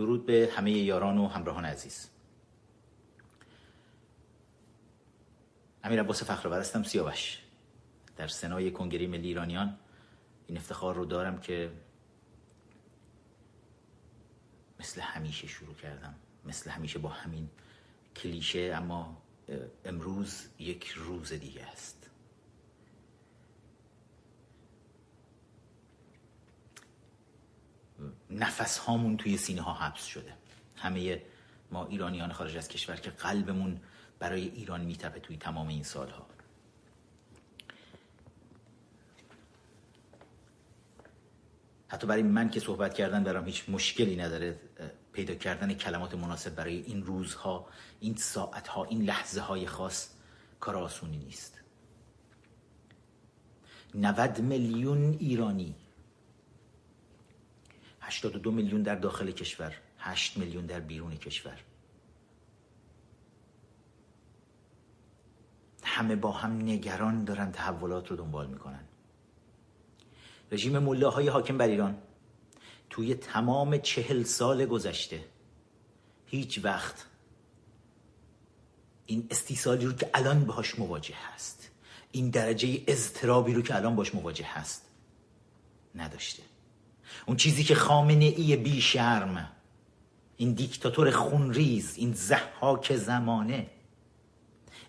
درود به همه یاران و همراهان عزیز. امیر عباس فخرآور هستم سیاوش. در سنای کنگره ملی ایرانیان این افتخار رو دارم که مثل همیشه شروع کردم مثل همیشه با همین کلیشه اما امروز یک روز دیگه است. نفس هامون توی سینه ها حبس شده. همه ما ایرانیان خارج از کشور که قلبمون برای ایران میتپه توی تمام این سالها. حتی برای من که صحبت کردن برام هیچ مشکلی نداره پیدا کردن کلمات مناسب برای این روزها این ساعتها این لحظه های خاص کار آسونی نیست. 90 میلیون ایرانی 82 میلیون در داخل کشور 8 میلیون در بیرون کشور. همه با هم نگران دارن تحولات رو دنبال می‌کنن. رژیم ملاهای حاکم بر ایران توی تمام چهل سال گذشته هیچ وقت این استیصالی رو که الان باهاش مواجه هست این درجه اضطرابی رو که الان باش مواجه هست نداشته. اون چیزی که خامنه ای بی شرم. این دیکتاتور خونریز این زحاک زمانه.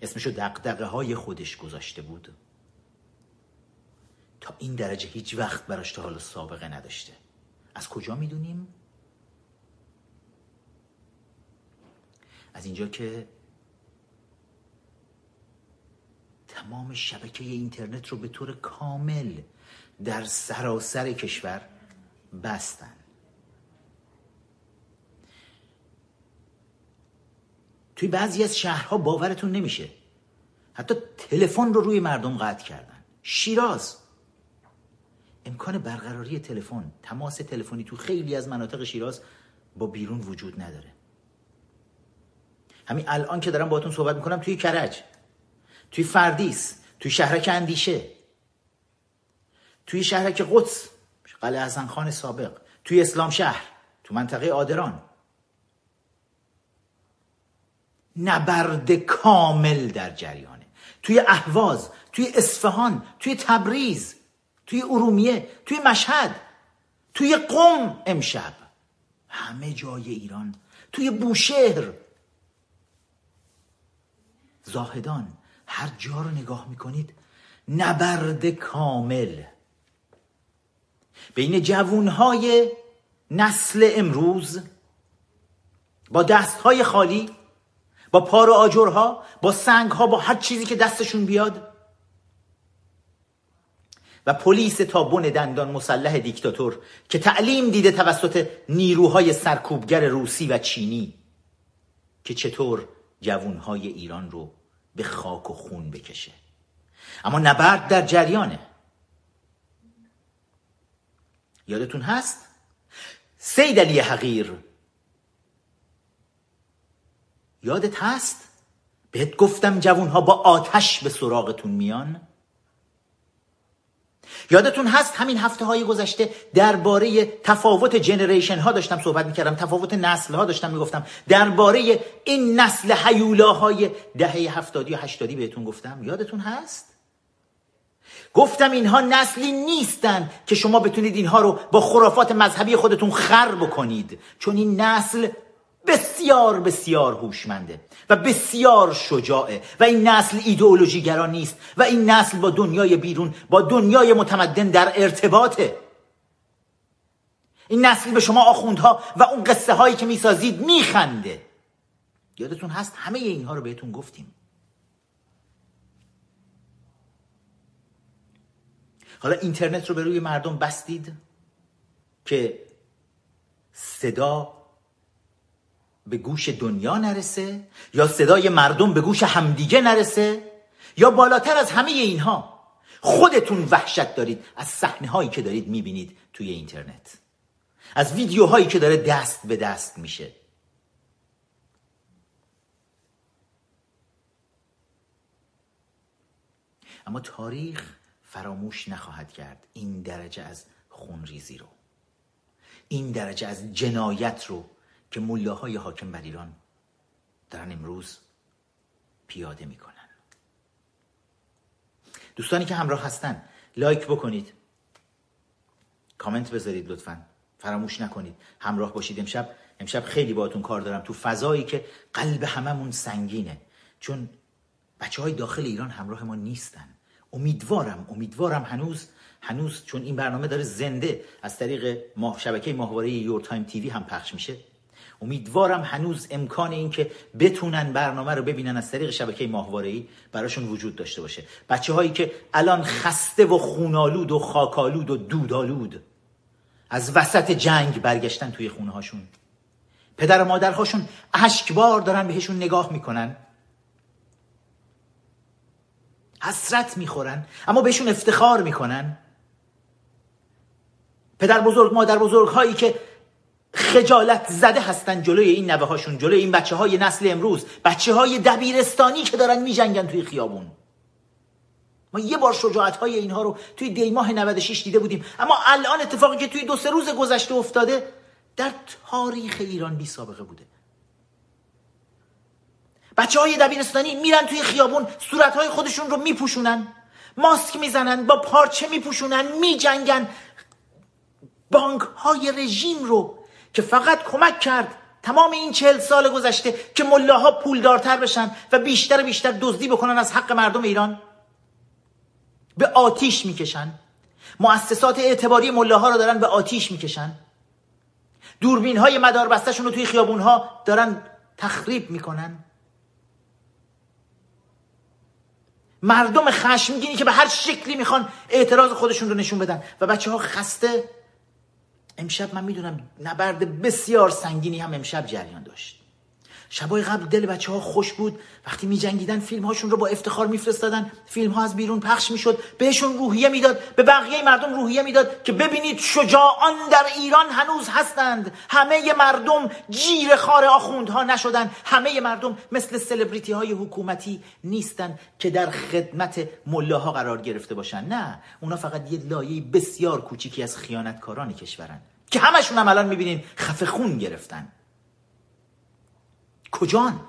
اسمشو دقدقه های خودش گذاشته بود. تا این درجه هیچ وقت براش تا حالا سابقه نداشته. از کجا می‌دونیم؟ از اینجا که تمام شبکه اینترنت رو به طور کامل در سراسر کشور بستن. توی بعضی از شهرها باورتون نمیشه. حتی تلفن رو روی مردم قطع کردن. شیراز. امکان برقراری تلفن تماس تلفنی تو خیلی از مناطق شیراز با بیرون وجود نداره. همین الان که دارم باهاتون صحبت می‌کنم توی کرج توی فردیس توی شهرک اندیشه توی شهرک قدس. قلعه حسن خان سابق توی اسلام شهر تو منطقه آدران نبرد کامل در جریانه. توی اهواز توی اصفهان توی تبریز توی ارومیه توی مشهد توی قم امشب. همه جای ایران توی بوشهر. زاهدان هر جا رو نگاه می‌کنید نبرد کامل. بین جوونهای نسل امروز با دستهای خالی با پار و آجرها با سنگها با هر چیزی که دستشون بیاد. و پلیس تابون دندان مسلح دیکتاتور که تعلیم دیده توسط نیروهای سرکوبگر روسی و چینی که چطور جوونهای ایران رو به خاک و خون بکشه. اما نبرد در جریانه. یادتون هست؟ سید علی حقیر. یادت هست؟ بهت گفتم جوونها با آتش به سراغتون میان؟ یادتون هست همین هفته های گذشته درباره تفاوت جنریشن ها داشتم صحبت می‌کردم تفاوت نسل ها داشتم می‌گفتم. درباره این نسل حیولاهای دهه هفتادی و هشتادی بهتون گفتم. یادتون هست؟ گفتم اینها نسلی نیستند که شما بتونید اینها رو با خرافات مذهبی خودتون خر بکنید. چون این نسل بسیار بسیار هوشمنده و بسیار شجاعه و این نسل ایدئولوژیگرا نیست و این نسل با دنیای بیرون با دنیای متمدن در ارتباطه. این نسل به شما آخوندها و اون قصه هایی که می‌سازید میخنده. یادتون هست؟ همه اینها رو بهتون گفتیم. حالا اینترنت رو به روی مردم بستید که صدا به گوش دنیا نرسه یا صدای مردم به گوش همدیگه نرسه یا بالاتر از همه اینها خودتون وحشت دارید از صحنه هایی که دارید می‌بینید توی اینترنت از ویدیوهایی که داره دست به دست میشه. اما تاریخ فراموش نخواهد کرد این درجه از خونریزی رو. این درجه از جنایت رو که ملاهای حاکم بر ایران دارن امروز پیاده می‌کنن. دوستانی که همراه هستن like بکنید. کامنت بذارید لطفا. فراموش نکنید. همراه باشید امشب. امشب خیلی باهاتون کار دارم. تو فضایی که قلب هممون سنگینه. چون بچه های داخل ایران همراه ما نیستن. امیدوارم امیدوارم هنوز هنوز چون این برنامه داره زنده از طریق ماه شبکه ماهواره Your Time TV هم پخش میشه. امیدوارم هنوز امکان این که بتونن برنامه رو ببینن از طریق شبکه ماهواره براشون وجود داشته باشه. بچه هایی که الان خسته و خونالود و خاکالود و دودالود از وسط جنگ برگشتن توی خونه هاشون پدر و مادرهاشون اشکبار دارن بهشون نگاه می‌کنن. حسرت می‌خورن اما بهشون افتخار می‌کنن. پدر بزرگ مادر بزرگ هایی که خجالت زده هستن جلوی این نوه هاشون جلوی این بچه های نسل امروز بچه های دبیرستانی که دارن میجنگن توی خیابون. ما یه بار شجاعت های اینها رو توی دیماه 96 دیده بودیم اما الان اتفاقی که توی دو سه روز گذشته افتاده در تاریخ ایران بی سابقه بوده. بچه های دبیرستانی میرن توی خیابون صورت های خودشون رو میپوشونن ماسک می‌زنن با پارچه میپوشونن میجنگن. بانک های رژیم رو که فقط کمک کرد تمام این چهل سال گذشته که ملاها پولدارتر بشن و بیشتر بیشتر دزدی بکنن از حق مردم ایران به آتیش می‌کشن. مؤسسات اعتباری ملاها رو دارن به آتیش می‌کشن. دوربین های مدار رو توی خیابون ها دارن تخریب می‌کنن. مردم خشمگینی که به هر شکلی می‌خوان اعتراض خودشون رو نشون بدن. و بچه ها خسته. امشب من می‌دونم نبرد بسیار سنگینی هم امشب جریان داشت. شبای قبل دل بچه ها خوش بود. وقتی می جنگیدن فیلم هاشون رو با افتخار میفرستادن. فیلم ها از بیرون پخش می‌شد. بهشون روحیه می‌داد. به بقیه مردم روحیه می‌داد که ببینید شجاعان در ایران هنوز هستند. همه مردم جیر خار آخوندها نشدن. همه مردم مثل سلبریتی های حکومتی نیستند که در خدمت ملاها قرار گرفته باشن. نه اونا فقط یه لایه بسیار کوچیکی از خیانتکاران کشورن که همشون هم الان می‌بینین خفه خون گرفتن. کجان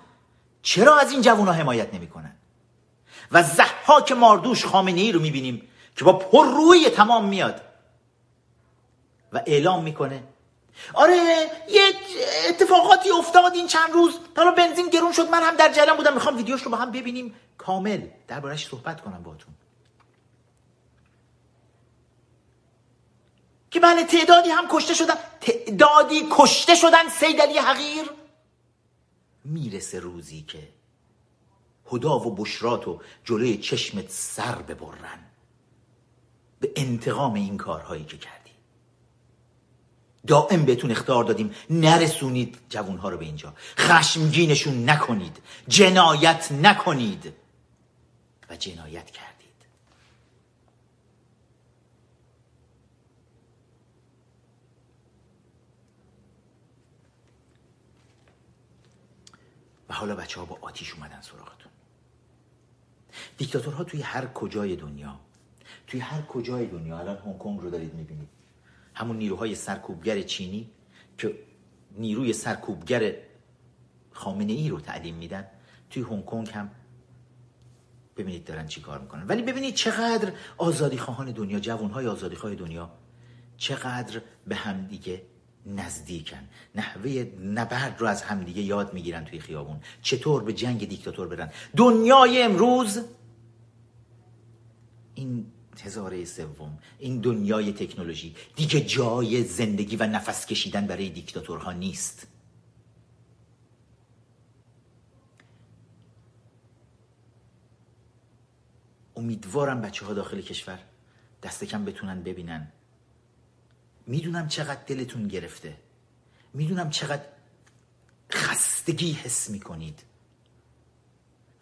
چرا از این جوونا حمایت نمی‌کنن؟ و زحاک ماردوش خامنه ای رو می‌بینیم که با پر روی تمام میاد. و اعلام می‌کنه. آره یه اتفاقاتی افتاد این چند روز. حالا بنزین گرون شد. من هم در جریان بودم. می‌خوام ویدیوش رو با هم ببینیم. کامل. دربارش صحبت کنم باتون که بله تعدادی هم کشته شدن. تعدادی کشته شدن سیدلی حقیر. می‌رسه روزی که هدا و بشرات جلوی چشمت سر ببرن. به انتقام این کارهایی که کردی. دائم بهتون اختار دادیم نرسونید جوانها رو به اینجا. خشمگینشون نکنید جنایت نکنید. و جنایت کرد. حالا بچه ها با آتیش اومدن سراغتون. دیکتاتورها توی هر کجای دنیا توی هر کجای دنیا الان هنگ کنگ رو دارید می‌بینید. همون نیروهای سرکوبگر چینی که نیروی سرکوبگر خامنه ای رو تعلیم میدن توی هنگ کنگ هم ببینید دارن چی کار می‌کنن. ولی ببینید چقدر آزادی خواهان دنیا جوانهای آزادی خواه دنیا چقدر به هم دیگه نزدیکن. نحوه نبرد رو از همدیگه یاد می‌گیرن توی خیابون. چطور به جنگ دیکتاتور برن؟ دنیای امروز این هزاره سوم این دنیای تکنولوژی دیگه جای زندگی و نفس کشیدن برای دیکتاتورها نیست. امیدوارم بچه ها داخل کشور دست کم بتونن ببینن می‌دونم چقدر دلتون گرفته. می‌دونم چقدر خستگی حس می‌کنید.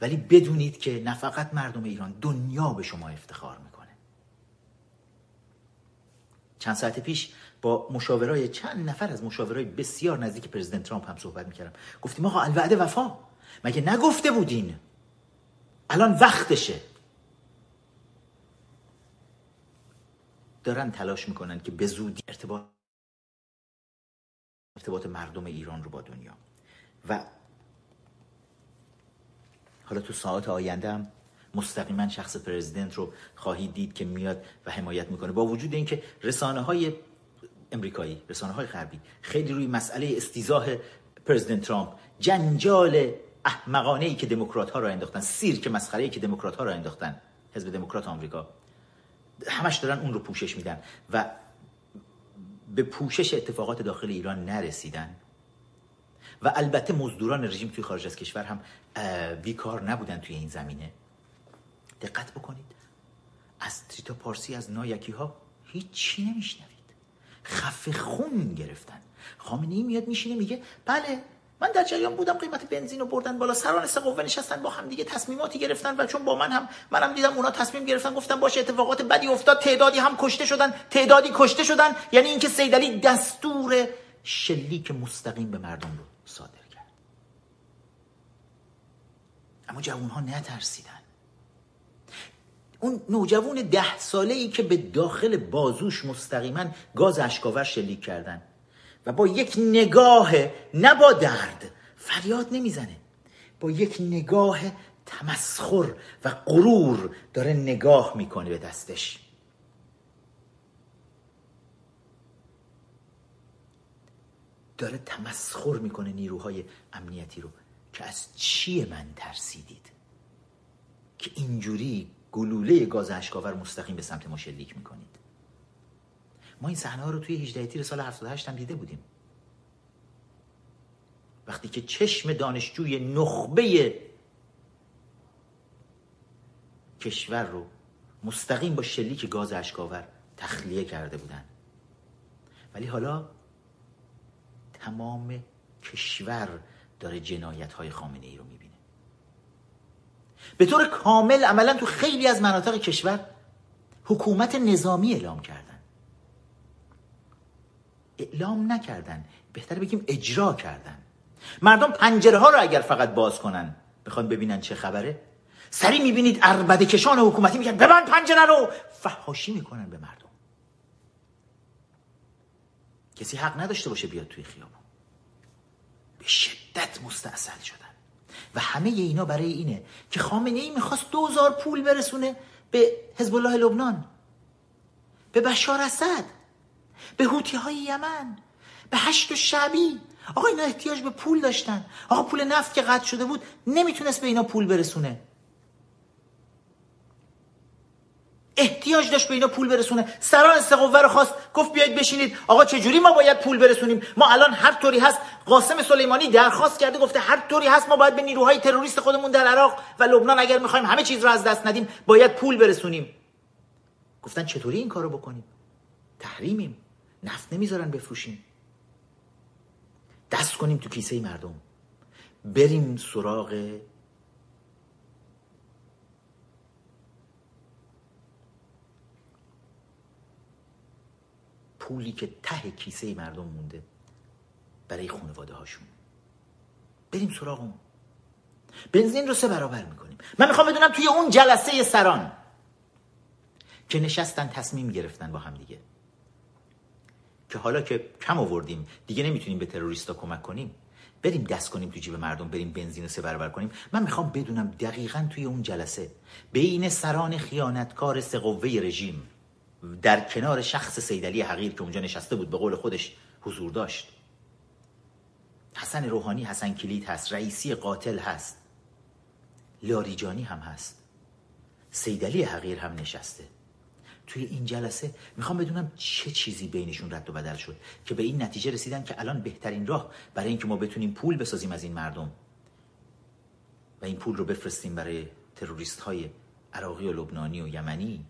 ولی بدونید که نه فقط مردم ایران دنیا به شما افتخار می‌کنه. چند ساعت پیش با مشاورای چند نفر از مشاورای بسیار نزدیک پرزیدنت ترامپ هم صحبت می‌کردم. گفتیم آقا الوعده وفا. مگه نگفته بودین؟ الان وقتشه. دارن تلاش می‌کنن که به زودی ارتباط ارتباط مردم ایران رو با دنیا. و حالا تو ساعت آینده هم مستقیما شخص پرزیدنت رو خواهید دید که میاد و حمایت می‌کنه. با وجود اینکه رسانه های امریکایی رسانه های غربی خیلی روی مسئله استیزاه پرزیدنت ترامپ جنجال احمقانه ای که دموکرات ها را انداختن سیر که مسخره ای که دموکرات ها را انداختن حزب دموکرات آمریکا همش دارن اون رو پوشش میدن و به پوشش اتفاقات داخل ایران نرسیدن. و البته مزدوران رژیم توی خارج از کشور هم بیکار نبودن توی این زمینه. دقت بکنید. از تریتا پارسی از نایکی ها هیچی نمیشنوید. خفه خون گرفتن. خامنه ای میاد میشینه میگه بله من در جریان بودم قیمت بنزین رو بردن بالا سران سه قوه نشستن با هم دیگه تصمیماتی گرفتن و چون با من هم منم دیدم اونا تصمیم گرفتن گفتم باشه اتفاقات بدی افتاد تعدادی هم کشته شدن تعدادی کشته شدن. یعنی اینکه سیدلی دستور شلیک مستقیم به مردم رو صادر کرد. اما جوان نترسیدن. اون نوجوان ده ساله ای که به داخل بازوش مستقیما گاز اشکاور شلیک کردن. و با یک نگاه نه با درد فریاد نمی‌زنه. با یک نگاه تمسخر و غرور داره نگاه می‌کنه به دستش. داره تمسخر می‌کنه نیروهای امنیتی رو که از چیه من ترسیدید؟ که اینجوری گلوله گاز اشکاور مستقیم به سمت ما شلیک می‌کنید. ما این صحنه رو توی 18 تیر سال 78 هم دیده بودیم. وقتی که چشم دانشجوی نخبه کشور رو مستقیم با شلیک گاز اشکاور تخلیه کرده بودن. ولی حالا تمام کشور داره جنایت های خامنه ای رو می‌بینه. به طور کامل عملا تو خیلی از مناطق کشور حکومت نظامی اعلام کردن اعلام نکردن. بهتر بگیم اجرا کردن. مردم پنجره ها رو اگر فقط باز کنن بخوان ببینن چه خبره؟ سری می‌بینید اربده کشان حکومتی میگن ببند پنجره رو! فحاشی می‌کنن به مردم. کسی حق نداشته باشه بیاد توی خیابون. به شدت مستاصل شدن. و همه اینا برای اینه که خامنه ای می‌خواست دوزار پول برسونه به حزب الله لبنان. به بشار اسد. به هوتی های یمن به هشت و شعبی آقا اینا احتیاج به پول داشتن. آقا پول نفت که قطع شده بود نمی‌تونست به اینا پول برسونه. احتیاج داشت به اینا پول برسونه. سران سقوه رو خواست. گفت بیاید بشینید. آقا چجوری ما باید پول برسونیم؟ ما الان هر طوری هست. قاسم سلیمانی درخواست کرده گفته هر طوری هست ما باید به نیروهای تروریست خودمون در عراق و لبنان اگر می‌خوایم همه چیز رو از دست ندیم باید پول برسونیم. گفتن چطوری این کارو بکنیم؟ تحریمیم. نفت نمی‌ذارن بفروشیم. دست کنیم تو کیسه مردم. بریم سراغ پولی که ته کیسه مردم مونده برای خانواده هاشون. بریم سراغ اون. بنزین رو سه برابر می‌کنیم. من می‌خوام بدونم توی اون جلسه سران که نشستن تصمیم گرفتن با هم دیگه. که حالا که کم آوردیم دیگه نمی‌تونیم به تروریستا کمک کنیم. بریم دست کنیم تو جیب مردم بریم بنزین رو سه برابر کنیم. من می‌خوام بدونم دقیقا توی اون جلسه بین سران خیانتکار سه قوه رژیم در کنار شخص سیدلی حقیر که اونجا نشسته بود به قول خودش حضور داشت. حسن روحانی حسن کلید هست رئیسی قاتل هست. لاریجانی هم هست. سیدلی حقیر هم نشسته. توی این جلسه می‌خوام بدونم چه چیزی بینشون رد و بدل شد که به این نتیجه رسیدن که الان بهترین راه برای اینکه ما بتونیم پول بسازیم از این مردم. و این پول رو بفرستیم برای تروریست های عراقی و لبنانی و یمنی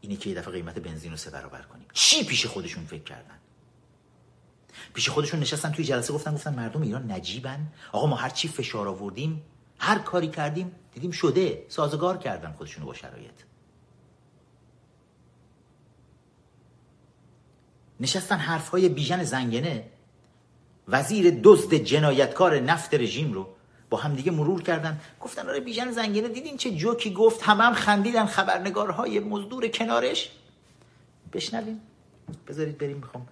اینه که یه دفعه قیمت بنزین رو سه برابر کنیم. چی پیش خودشون فکر کردن؟ پیش خودشون نشستن توی جلسه گفتن گفتن مردم ایران نجیبن. آقا ما هر چی فشار آوردیم هر کاری کردیم دیدیم شده سازگار کردن خودشون با شرایط. نشستن حرفهای بیژن زنگنه. وزیر دزد جنایتکار نفت رژیم رو با هم دیگه مرور کردن. گفتن آره بیژن زنگنه دیدین چه جوکی گفت؟ همه هم خندیدن خبرنگارهای مزدور کنارش. بشنویم. بذارید بریم می‌خوام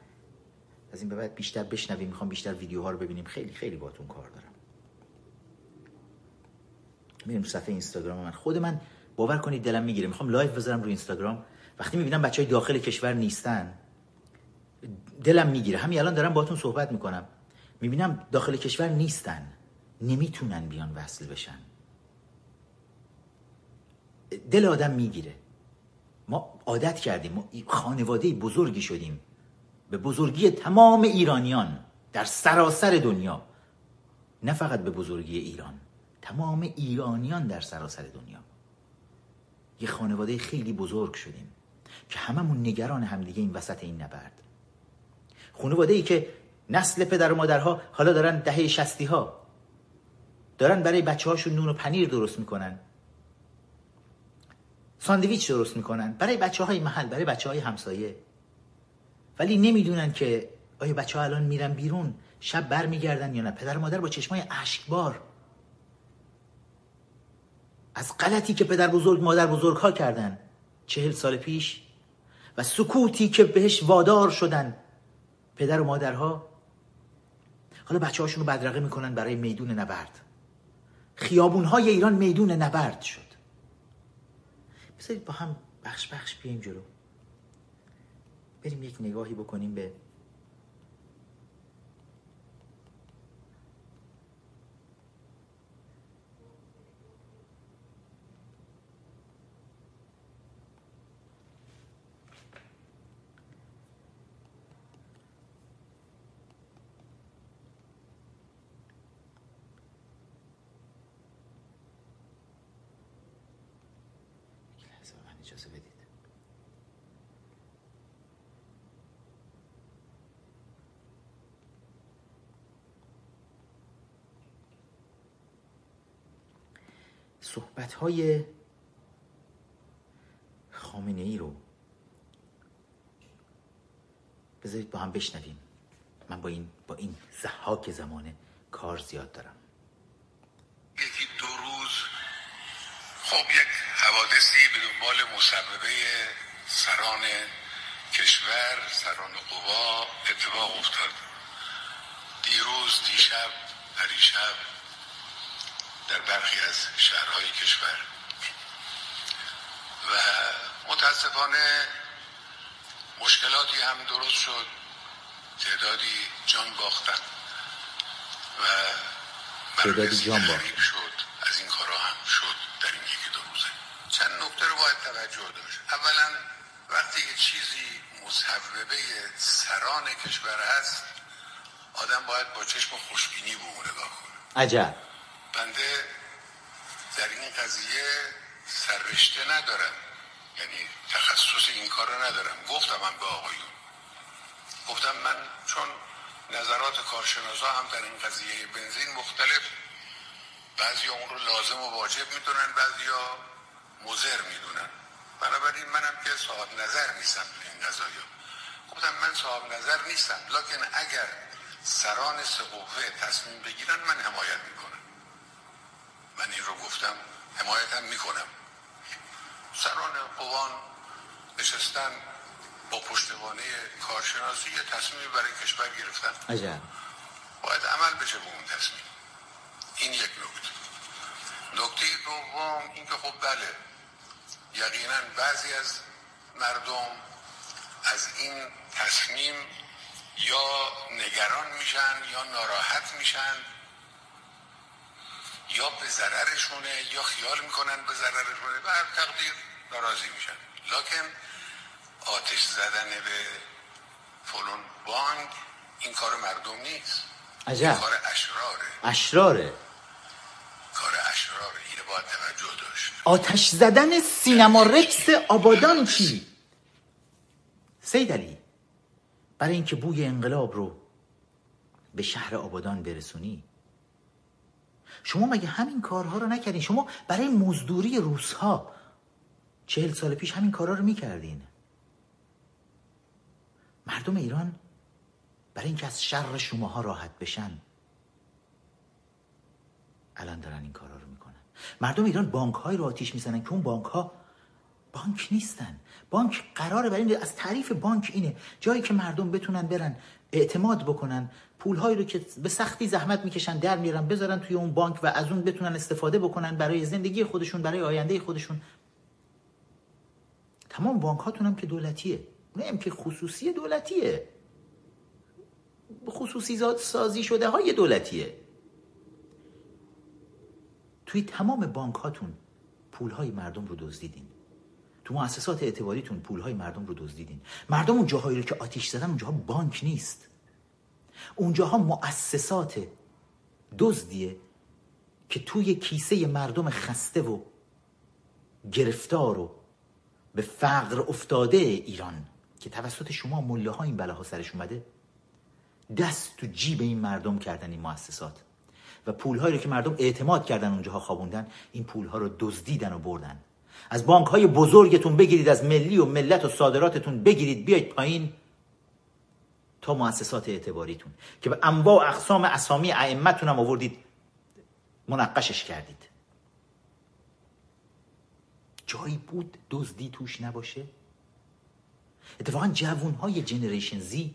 از این به بعد بیشتر بشنویم. می‌خوام بیشتر ویدیوها رو ببینیم. خیلی خیلی باتون کار دارم. میریم تو صفحه اینستاگرام من. خود من باور کنید دلم می‌گیره. می‌خوام live بذارم رو اینستاگرام. وقتی می‌بینم بچه های داخل کشور نیستن دلم می‌گیره. همین الان دارم باهاتون صحبت می‌کنم. می‌بینم داخل کشور نیستن. نمی‌تونن بیان وصل بشن. دل آدم می‌گیره. ما عادت کردیم. ما خانواده بزرگی شدیم. به بزرگی تمام ایرانیان در سراسر دنیا. نه فقط به بزرگی ایران. تمام ایرانیان در سراسر دنیا. یه خانواده خیلی بزرگ شدیم که هممون نگران همدیگه این وسط این نبرد. خانواده ای که نسل پدر و مادرها حالا دارن دهه شستی ها دارن برای بچه هاشون نون و پنیر درست می‌کنن. ساندویچ درست می‌کنن. برای بچه های محل برای بچه های همسایه. ولی نمی‌دونن که آیا بچه ها الان میرن بیرون شب برمیگردن یا نه. پدر و مادر با چشمای اشکبار. از غلطی که پدر بزرگ مادر بزرگ ها کردن چهل سال پیش و سکوتی که بهش وادار شدن. پدر و مادرها. حالا بچه هاشون رو بدرقه می‌کنن برای میدون نبرد. خیابون های ایران میدون نبرد شد. بذارید با هم بخش بخش بیایم جلو. بریم یک نگاهی بکنیم به اجازه بدید صحبت های خامنه ای رو بذارید با هم بشنویم. من با این با این زحاک زمانه کار زیاد دارم. یکی دو روز خب یک حوادثی به دنبال مسببه سران کشور سران قوا اتفاق افتاد. دیروز دیشب پریشب در برخی از شهرهای کشور و متاسفانه مشکلاتی هم درست شد تعدادی جان باختن و تعدادی جان باختن. شد از این کارا هم شد در این یکی دو روزه. چند نکته رو باید توجه داشت. اولا وقتی یه چیزی مصوبه سران کشور هست آدم باید با چشم خوشبینی به اون نگاه کنه. عجب. بنده در این قضیه سررشته ندارم. یعنی تخصص این کار رو ندارم. گفتم هم به آقایون. گفتم من چون نظرات کارشناسا هم در این قضیه بنزین مختلف بعضی اون رو لازم و واجب می‌دونن بعضی ها مزر می‌دونن. بنابراین منم که صاحب نظر نیستم به این قضایا. گفتم من صاحب نظر نیستم لکن اگر سران سقوفه تصمیم بگیرن من حمایت می‌کنم. من این رو گفتم حمایتم می‌کنم. سران قوان نشستن با پشتوانه کارشناسی یه تصمیمی برای کشور گرفتن. عجب. باید عمل بشه به اون تصمیم. این یک نکته. نکته دوم اینکه خب بله یقینا بعضی از مردم از این تصمیم یا نگران میشن یا ناراحت میشن. یا به ضررشونه یا خیال می‌کنن به ضررشونه و هر تقدیر ناراضی میشن. لکن آتش زدن به فلون بانک این کار مردم نیست. عجب. این کار اشراره. اشراره. کار اشراره. اینو باید توجه داشت. آتش زدن سینما رکس آبادان چی؟ سید علی برای اینکه بوی انقلاب رو به شهر آبادان برسونی شما مگه همین کارها رو نکردین؟ شما برای مزدوری روسها چهل سال پیش همین کارها رو می‌کردین. مردم ایران برای اینکه از شر شماها راحت بشن الان دارن این کارا رو می‌کنن. مردم ایران بانک های رو آتیش می‌زنن که اون بانک ها بانک نیستن. بانک قراره برای از تعریف بانک اینه. جایی که مردم بتونن برن اعتماد بکنن پولهایی رو که به سختی زحمت می‌کشن در میارن بذارن توی اون بانک و از اون بتونن استفاده بکنن برای زندگی خودشون برای آینده خودشون. تمام بانک هاتون هم که دولتیه. اون که خصوصی دولتیه. خصوصی سازی شده های دولتیه. توی تمام بانک هاتون پول های مردم رو دزدیدین. تو مؤسسات اعتباریتون پول های مردم رو دزدیدین. مردم اون جاهایی رو که آتیش زدن اونجاها بانک نیست. اونجاها مؤسسات دزدیه که توی کیسه مردم خسته و گرفتار و به فقر افتاده ایران که توسط شما مله ها این بلاها سرش اومده دست تو جیب این مردم کردن این مؤسسات. و پولهایی رو که مردم اعتماد کردن اونجاها خوابوندن این پولها رو دزدیدن و بردن. از بانک های بزرگتون بگیرید از ملی و ملت و صادراتتون بگیرید بیاید پایین تا مؤسسات اعتباریتون که به انواع اقسام اسامی ائمتون هم آوردید منقشش کردید. جایی بود دزدی توش نباشه؟ اتفاقا جوون های جنریشن زی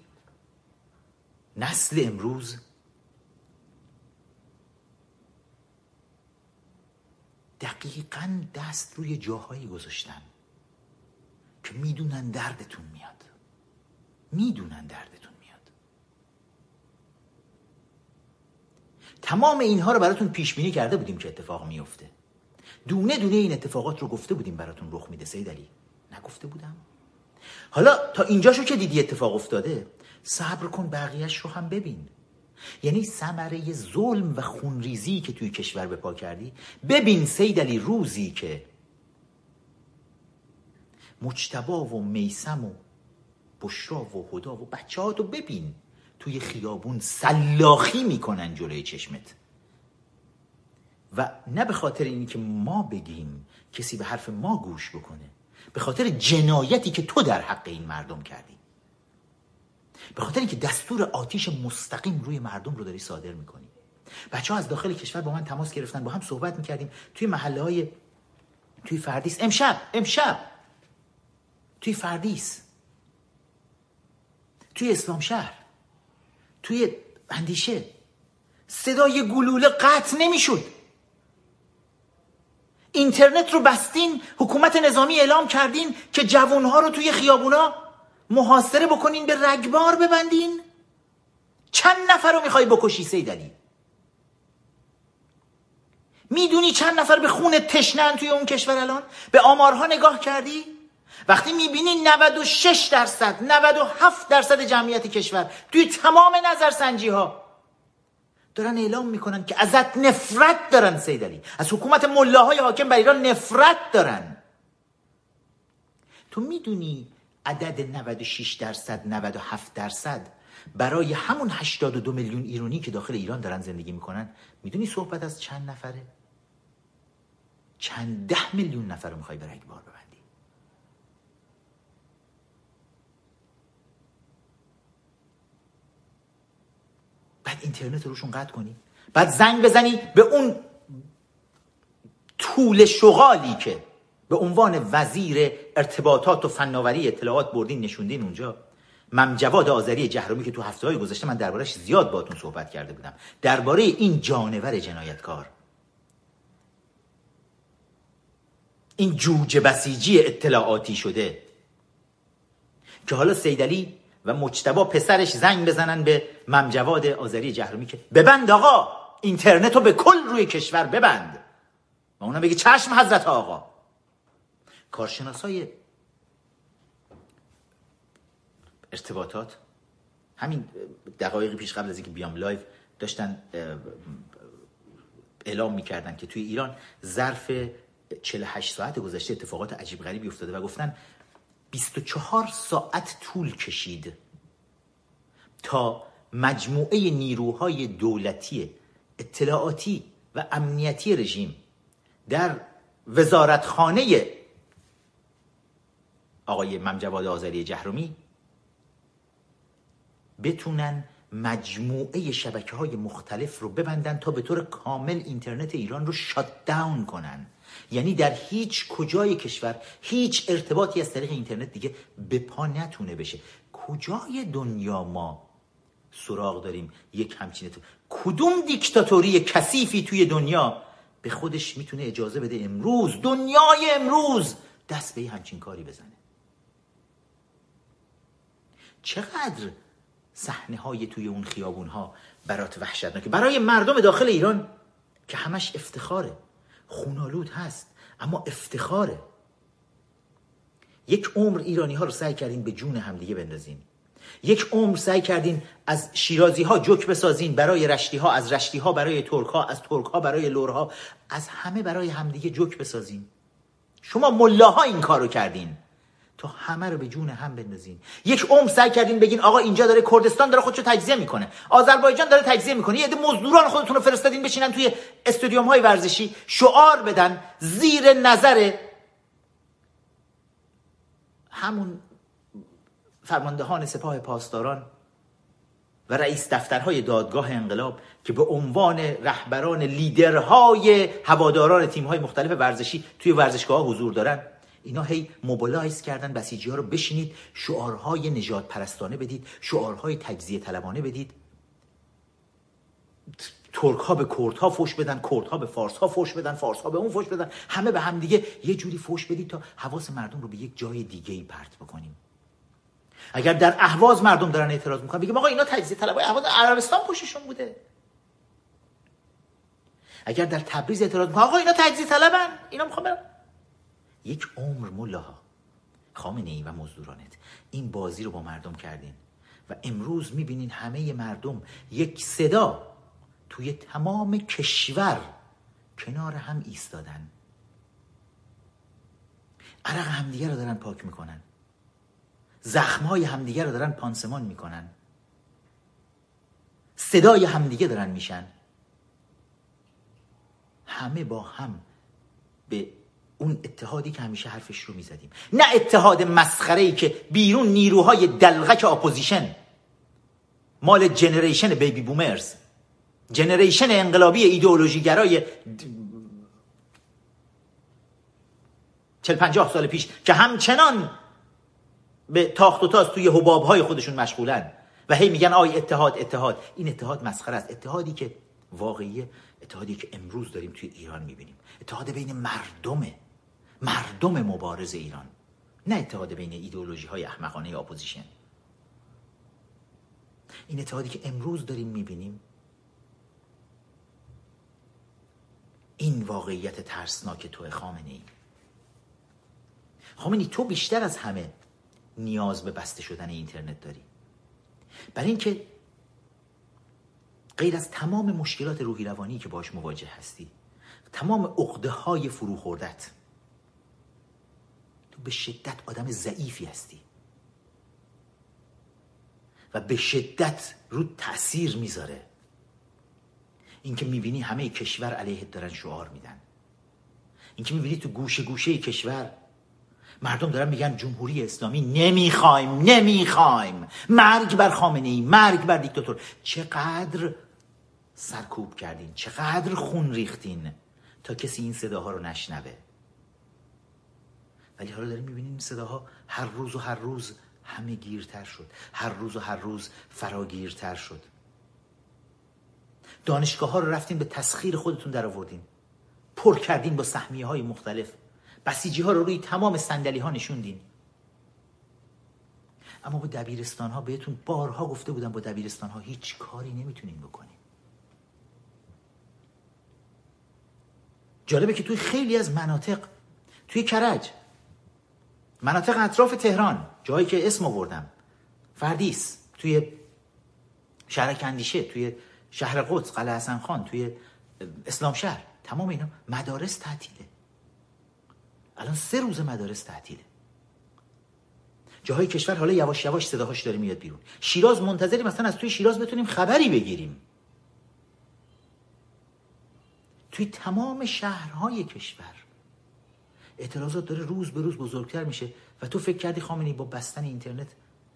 نسل امروز دقیقا دست روی جاهایی گذاشتن که می‌دونن دردتون میاد. می‌دونن دردتون میاد. تمام اینها رو براتون پیش بینی کرده بودیم که اتفاق میفته دونه دونه این اتفاقات رو گفته بودیم براتون رخ میده سید علی نگفته بودم. حالا تا اینجاشو که دیدی اتفاق افتاده صبر کن بقیهش رو هم ببین. یعنی ثمره ظلم و خونریزی که توی کشور به پا کردی؟ ببین سید علی روزی که مجتبا و میسم و بشرا و هدا و بچه رو ببین. توی خیابون سلاخی می‌کنن جلوی چشمت. و نه به خاطر اینی که ما بگیم کسی به حرف ما گوش بکنه به خاطر جنایتی که تو در حق این مردم کردی. به خاطر اینکه دستور آتیش مستقیم روی مردم رو داری صادر می‌کنی. بچه ها از داخل کشور با من تماس گرفتن با هم صحبت می‌کردیم. توی محله های توی فردیس. امشب امشب! توی فردیس. توی اسلام شهر. توی اندیشه. صدای گلوله قطع نمی‌شد. اینترنت رو بستین حکومت نظامی اعلام کردین که جوانها رو توی خیابونا محاصره بکنین به رگبار ببندین. چند نفر رو می‌خوای بکشی سیدلی؟ می‌دونی چند نفر به خون تشنن توی اون کشور الان؟ به آمارها نگاه کردی؟ وقتی می‌بینی 96 درصد 97 درصد جمعیت کشور توی تمام نظرسنجی ها دارن اعلام می‌کنن که ازت نفرت دارن سیدلی. از حکومت ملاهای حاکم بر ایران نفرت دارن. تو می‌دونی عدد 96 درصد 97 درصد. برای همون 82 میلیون ایرانی که داخل ایران دارن زندگی می‌کنن می‌دونی صحبت از چند نفره؟ چند ده میلیون نفر رو می‌خوای به رگبار ببندی. بعد اینترنت روشون قطع کنی. بعد زنگ بزنی به اون طول شغالی که به عنوان وزیر ارتباطات و فناوری اطلاعات بردین نشوندین اونجا. ممجواد آذری جهرومی که تو هفته های گذشته من دربارش زیاد باتون صحبت کرده بودم. درباره این جانور جنایتکار. این جوجه بسیجی اطلاعاتی شده. که حالا سیدلی و مجتبا پسرش زنگ بزنن به ممجواد آذری جهرومی که ببند آقا اینترنت رو به کل روی کشور ببند. و اونا بگه چشم حضرت آقا. کارشناسای ارتباطات همین دقایقی پیش قبل از اینکه بیام live داشتن اعلام می‌کردن که توی ایران ظرف 48 ساعت گذشته اتفاقات عجیب غریبی افتاده و گفتن 24 ساعت طول کشید تا مجموعه نیروهای دولتی اطلاعاتی و امنیتی رژیم در وزارتخانه آقای ممجواد آذری جهرومی بتونن مجموعه شبکه های مختلف رو ببندن تا به طور کامل اینترنت ایران رو شات داون کنن. یعنی در هیچ کجای کشور هیچ ارتباطی از طریق اینترنت دیگه به پا نتونه بشه. کجای دنیا ما؟ سراغ داریم یک همچین کدوم دیکتاتوری کثیفی توی دنیا به خودش می‌تونه اجازه بده امروز دنیای امروز دست به همچین کاری بزنه؟ چقدر صحنه های توی اون خیابون ها برات وحشتناکه. برای مردم داخل ایران که همش افتخاره. خونالود هست اما افتخاره. یک عمر ایرانی ها رو سعی کردین به جون همدیگه بندازین. یک عمر سعی کردین از شیرازی ها جوک بسازین برای رشتی ها از رشتی ها برای ترک ها از ترک ها برای لورها از همه برای همدیگه جوک بسازین. شما ملاها این کارو کردین. تا همه رو به جون هم بندازین. یک عمر سعی کردین بگین آقا اینجا داره کردستان داره خودشو تجزیه می‌کنه. آذربایجان داره تجزیه می‌کنه. یه عده مزدوران خودتون رو فرستادین بشینن توی استادیوم های ورزشی شعار بدن زیر نظر همون فرماندهان سپاه پاسداران و رئیس دفترهای دادگاه انقلاب که به عنوان رهبران لیدرهای هواداران تیمهای مختلف ورزشی توی ورزشگاه حضور دارن. اینا هی موبلایز کردن بسیجی ها رو بشینید شعارهای نجات پرستانه بدید شعارهای تجزیه طلبانه بدید. ترک ها به کرد ها فوش بدن کرد ها به فارس ها فوش بدن فارس ها به اون فوش بدن. همه به هم دیگه یه جوری فوش بدید تا حواس مردم رو به یک جای دیگه ای پرت بکنیم. اگر در اهواز مردم دارن اعتراض می‌کنن بگیم آقا اینا تجزیه طلبای اهواز عربستان پوششون بوده. اگر در تبریز اعتراض می‌کنن آقا اینا تجزیه طلبن اینا می‌خوام یک عمر ملاها خامنه ای و مزدورانت. این بازی رو با مردم کردین و امروز می‌بینین همه مردم یک صدا توی تمام کشور کنار هم ایستادن. عرق همدیگه رو دارن پاک می‌کنن. زخمهای همدیگه رو دارن پانسمان می‌کنن. صدای همدیگه دارن میشن. همه با هم به اون اتحادی که همیشه حرفش رو می‌زدیم. نه اتحاد مسخره ای که بیرون نیروهای دلقک اپوزیشن. مال جنریشن بیبی بومرز. جنریشن انقلابی ایدئولوژیگرای چل پنجاه سال پیش که همچنان به تاخت و تاز توی حباب های خودشون مشغولن و هی میگن آی اتحاد اتحاد. این اتحاد مسخره است. اتحادی که واقعی اتحادی که امروز داریم توی ایران می‌بینیم. اتحاد بین مردمه. مردم مبارز ایران نه اتحاد بین ایدئولوژی های احمقانه اپوزیشن. این اتحادی که امروز داریم می‌بینیم این واقعیت ترسناک توئه خامنه ای. خامنه تو بیشتر از همه نیاز به بسته شدن اینترنت داری. برای اینکه غیر از تمام مشکلات روحی روانی که باش مواجه هستی تمام عقده های فرو به شدت آدم ضعیفی هستی. و به شدت رو تاثیر می‌ذاره. اینکه می‌بینی همه کشور علیه دارن شعار میدن. اینکه می‌بینی تو گوشه گوشه کشور مردم دارن میگن جمهوری اسلامی نمی‌خوایم نمی‌خوایم. مرگ بر خامنه ای مرگ بر دیکتاتور. چقدر سرکوب کردین چقدر خون ریختین تا کسی این صداها رو نشنوه. ولی حالا داریم می‌بینیم صداها هر روز و هر روز همه گیرتر شد. هر روز و هر روز فراگیرتر شد. دانشگاه ها رو رفتیم به تسخیر خودتون در آوردین پر کردین با سهمیه های مختلف. بسیجی ها رو روی تمام صندلی ها نشوندین. اما با دبیرستان ها بهتون بارها گفته بودم با دبیرستان ها هیچ کاری نمی‌تونین بکنین. جالبه که توی خیلی از مناطق توی کرج مناطق اطراف تهران جایی که اسم آوردم. فردیس توی شهر کندیشه توی شهر قدس قلعه حسن خان توی اسلام شهر. تمام اینا مدارس تعطیله. الان سه روز مدارس تعطیله. جاهای کشور حالا یواش یواش صداهاش داره میاد بیرون. شیراز منتظریم مثلا از توی شیراز بتونیم خبری بگیریم. توی تمام شهرهای کشور. اعتراضات داره روز به روز بزرگتر میشه و تو فکر کردی خامنی با بستن اینترنت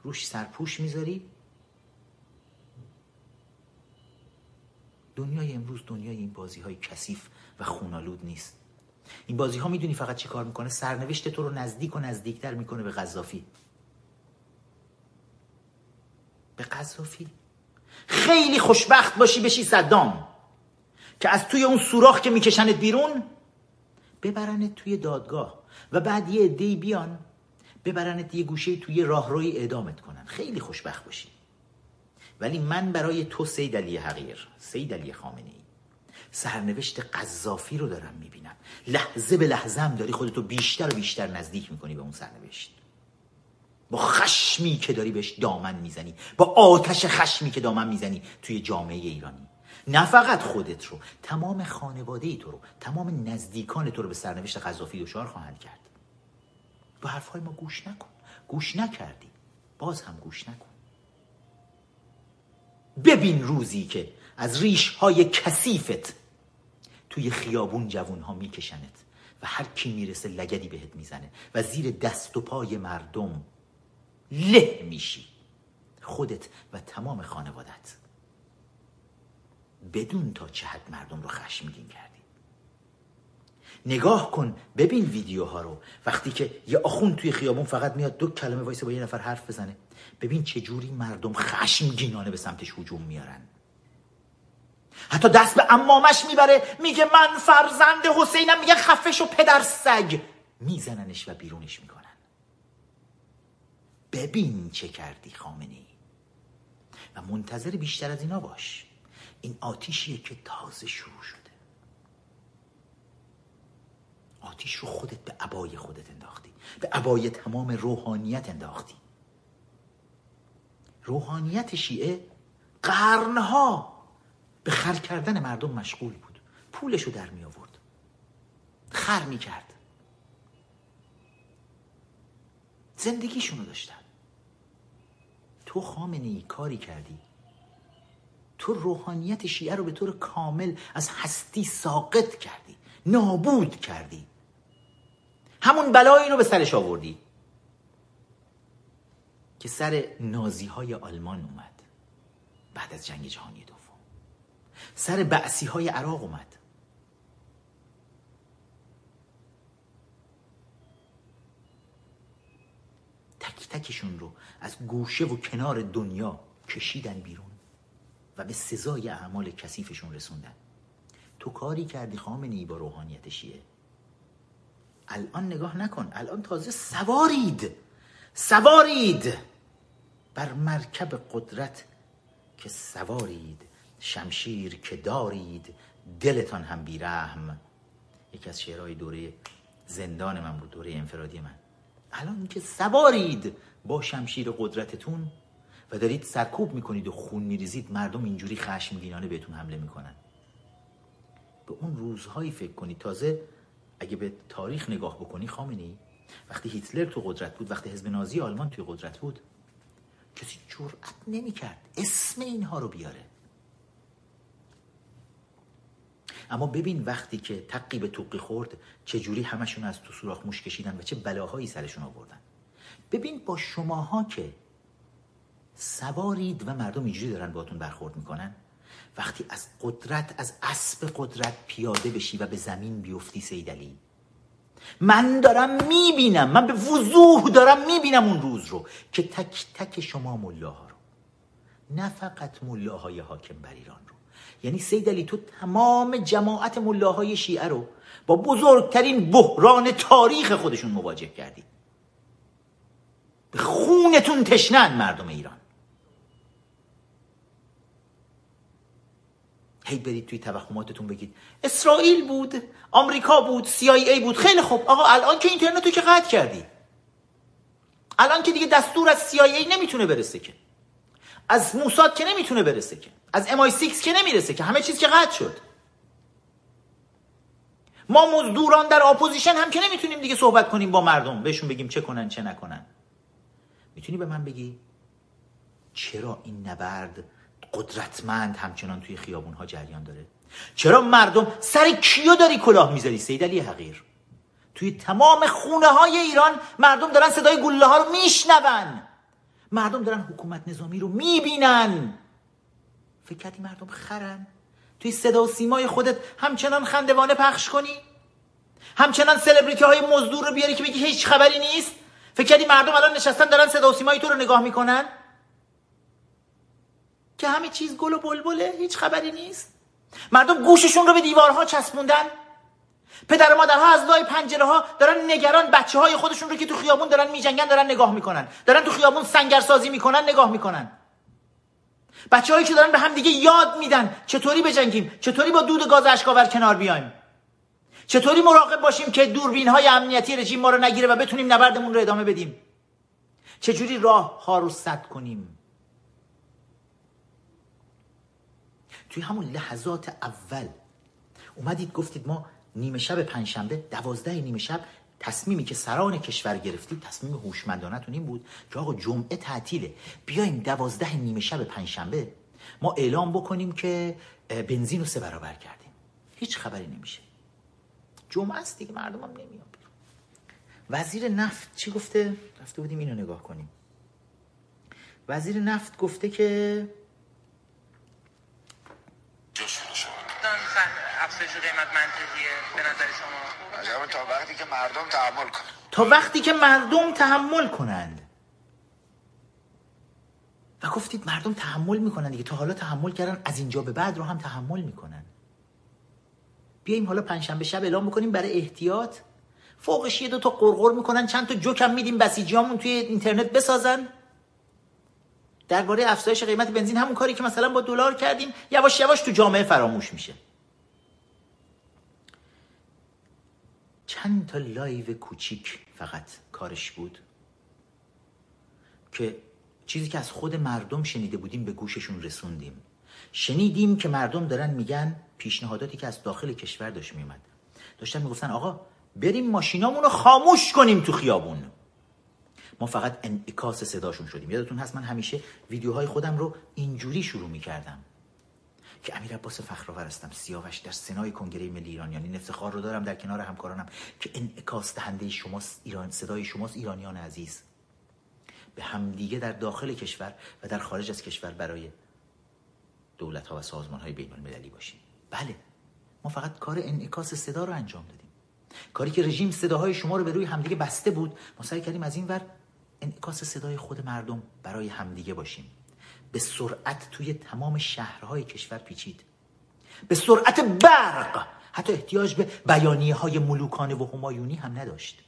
روش سرپوش می‌ذاری؟ دنیای امروز دنیای این بازی های کثیف و خونالود نیست. این بازی ها می‌دونی فقط چی کار می‌کنه؟ سرنوشت تو رو نزدیک و نزدیکتر می‌کنه به قذافی. به قذافی. خیلی خوشبخت باشی بشی صدام که از توی اون سوراخ که میکشنت بیرون ببرنت توی دادگاه و بعد یه عده‌ای بیان ببرنت یه گوشه توی راهروی اعدامت کنن. خیلی خوشبخت باشی. ولی من برای تو سید علی حقیر سید علی خامنه ای سرنوشت قذافی رو دارم می‌بینم. لحظه به لحظه هم داری خودتو بیشتر و بیشتر نزدیک می‌کنی به اون سرنوشت. با خشمی که داری بهش دامن می‌زنی با آتش خشمی که دامن می‌زنی توی جامعه ایرانی. نه فقط خودت رو تمام خانواده ای تو رو تمام نزدیکان تو رو به سرنوشت قذافی دچار خواهند کرد. به حرفهای ما گوش نکن. گوش نکردی. باز هم گوش نکن. ببین روزی که از ریش های کثیفت توی خیابون جوون ها میکشنت و هر کی می‌رسه لگدی بهت می‌زنه و زیر دست و پای مردم له میشی. خودت و تمام خانوادت بدون تا چه حد مردم رو خشمگین کردی. نگاه کن ببین ویدیوها رو. وقتی که یه آخون توی خیابون فقط میاد دو کلمه وایسه با یه نفر حرف بزنه. ببین چه جوری مردم خشمگینانه به سمتش هجوم میارن. حتی دست به امامش می‌بره میگه من فرزند حسینم میگه خفش و پدر سگ. میزننش و بیرونش می‌کنن. ببین چه کردی خامنی و منتظر بیشتر از اینا باش. این آتیشیه که تازه شروع شده. آتیش رو خودت به عبای خودت انداختی. به عبای تمام روحانیت انداختی. روحانیت شیعه قرنها به خر کردن مردم مشغول بود. پولشو در می آورد. خر می کرد. زندگیشونو داشتن. تو خامنه ای کاری کردی تو روحانیت شیعه رو به طور کامل از هستی ساقط کردی. نابود کردی. همون بلای اینو به سرش آوردی. که سر نازی های آلمان اومد. بعد از جنگ جهانی دوم. سر بعثی های عراق اومد. تک تکشون رو از گوشه و کنار دنیا کشیدن بیرون. و به سزای اعمال کثیفشون رسوندن. تو کاری کردی خامنی با روحانیت شیعه. الان نگاه نکن. الان تازه سوارید. سوارید. بر مرکب قدرت که سوارید. شمشیر که دارید. دلتان هم بیرحم. یکی از شعرهای دوره زندان من بود دوره انفرادی من. الان که سوارید با شمشیر قدرتتون و دارید سرکوب می‌کنید و خون میریزید مردم اینجوری خشمگینانه بهتون حمله می‌کنن. به اون روزهایی فکر کنید. تازه اگه به تاریخ نگاه بکنی خامنی وقتی هیتلر تو قدرت بود وقتی حزب نازی آلمان توی قدرت بود کسی جرأت نمی‌کرد اسم اینها رو بیاره. اما ببین وقتی که تقی به توقی خورد چه جوری همشون از تو سوراخ موش کشیدن و چه بلاهایی سرشون آوردن. ببین با شماها که سوارید و مردم اینجوری دارن باهاتون برخورد می‌کنن. وقتی از قدرت از اسب قدرت پیاده بشی و به زمین بیفتی سیدلی من دارم می‌بینم من به وضوح دارم می‌بینم اون روز رو که تک تک شما ملاها رو. نه فقط ملاهای حاکم بر ایران رو. یعنی سید تو تمام جماعت ملاهای شیعه رو با بزرگترین بحران تاریخ خودشون مواجه کردی. به خونتون تشنن مردم ایران. هی برید توی توهماتتون بگید. اسرائیل بود آمریکا بود CIA بود. خیلی خوب. آقا الان که اینترنتو که قطع کردی. الان که دیگه دستور از CIA نمی‌تونه برسه که. از موساد که نمی‌تونه برسه که. از MI6 که نمی‌رسه که. همه چیز که قطع شد. ما مزدوران در اپوزیشن هم که نمی‌تونیم دیگه صحبت کنیم با مردم. بهشون بگیم چه کنن چه نکنن. می‌تونی به من بگی چرا این نبرد قدرتمند همچنان توی خیابون ها جریان داره. چرا مردم سر کیو داری کلاه می‌ذاری؟ سید علی حقیر. توی تمام خونه های ایران مردم دارن صدای گله ها رو میشنون. مردم دارن حکومت نظامی رو می‌بینن. فکر کردی مردم خرن؟ توی صدا و سیمای خودت همچنان خندوانه پخش کنی؟ همچنان سلبریتی های مزدور رو بیاری که بگی هیچ خبری نیست؟ فکر کردی مردم الان نشستن دارن صدا و سیمای تو رو نگاه می‌کنن؟ که همه چیز گل و بلبله هیچ خبری نیست. مردم گوششون رو به دیوارها چسبوندن. پدر و مادرها از لای پنجره ها دارن نگران بچه های خودشون رو که تو خیابون دارن میجنگن دارن نگاه می‌کنن. دارن تو خیابون سنگرسازی می‌کنن نگاه می‌کنن. بچه هایی که دارن به هم دیگه یاد میدن چطوری بجنگیم چطوری با دود گاز اشکاور کنار بیایم. چطوری مراقب باشیم که دوربین های امنیتی رژیم ما رو نگیره و بتونیم نبردمون رو ادامه بدیم. چجوری راه ها رو سد کنیم؟ توی همون لحظات اول اومدید گفتید ما نیمه شب پنجشنبه دوازده نیمه شب تصمیمی که سران کشور گرفتید تصمیم هوشمندانتون این بود که آقا جمعه تعطیله بیایم دوازده نیمه شب پنجشنبه ما اعلام بکنیم که بنزین رو سه برابر کردیم. هیچ خبری نمیشه. جمعه است دیگه مردم هم نمیان. وزیر نفت چی گفته؟ رفته بودیم اینو نگاه کنیم. وزیر نفت گفته که افزایش قیمت منطقیه به نظر شما. تا وقتی که مردم تحمل کنند تا وقتی که مردم تحمل کنند. و گفتید مردم تحمل می‌کنن دیگه. تا حالا تحمل کردن از اینجا به بعد رو هم تحمل می‌کنن. بیایم حالا پنجشنبه شب اعلام بکنیم برای احتیاط. فوقش یه دو تا غرغر می‌کنن چند تا جوکم میدیم بسیجیامون توی اینترنت بسازن. درباره افزایش قیمت بنزین همون کاری که مثلا با دلار کردیم یواش یواش تو جامعه فراموش میشه. چند تا live کوچیک فقط کارش بود که چیزی که از خود مردم شنیده بودیم به گوششون رسوندیم. شنیدیم که مردم دارن میگن پیشنهاداتی که از داخل کشور داشت میومد داشتن می‌گفتن آقا بریم ماشینامون خاموش کنیم تو خیابون. ما فقط انعکاس صداشون شدیم. یادتون هست من همیشه ویدیوهای خودم رو اینجوری شروع می‌کردم که امیر عباس فخرآور هستم. سیاوش در سنای کنگره ملی ایرانیان این افتخار رو دارم در کنار همکارانم که انعکاس دهنده شماست ایران صدای شماست ایرانیان عزیز. به همدیگه در داخل کشور و در خارج از کشور برای دولت ها و سازمان های بین المللی باشیم. بله ما فقط کار انعکاس صدا رو انجام دادیم. کاری که رژیم صداهای شما رو به روی همدیگه بسته بود ما سعی کردیم از این ور انعکاس صدای خود مردم برای همدیگه باشیم. به سرعت توی تمام شهرهای کشور پیچید. به سرعت برق. حتی احتیاج به بیانیه های ملوکانه و همایونی هم نداشت.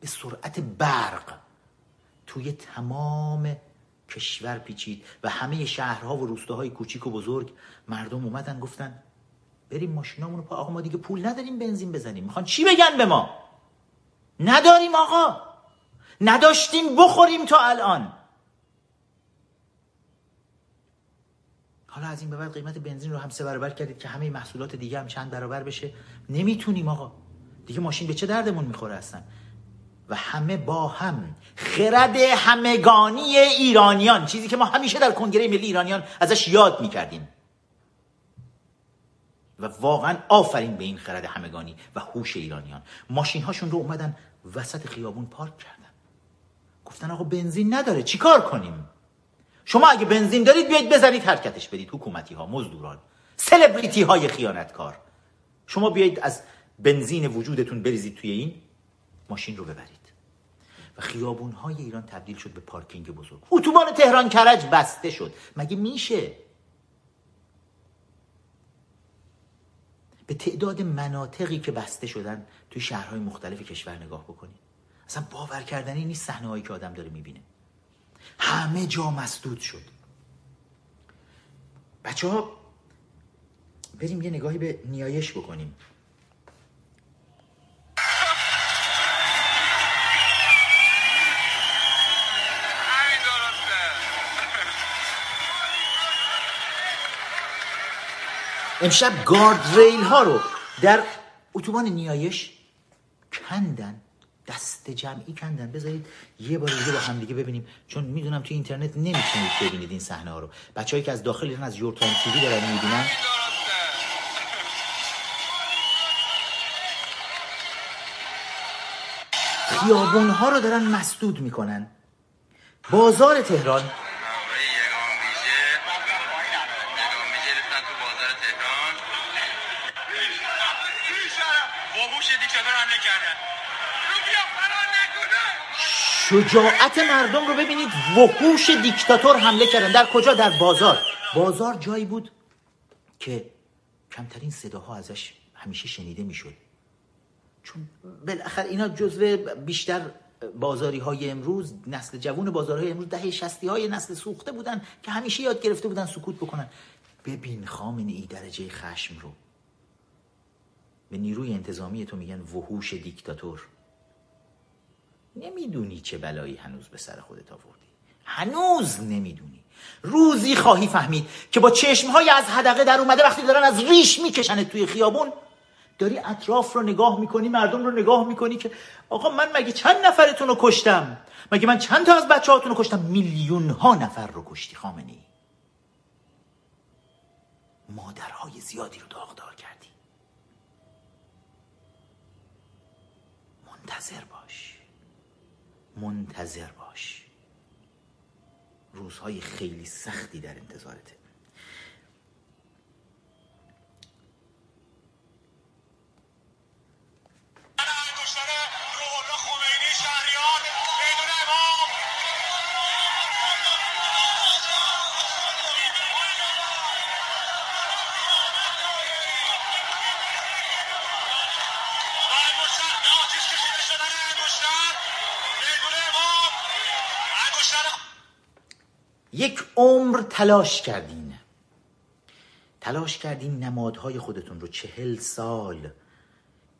به سرعت برق توی تمام کشور پیچید و همه شهرها و روستاهای کوچیک و بزرگ مردم اومدن گفتن بریم ماشینامونو پا آقا ما دیگه پول نداریم بنزین بزنیم. می‌خوان چی بگن به ما؟ نداریم آقا. نداشتیم بخوریم تا الان. حالا از این به بعد قیمت بنزین رو هم سه برابر کردید که همه محصولات دیگه هم چند برابر بشه. نمی‌تونیم آقا. دیگه ماشین به چه دردمون می‌خوره هستن و همه با هم خرد همگانی ایرانیان. چیزی که ما همیشه در کنگره ملی ایرانیان ازش یاد می‌کردیم. و واقعا آفرین به این خرد همگانی و هوش ایرانیان. ماشین هاشون رو اومدن وسط خیابون پارک کردن. گفتن آقا بنزین نداره چیکار کنیم؟ شما اگه بنزین دارید بیاید بزنید حرکتش بدید حکومتی ها مزدوران سلبریتی های خیانتکار. شما بیایید از بنزین وجودتون بریزید توی این ماشین رو ببرید. و خیابون های ایران تبدیل شد به پارکینگ بزرگ. اتوبان تهران کرج بسته شد. مگه میشه؟ به تعداد مناطقی که بسته شدن توی شهرهای مختلف کشور نگاه بکنید. اصلا باور کردنی نیست صحنه هایی که آدم داره می‌بینه. همه جا مسدود شد. بچه ها بریم یه نگاهی به نیایش بکنیم. امشب گارد ریل ها رو در اتوبان نیایش کندن. دست جمعی کندن. بذارید یه بار دیگه با هم دیگه ببینیم. چون می‌دونم توی اینترنت نمی‌تونید ببینید این صحنه ها رو. بچه‌ای که از داخل ایران از یورتایم تیوی دارن می‌بینن. خیابون ها رو دارن مسدود می‌کنن. بازار تهران شجاعت مردم رو ببینید. وحوش دیکتاتور حمله کردن. در کجا؟ در بازار. بازار جایی بود که کمترین صداها ازش همیشه شنیده می‌شد. چون بالاخره اینا جزو بیشتر بازاری های امروز نسل جوون بازارهای امروز دهه شستی های نسل سوخته بودن که همیشه یاد گرفته بودن سکوت بکنن. ببین خامنه ای درجه خشم رو. به نیروی انتظامی تو میگن وحوش دیکتاتور. نمی‌دونی چه بلایی هنوز به سر خودت آوردی. هنوز نمی‌دونی. روزی خواهی فهمید که با چشمهای از حدقه در اومده وقتی دارن از ریش میکشنت توی خیابون داری اطراف رو نگاه می‌کنی مردم رو نگاه می‌کنی که آقا من مگه چند نفرتون رو کشتم؟ مگه من چند تا از بچه هاتون رو کشتم؟ میلیون ها نفر رو کشتی خامنی مادرهای زیادی رو داغدار کردی. منتظر باش. منتظر باش. روزهای خیلی سختی در انتظارته. عمر تلاش کردین. تلاش کردین نمادهای خودتون رو چهل سال.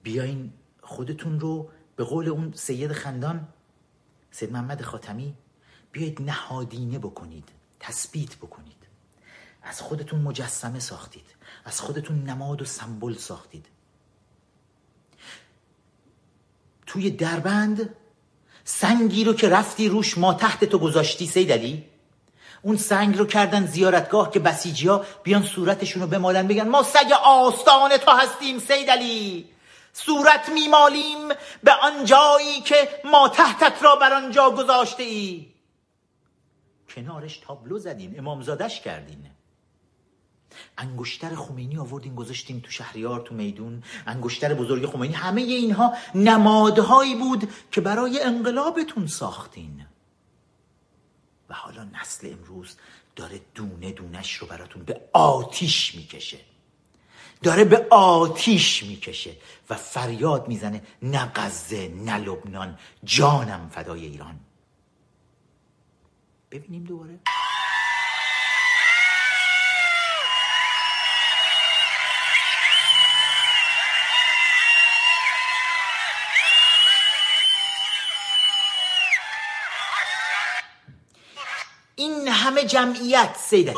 بیاین خودتون رو به قول اون سید خندان سید محمد خاتمی بیایید نهادینه بکنید تثبیت بکنید. از خودتون مجسمه ساختید. از خودتون نماد و سمبل ساختید. توی دربند سنگی رو که رفتی روش ما تحت تو گذاشتی سیدلی اون سنگ رو کردن زیارتگاه که بسیجی ها بیان صورتشون رو بمالن بگن ما سگ آستان تو هستیم سیدلی صورت میمالیم به آن جایی که ما تحتت را بر آنجا گذاشته ای. کنارش تابلو زدین امامزادش کردین. انگشتر خمینی آوردین گذاشتین تو شهریار تو میدون. انگشتر بزرگ خمینی همه اینها نمادهایی بود که برای انقلابتون ساختین. حالا نسل امروز داره دونه دونش رو براتون به آتیش می‌کشه. داره به آتیش می‌کشه و فریاد می‌زنه نه غزه نه لبنان جانم فدای ایران. ببینیم دوباره. همه جمعیت سید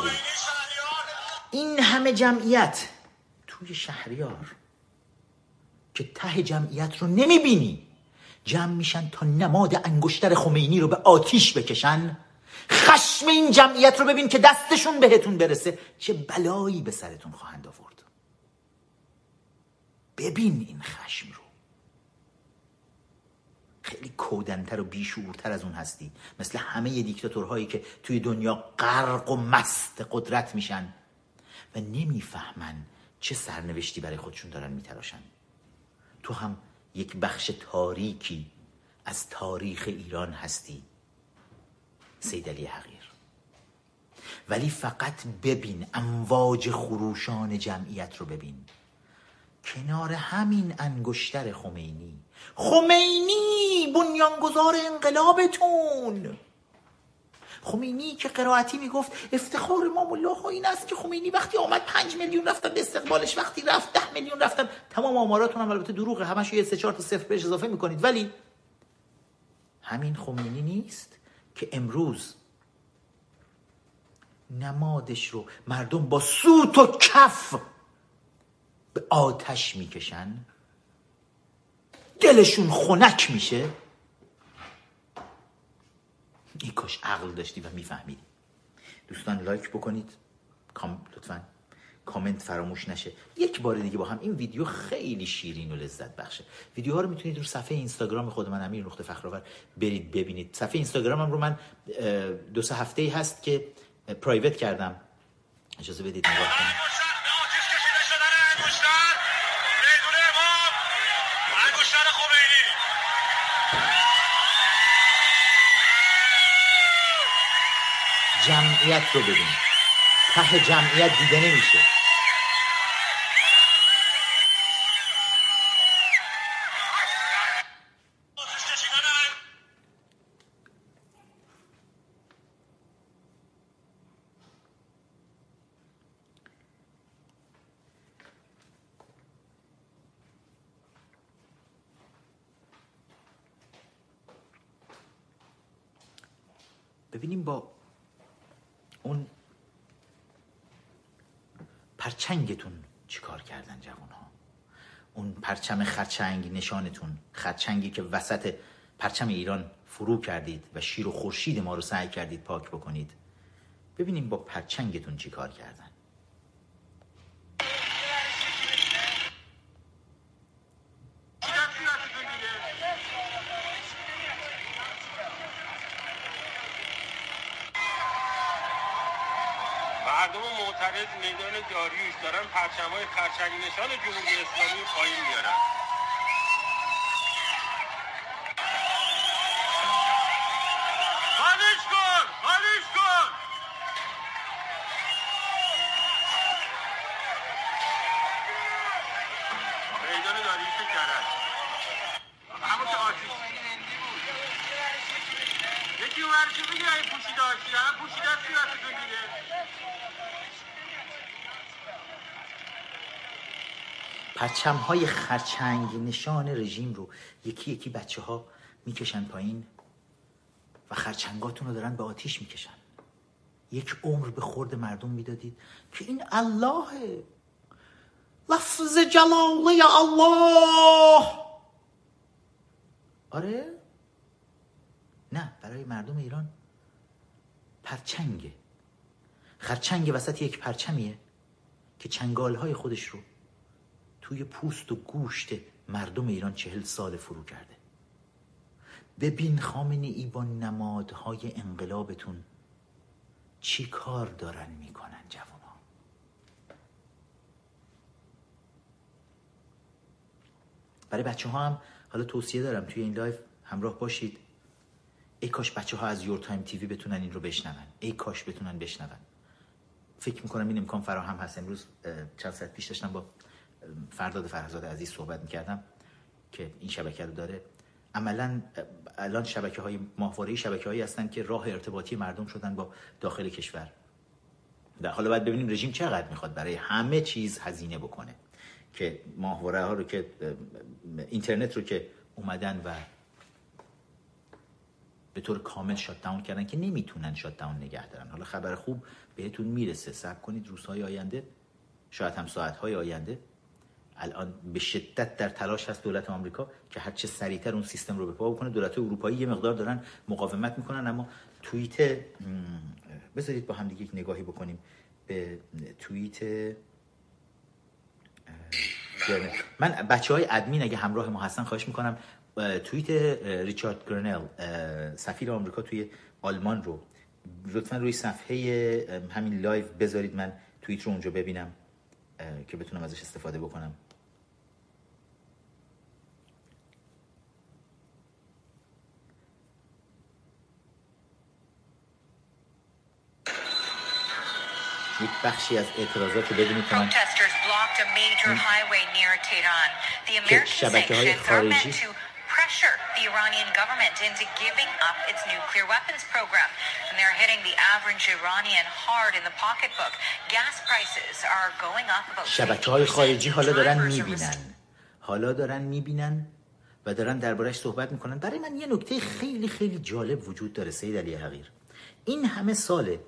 این همه جمعیت توی شهریار که ته جمعیت رو نمی‌بینی. جمع میشن تا نماد انگشتر خمینی رو به آتیش بکشن. خشم این جمعیت رو ببین که دستشون بهتون برسه. چه بلایی به سرتون خواهند آورد. ببین این خشم رو. خیلی کودنتر و بیشورتر از اون هستی. مثل همه دیکتاتورهایی که توی دنیا غرق و مست قدرت میشن. و نمی‌فهمن چه سرنوشتی برای خودشون دارن میتراشن. تو هم یک بخش تاریکی از تاریخ ایران هستی. سید علی حقیر. ولی فقط ببین امواج خروشان جمعیت رو ببین. کنار همین انگشتر خمینی خمینی بنیانگذار انقلابتون. خمینی که قرائتی می‌گفت افتخار ما الله این است که خمینی وقتی آمد پنج میلیون رفتن به استقبالش وقتی رفت ده میلیون رفتن. تمام آماراتون هم البته دروغه همش یه سه چهار تا صفر بهش اضافه می‌کنید. ولی همین خمینی نیست که امروز نمادش رو مردم با سوت و کف به آتش می‌کشن. دلشون خنک میشه. این کاش عقل داشتی و میفهمیدی. دوستان لایک بکنید. کام لطفا کامنت فراموش نشه. یک بار دیگه با هم این ویدیو خیلی شیرین و لذت بخشه. ویدیوها رو می‌تونید رو صفحه اینستاگرام خود من امیر نقطه فخرآور برید ببینید. صفحه اینستاگرامم رو من دو سه هفته ای هست که پرایوت کردم. اجازه بدید نگاه کنید جمعیت رو ببین ته جمعیت دیده نمیشه. ببینیم با اون پرچنگتون چیکار کردن جوان ها اون پرچم خرچنگ نشانتون خرچنگی که وسط پرچم ایران فرو کردید و شیر و خورشید ما رو سعی کردید پاک بکنید. ببینیم با پرچنگتون چیکار کردن مردم معترض میدان داریوش دارن پرچم های خرچنگ نشان جمهوری اسلامی پایین میارن خانش کن خانش کن میدان داریوش کرد همون که آتیش یکی اون ورشو بگیر این پوشیده هاشی هم پوشیده هستی وقتتون دیگه پرچم های خرچنگ نشان رژیم رو یکی یکی بچه ها می‌کشن پایین و خرچنگاتون رو دارن به آتیش می‌کشن. یک عمر به خورد مردم می‌دادید که این الله لفظ جلاله الله. آره؟ نه برای مردم ایران پرچنگه. خرچنگ وسط یک پرچمیه که چنگال های خودش رو توی پوست و گوشت مردم ایران چهل سال فرو کرده. ببین خامنه ای با نمادهای انقلابتون چی کار دارن می‌کنن جوان ها برای بچه ها هم حالا توصیه دارم توی این live همراه باشید. ای کاش بچه ها از Your Time TV بتونن این رو بشنون. ای کاش بتونن بشنون. فکر می‌کنم این امکان فراهم هست. امروز چند ساعت پیش داشتم با فرداد فرحزاد عزیز صحبت می‌کردم که این شبکه رو داره. عملا الان شبکه های ماهواره شبکه هایی هستن که راه ارتباطی مردم شدن با داخل کشور. در حالا باید ببینیم رژیم چقدر می‌خواد برای همه چیز هزینه بکنه که ماهواره ها رو که اینترنت رو که اومدن و به طور کامل شات داون کردن که نمی‌تونن شات داون نگه دارن. حالا خبر خوب بهتون می‌رسه. صبر کنید روزهای آینده شاید هم ساعتهای آینده الان به شدت در تلاش هست دولت آمریکا که هر چه سریعتر اون سیستم رو به پا بکنه. دولت اروپایی یه مقدار دارن مقاومت می‌کنن اما توییت بذارید با هم دیگه یک نگاهی بکنیم به توییت. من بچه های ادمین اگه همراه ما هستن خواهش می‌کنم توییت ریچارد گرنل سفیر آمریکا توی آلمان رو لطفا روی صفحه همین live بذارید. من توییت رو اونجا ببینم که بتونم ازش استفاده بکنم. یک بخشی از اعتراضات رو بدون کنن شبکه های خارجی Pressure the Iranian government into giving up its nuclear weapons program. And they're hitting the average Iranian hard in the pocketbook. Gas prices are going up about خارجی حالا دارن می‌بینن، حالا دارن می‌بینن، و دارن دربارش صحبت می‌کنن. برای من یه نکته خیلی خیلی جالب وجود داره سید علی حقیر این همه ساله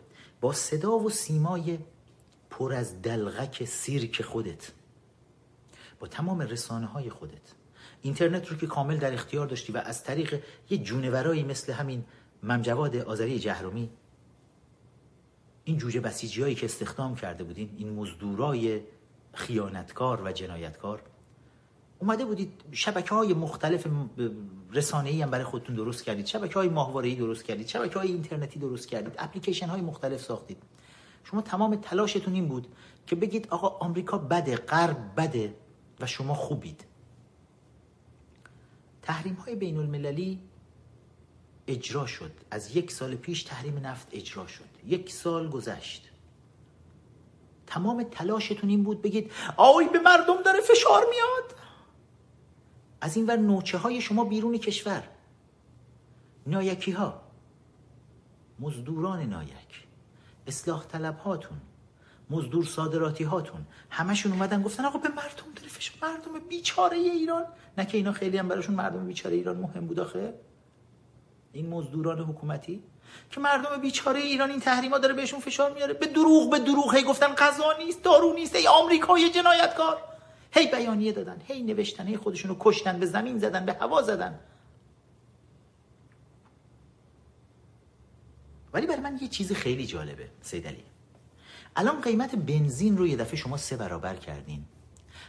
با صدا و سیمای پر از دلغک سیرک خودت. با تمام رسانه های خودت. اینترنت رو که کامل در اختیار داشتی و از طریق یه جونورایی مثل همین ممجواد آذری جهرومی این جوجه بسیجی هایی که استخدام کرده بودین این مزدورای خیانتکار و جنایتکار اومده بودید شبکه های مختلف رسانه ای هم برای خودتون درست کردید. شبکه های ماهواره درست کردید. شبکه های اینترنتی درست کردید. اپلیکیشن های مختلف ساختید. شما تمام تلاشتون این بود که بگید آقا آمریکا بده غرب بده و شما خوبید. تحریم های بین المللی اجرا شد. از یک سال پیش تحریم نفت اجرا شد. یک سال گذشت. تمام تلاشتون این بود بگید آی به مردم داره فشار میاد. از این ور نوچه های شما بیرون کشور. نایکی ها مزدوران نایک. اصلاح طلب هاتون مزدور صادراتی هاتون همشون اومدن گفتن آقا به مردم داره مردم بیچاره ایران. نه که اینا خیلی هم براشون مردم بیچاره ایران مهم بود آخه. این مزدوران حکومتی که مردم بیچاره ایران این تحریما داره بهشون فشار میاره. به دروغ به دروغ هی گفتن غذا نیست دارو نیست ای آمریکای جنایتکار. هی بیانیه دادن هی نوشتن هی خودشونو کشتن به زمین زدن به هوا زدن. ولی برای من یه چیز خیلی جالبه سید علی. الان قیمت بنزین رو یه دفعه شما سه برابر کردین.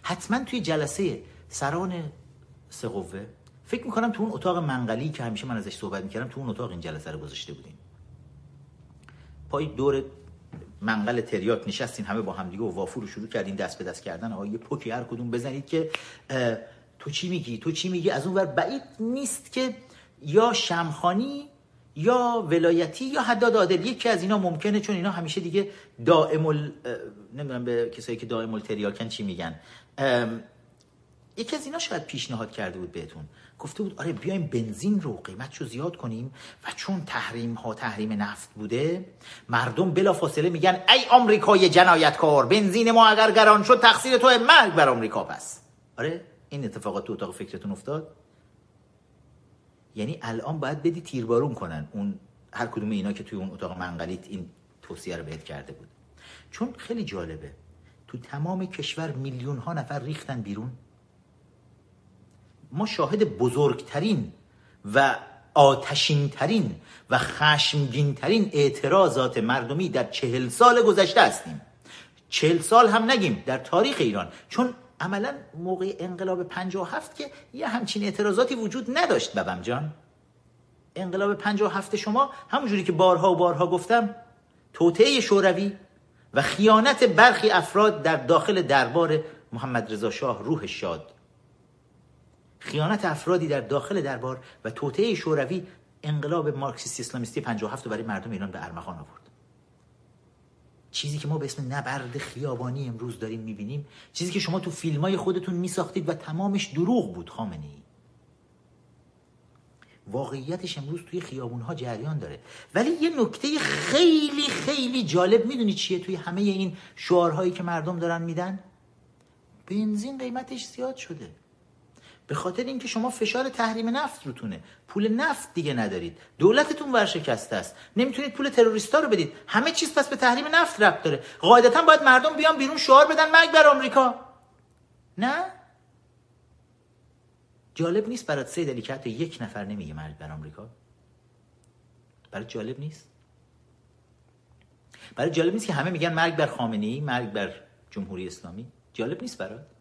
حتما توی جلسه سران سه قوه. فکر می‌کنم تو اون اتاق منقلی که همیشه من ازش صحبت می‌کردم تو اون اتاق این جلسه رو گذاشته بودیم پای دور منقل تریاک نشستین همه با همدیگه و وافور رو شروع کردین دست به دست کردن. آقا یه پوکی هر کدوم بزنید که تو چی میگی؟ تو چی میگی؟ از اون ور بعید نیست که یا شمخانی یا ولایتی یا حداد عادل یکی از اینا ممکنه چون اینا همیشه دیگه دائم ال... نمی‌دونم به کسایی که دائم التریاکن چی میگن. یکی از اینا شاید پیشنهاد کرده بود بهتون. گفته بود آره بیایم بنزین رو قیمتشو زیاد کنیم و چون تحریم ها تحریم نفت بوده مردم بلا فاصله میگن ای آمریکای جنایتکار بنزین ما اگر گران شد تقصیر تو مرگ بر آمریکا پس. آره این اتفاقات تو اتاق فکرتون افتاد؟ یعنی الان باید بدی تیربارون کنن. اون هر کدوم اینا که توی اون اتاق منقلیت این توصیه رو بهت کرده بود. چون خیلی جالبه تو تمام کشور میلیون ها نفر ریختن بیرون. ما شاهد بزرگترین و آتشینترین و خشمگینترین اعتراضات مردمی در چهل سال گذشته هستیم. چهل سال هم نگیم در تاریخ ایران. چون عملا موقع انقلاب 57 که یه همچین اعتراضاتی وجود نداشت. ببم جان انقلاب 57 شما همونجوری که بارها و بارها گفتم توطعه شوروی و خیانت برخی افراد در داخل دربار محمد رضا شاه روح شاد. خیانت افرادی در داخل دربار و توطعه شوروی انقلاب مارکسیستی اسلامیستی 57 رو برای مردم ایران به ارمغان آورد. چیزی که ما به اسم نبرد خیابانی امروز داریم می‌بینیم چیزی که شما تو فیلم های خودتون میساختید و تمامش دروغ بود خامنه ای. واقعیتش امروز توی خیابون ها جریان داره. ولی یه نکته خیلی خیلی جالب می‌دونی چیه توی همه این شعارهایی که مردم دارن میدن؟ بنزین قیمتش زیاد شده. به خاطر اینکه شما فشار تحریم نفت روتونه. پول نفت دیگه ندارید. دولتتون ورشکسته است. نمی‌تونید پول تروریستا رو بدید. همه چیز پس به تحریم نفت ربط داره. قاعدتا باید مردم بیان بیرون شعار بدن مرگ بر آمریکا. نه؟ جالب نیست برات سید علی که یک نفر نمیگه مرگ بر آمریکا؟ برات جالب نیست؟ برای جالب نیست که همه میگن مرگ بر خامنه ای مرگ بر جمهوری اسلامی؟ جالب نیست برات؟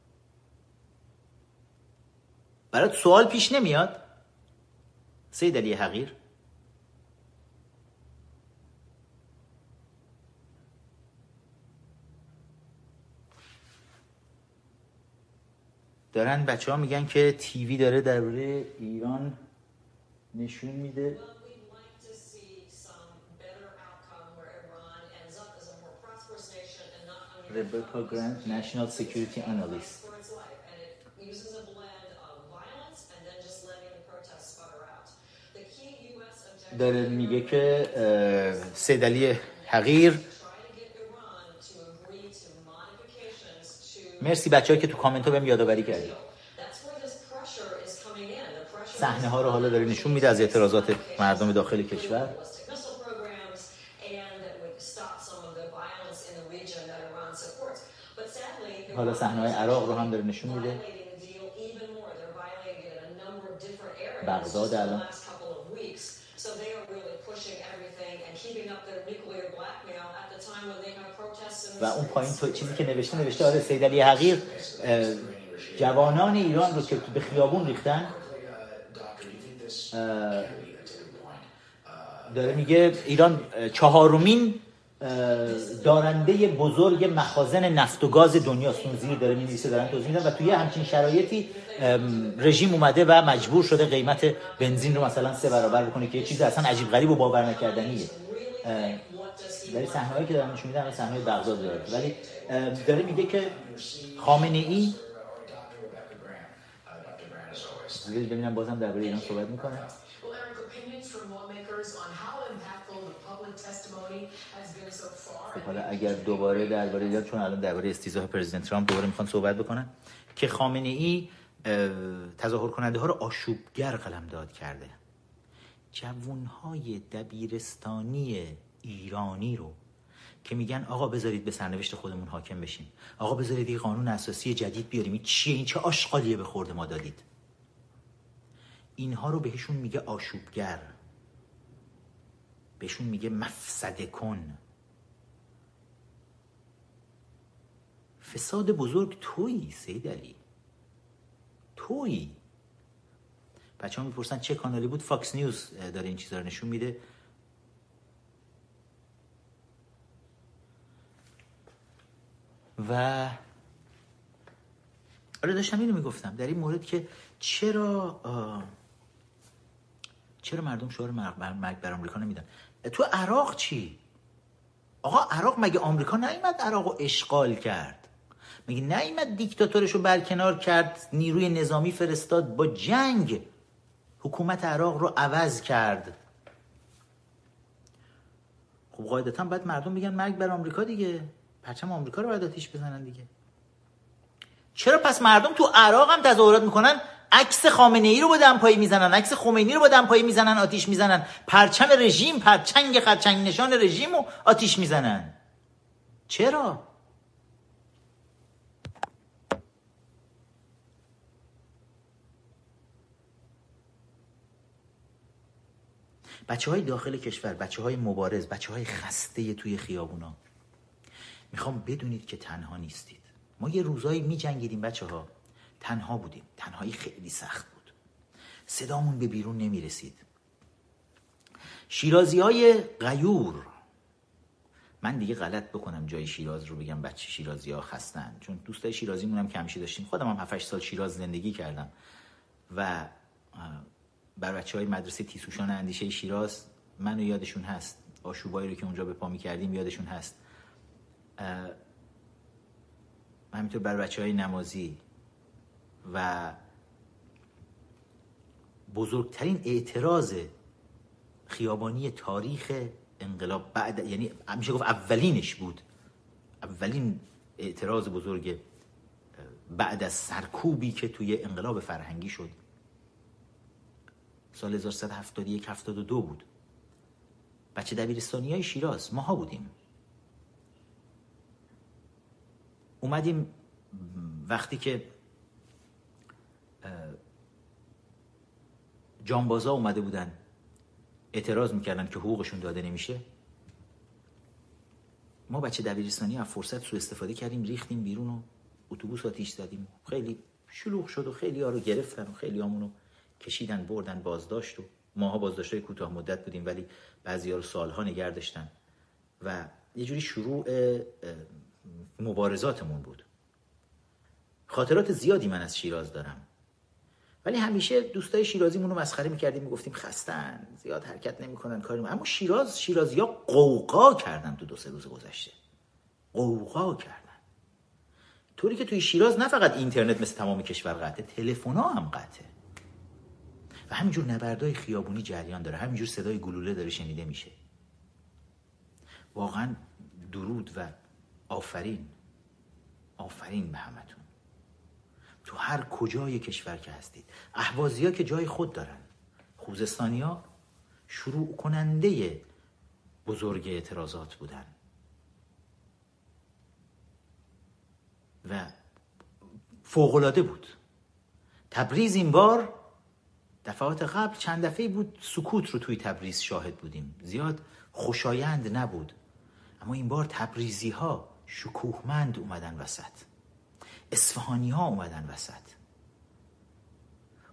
برات سوال پیش نمیاد؟ سید علی حقیر. دارن بچه ها میگن که تیوی داره درباره ایران نشون میده. Rebecca Grant, National Security Analyst. داره میگه که سیدلی حقیر. مرسی بچه که تو کامنت ها بهم یادآوری کردی صحنه ها رو حالا داره نشون میده از اعتراضات مردم داخل کشور. حالا صحنه های عراق رو هم داره نشون میده. بغداد الان. و اون پایین تو چیزی که نوشته نوشته آره سید علی حقیر جوانان ایران رو که به خیابون ریختن. داره میگه ایران چهارمین دارنده بزرگ مخازن نفت و گاز دنیاست. اون زیر داره می‌نویسه دارن توضیح میدن و توی همچین شرایطی رژیم اومده و مجبور شده قیمت بنزین رو مثلا سه برابر بکنه که یه چیز اصلا عجیب غریب و باور نکردنیه ولی صحنه‌ای که دارن نشون میدن صحنه بغداد داره. ولی داره میگه که خامنه ای ببینم بازم درباره ایران صحبت می‌کنه. خب حالا اگر دوباره درباره ایران چون الان درباره استیزاه پرزیدنت ترامپ دوباره می‌خوان صحبت بکنن که خامنه ای تظاهر کننده ها رو آشوبگر قلمداد کرده. جوونهای دبیرستانی ایرانی رو که میگن آقا بذارید به سرنوشت خودمون حاکم بشیم. آقا بذارید یه قانون اساسی جدید بیاریم. این چیه؟ این چه آشغالیه به خورده ما دادید؟ اینها رو بهشون میگه آشوبگر. بهشون میگه مفسده کن. فساد بزرگ تویی سید علی. تویی. بچه ها می‌پرسن چه کانالی بود؟ فاکس نیوز داره این چیزا رو نشون میده. و آره داشتم اینو می‌گفتم در این مورد که چرا چرا مردم شعار مرگ بر آمریکا نمیدن؟ تو عراق چی؟ آقا عراق مگه آمریکا نیومد عراق رو اشغال کرد؟ مگه نیومد دیکتاتورش رو برکنار کرد نیروی نظامی فرستاد با جنگ حکومت عراق رو عوض کرد؟ خب قاعدتا باید مردم بگن مرگ بر آمریکا دیگه. پرچم آمریکا رو باید آتیش بزنن دیگه. چرا پس مردم تو عراق هم تظاهرات می‌کنن؟ عکس خامنه ای رو با دمپایی می‌زنن عکس خمینی رو با دمپایی می‌زنن آتیش می‌زنن. پرچم رژیم پرچنگ خرچنگ نشان رژیم رو آتیش می‌زنن. چرا؟ بچه های داخل کشور بچه های مبارز بچه های خسته توی خیابونا. می‌خوام بدونید که تنها نیستید. ما یه روزایی می جنگیدیم بچه ها تنها بودیم. تنهایی خیلی سخت بود. صدامون به بیرون نمی رسید شیرازی های غیور. من دیگه غلط بکنم جای شیراز رو بگم بچه شیرازی ها خستن. چون دوستای شیرازی مونم همیشه داشتیم. خودم هم 7 سال شیراز زندگی کردم. و بر بچه های مدرسه تیسوشان اندیشه شیراز منو یادشون هست. آشوبایی رو که اونجا به پا کردیم یادشون هست. همینطور بر بچه های نمازی و بزرگترین اعتراض خیابانی تاریخ انقلاب بعد یعنی میشه گفت اولینش بود. اولین اعتراض بزرگ بعد از سرکوبی که توی انقلاب فرهنگی شد. سال 1171 72 بود. بچه دبیرستانی های شیراز ماها بودیم. اومدیم وقتی که جانبازا اومده بودن اعتراض می‌کردن که حقوقشون داده نمیشه. ما بچه دبیرستانی از فرصت سو استفاده کردیم ریختیم بیرون و اتوبوس آتیش زدیم. خیلی شلوغ شد و خیلی ها رو گرفتن و خیلی همونو کشیدن بردن بازداشت و ماها بازداشت های کوتاه مدت بودیم ولی بعضی ها رو سالها نگه داشتن. و یه جوری شروع مبارزاتمون بود. خاطرات زیادی من از شیراز دارم. ولی همیشه دوستای شیرازیمون رو مسخره می‌کردیم می‌گفتیم خستن زیاد حرکت نمی‌کنن کاری اما شیراز شیرازی ها قوقا کردن تو دو سه روز گذشته. قوقا کردن. طوری که توی شیراز نه فقط اینترنت مثل تمام کشور قطعه تلفن هم قطعه. و همینجور نبردهای خیابونی جریان داره. همینجور صدای گلوله داره شنیده میشه. واقعا درود و آفرین. آفرین به همتون. تو هر کجای کشور که هستید احوازی ها که جای خود دارن خوزستانی ها شروع کننده بزرگ اعتراضات بودن. و فوقلاده بود. تبریز این بار دفعات قبل چند دفعه بود سکوت رو توی تبریز شاهد بودیم. زیاد خوشایند نبود. اما این بار تبریزی ها شکوهمند اومدن وسط. اصفهانی ها اومدن وسط.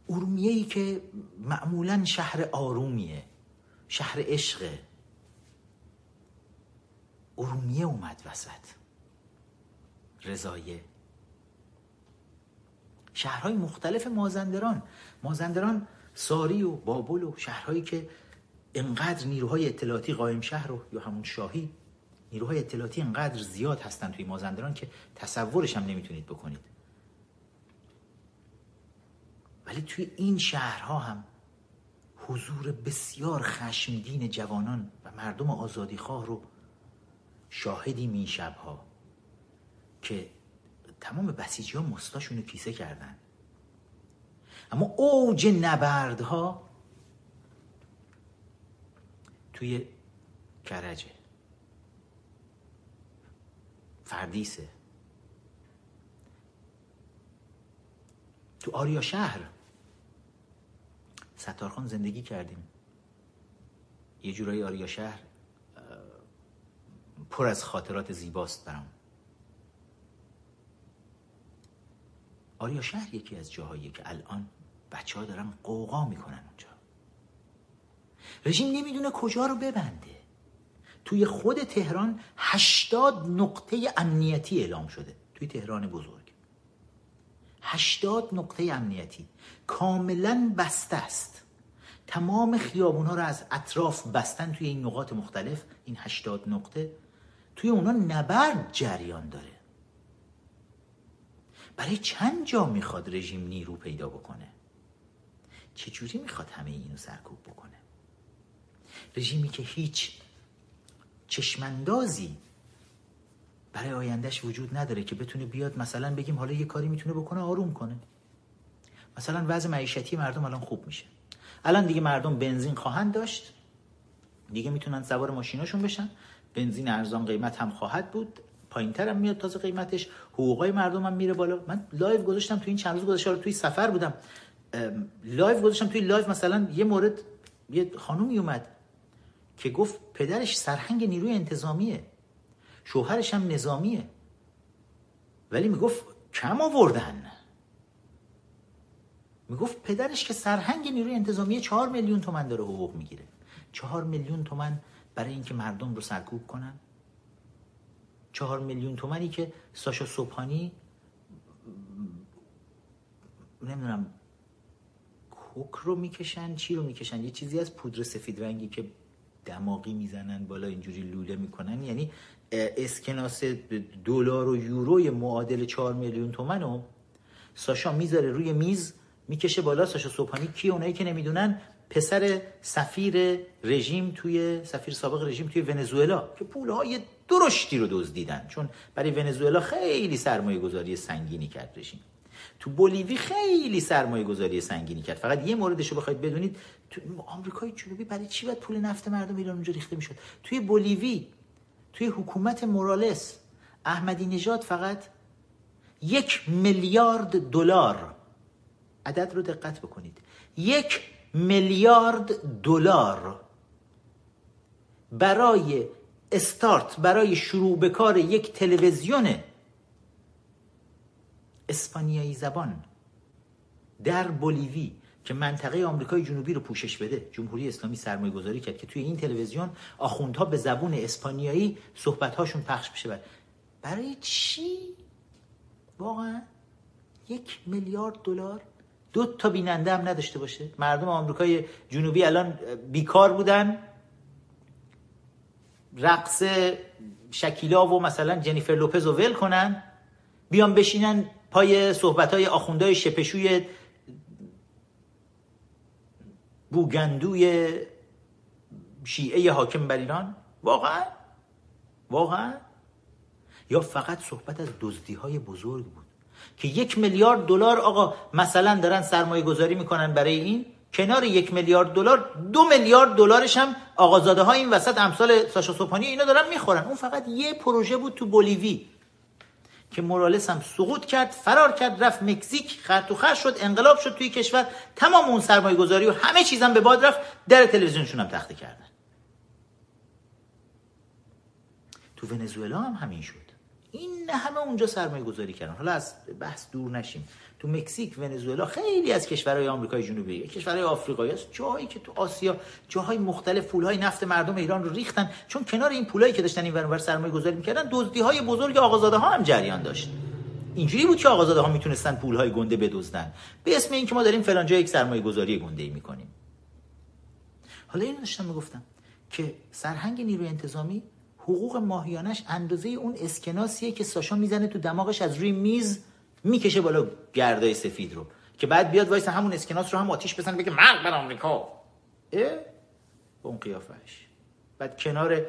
ارومیه ای که معمولا شهر آرومیه شهر عشقه. ارومیه اومد وسط. رضایه. شهرهای مختلف مازندران. مازندران ساری و بابل و شهرهایی که انقدر نیروهای اطلاعاتی قائم شهر رو یا همون شاهی نیروهای اطلاعاتی انقدر زیاد هستن توی مازندران که تصورش هم نمی‌تونید بکنید. ولی توی این شهرها هم حضور بسیار خشمگین جوانان و مردم آزادیخواه رو شاهدی شبها که تمام بسیجی ها مستاشون رو کیسه کردن. اما اوج نبردها توی کرجه. فردیسه. تو آریا شهر ستارخان زندگی کردیم. یه جورایی آریا شهر پر از خاطرات زیباست برام. آریا شهر یکی از جاهایی که الان بچه ها دارن قوقا می‌کنن اونجا. رژیم نمی‌دونه کجا رو ببنده. توی خود تهران هشتاد نقطه امنیتی اعلام شده توی تهران بزرگ. هشتاد نقطه امنیتی. کاملا بسته است. تمام خیابون ها رو از اطراف بستن توی این نقاط مختلف این هشتاد نقطه توی اونا نبرد جریان داره. برای چند جا می‌خواد رژیم نیرو پیدا بکنه؟ چجوری می‌خواد همه اینو سرکوب بکنه؟ رژیمی که هیچ چشمندازی برای آیندهش وجود نداره که بتونه بیاد مثلا بگیم حالا یه کاری می‌تونه بکنه آروم کنه. مثلا وضع معیشتی مردم الان خوب میشه. الان دیگه مردم بنزین خواهند داشت. دیگه می‌تونن سوار ماشیناشون بشن. بنزین ارزان قیمت هم خواهد بود. پایین هم میاد تازه قیمتش. حقوقای مردم هم میره بالا. من live گذاشتم توی این چند روز گذشته. توی سفر بودم. لایو گذاشتم توی لایو. مثلا یه مورد یه خانومی اومد. که گفت پدرش سرهنگ نیروی انتظامیه. شوهرش هم نظامیه. ولی می‌گفت کم آوردن. می‌گفت پدرش که سرهنگ نیروی انتظامیه چهار میلیون تومن داره حقوق می‌گیره. چهار میلیون تومن برای اینکه مردم رو سرکوب کنن. چهار میلیون تومنی که ساشا صبحانی نمی‌دونم کوک رو می‌کشن چی رو می‌کشن؟ یه چیزی از پودر سفید رنگی که دماغی می‌زنن بالا اینجوری لوله می‌کنن. یعنی اسکناس دلار و یوروی معادل 4 میلیون تومن ساشا می‌ذاره روی میز می‌کشه بالا. ساشا صبحانی کی اونایی که نمی‌دونن؟ پسر سفیر رژیم توی سفیر سابق رژیم توی ونزوئلا که پولهای درشتی رو دزدیدن. چون برای ونزوئلا خیلی سرمایه گذاری سنگینی کرد رژیم. تو بولیوی خیلی سرمایه گذاری سنگینی کرد. فقط یه موردش رو بخواید بدونید تو آمریکای جنوبی برای چی باید پول نفت مردم ایران اونجا ریخته می‌شد؟ توی بولیوی توی حکومت مورالس احمدی نژاد فقط یک میلیارد دلار. عدد رو دقت بکنید. یک میلیارد دلار برای استارت برای شروع به کار یک تلویزیون اسپانیایی زبان در بولیوی که منطقه آمریکای جنوبی رو پوشش بده جمهوری اسلامی سرمایه گذاری کرد که توی این تلویزیون آخوندها به زبون اسپانیایی صحبتهاشون پخش بشه. برای چی؟ واقعا یک میلیارد دلار؟ دو تا بیننده هم نداشته باشه. مردم آمریکای جنوبی الان بیکار بودن. رقص شکیلا و مثلا جنیفر لوپز رو ول کنن. بیان بشینن پای صحبت های آخوندهای شپشوی بوگندوی شیعه حاکم بر ایران؟ واقعا؟ واقعا؟ یا فقط صحبت از دزدی های بزرگ بود که یک میلیارد دلار آقا مثلا دارن سرمایه گذاری می‌کنن برای این کنار یک میلیارد دلار دو میلیارد دلارش هم آقازاده ها این وسط امثال ساشا سوپانی اینا دارن می‌خورن. اون فقط یه پروژه بود تو بولیوی. که مورالس هم سقوط کرد فرار کرد رفت مکزیک خر تو خر شد انقلاب شد توی کشور تمام اون سرمایه گذاری و همه چیزم به باد رفت در تلویزیونشون هم تخته کردن. تو ونزوئلا هم همین شد. این همه اونجا سرمایه گذاری کردن. حالا از بحث دور نشیم. تو مکزیک ونزوئلا خیلی از کشورهای آمریکای جنوبی کشورهای آفریقایی است جایی که تو آسیا جاهای مختلف پولهای نفت مردم ایران رو ریختن چون کنار این پولایی که داشتن این ور سرمایه گذاری می‌کردن دزدی های بزرگ آقازاده ها هم جریان داشت. اینجوری بود که آقازاده ها می‌تونستن پولهای گنده بدزدن. به اسم اینکه ما داریم فلان جا یک سرمایه گذاری گنده ای می‌کنیم. حالا اینو داشتم می‌گفتم که سرهنگ نیروی انتظامی حقوق ماهیانش اندازه اون اسکناسیه که ساشا می‌زنه تو دماغش از روی میز می‌کشه بالا گردای سفید رو که بعد بیاد وایسه همون اسکناس رو هم آتیش بزنه بگه مرگ بر آمریکا. اه؟ اون قیافش بعد کنار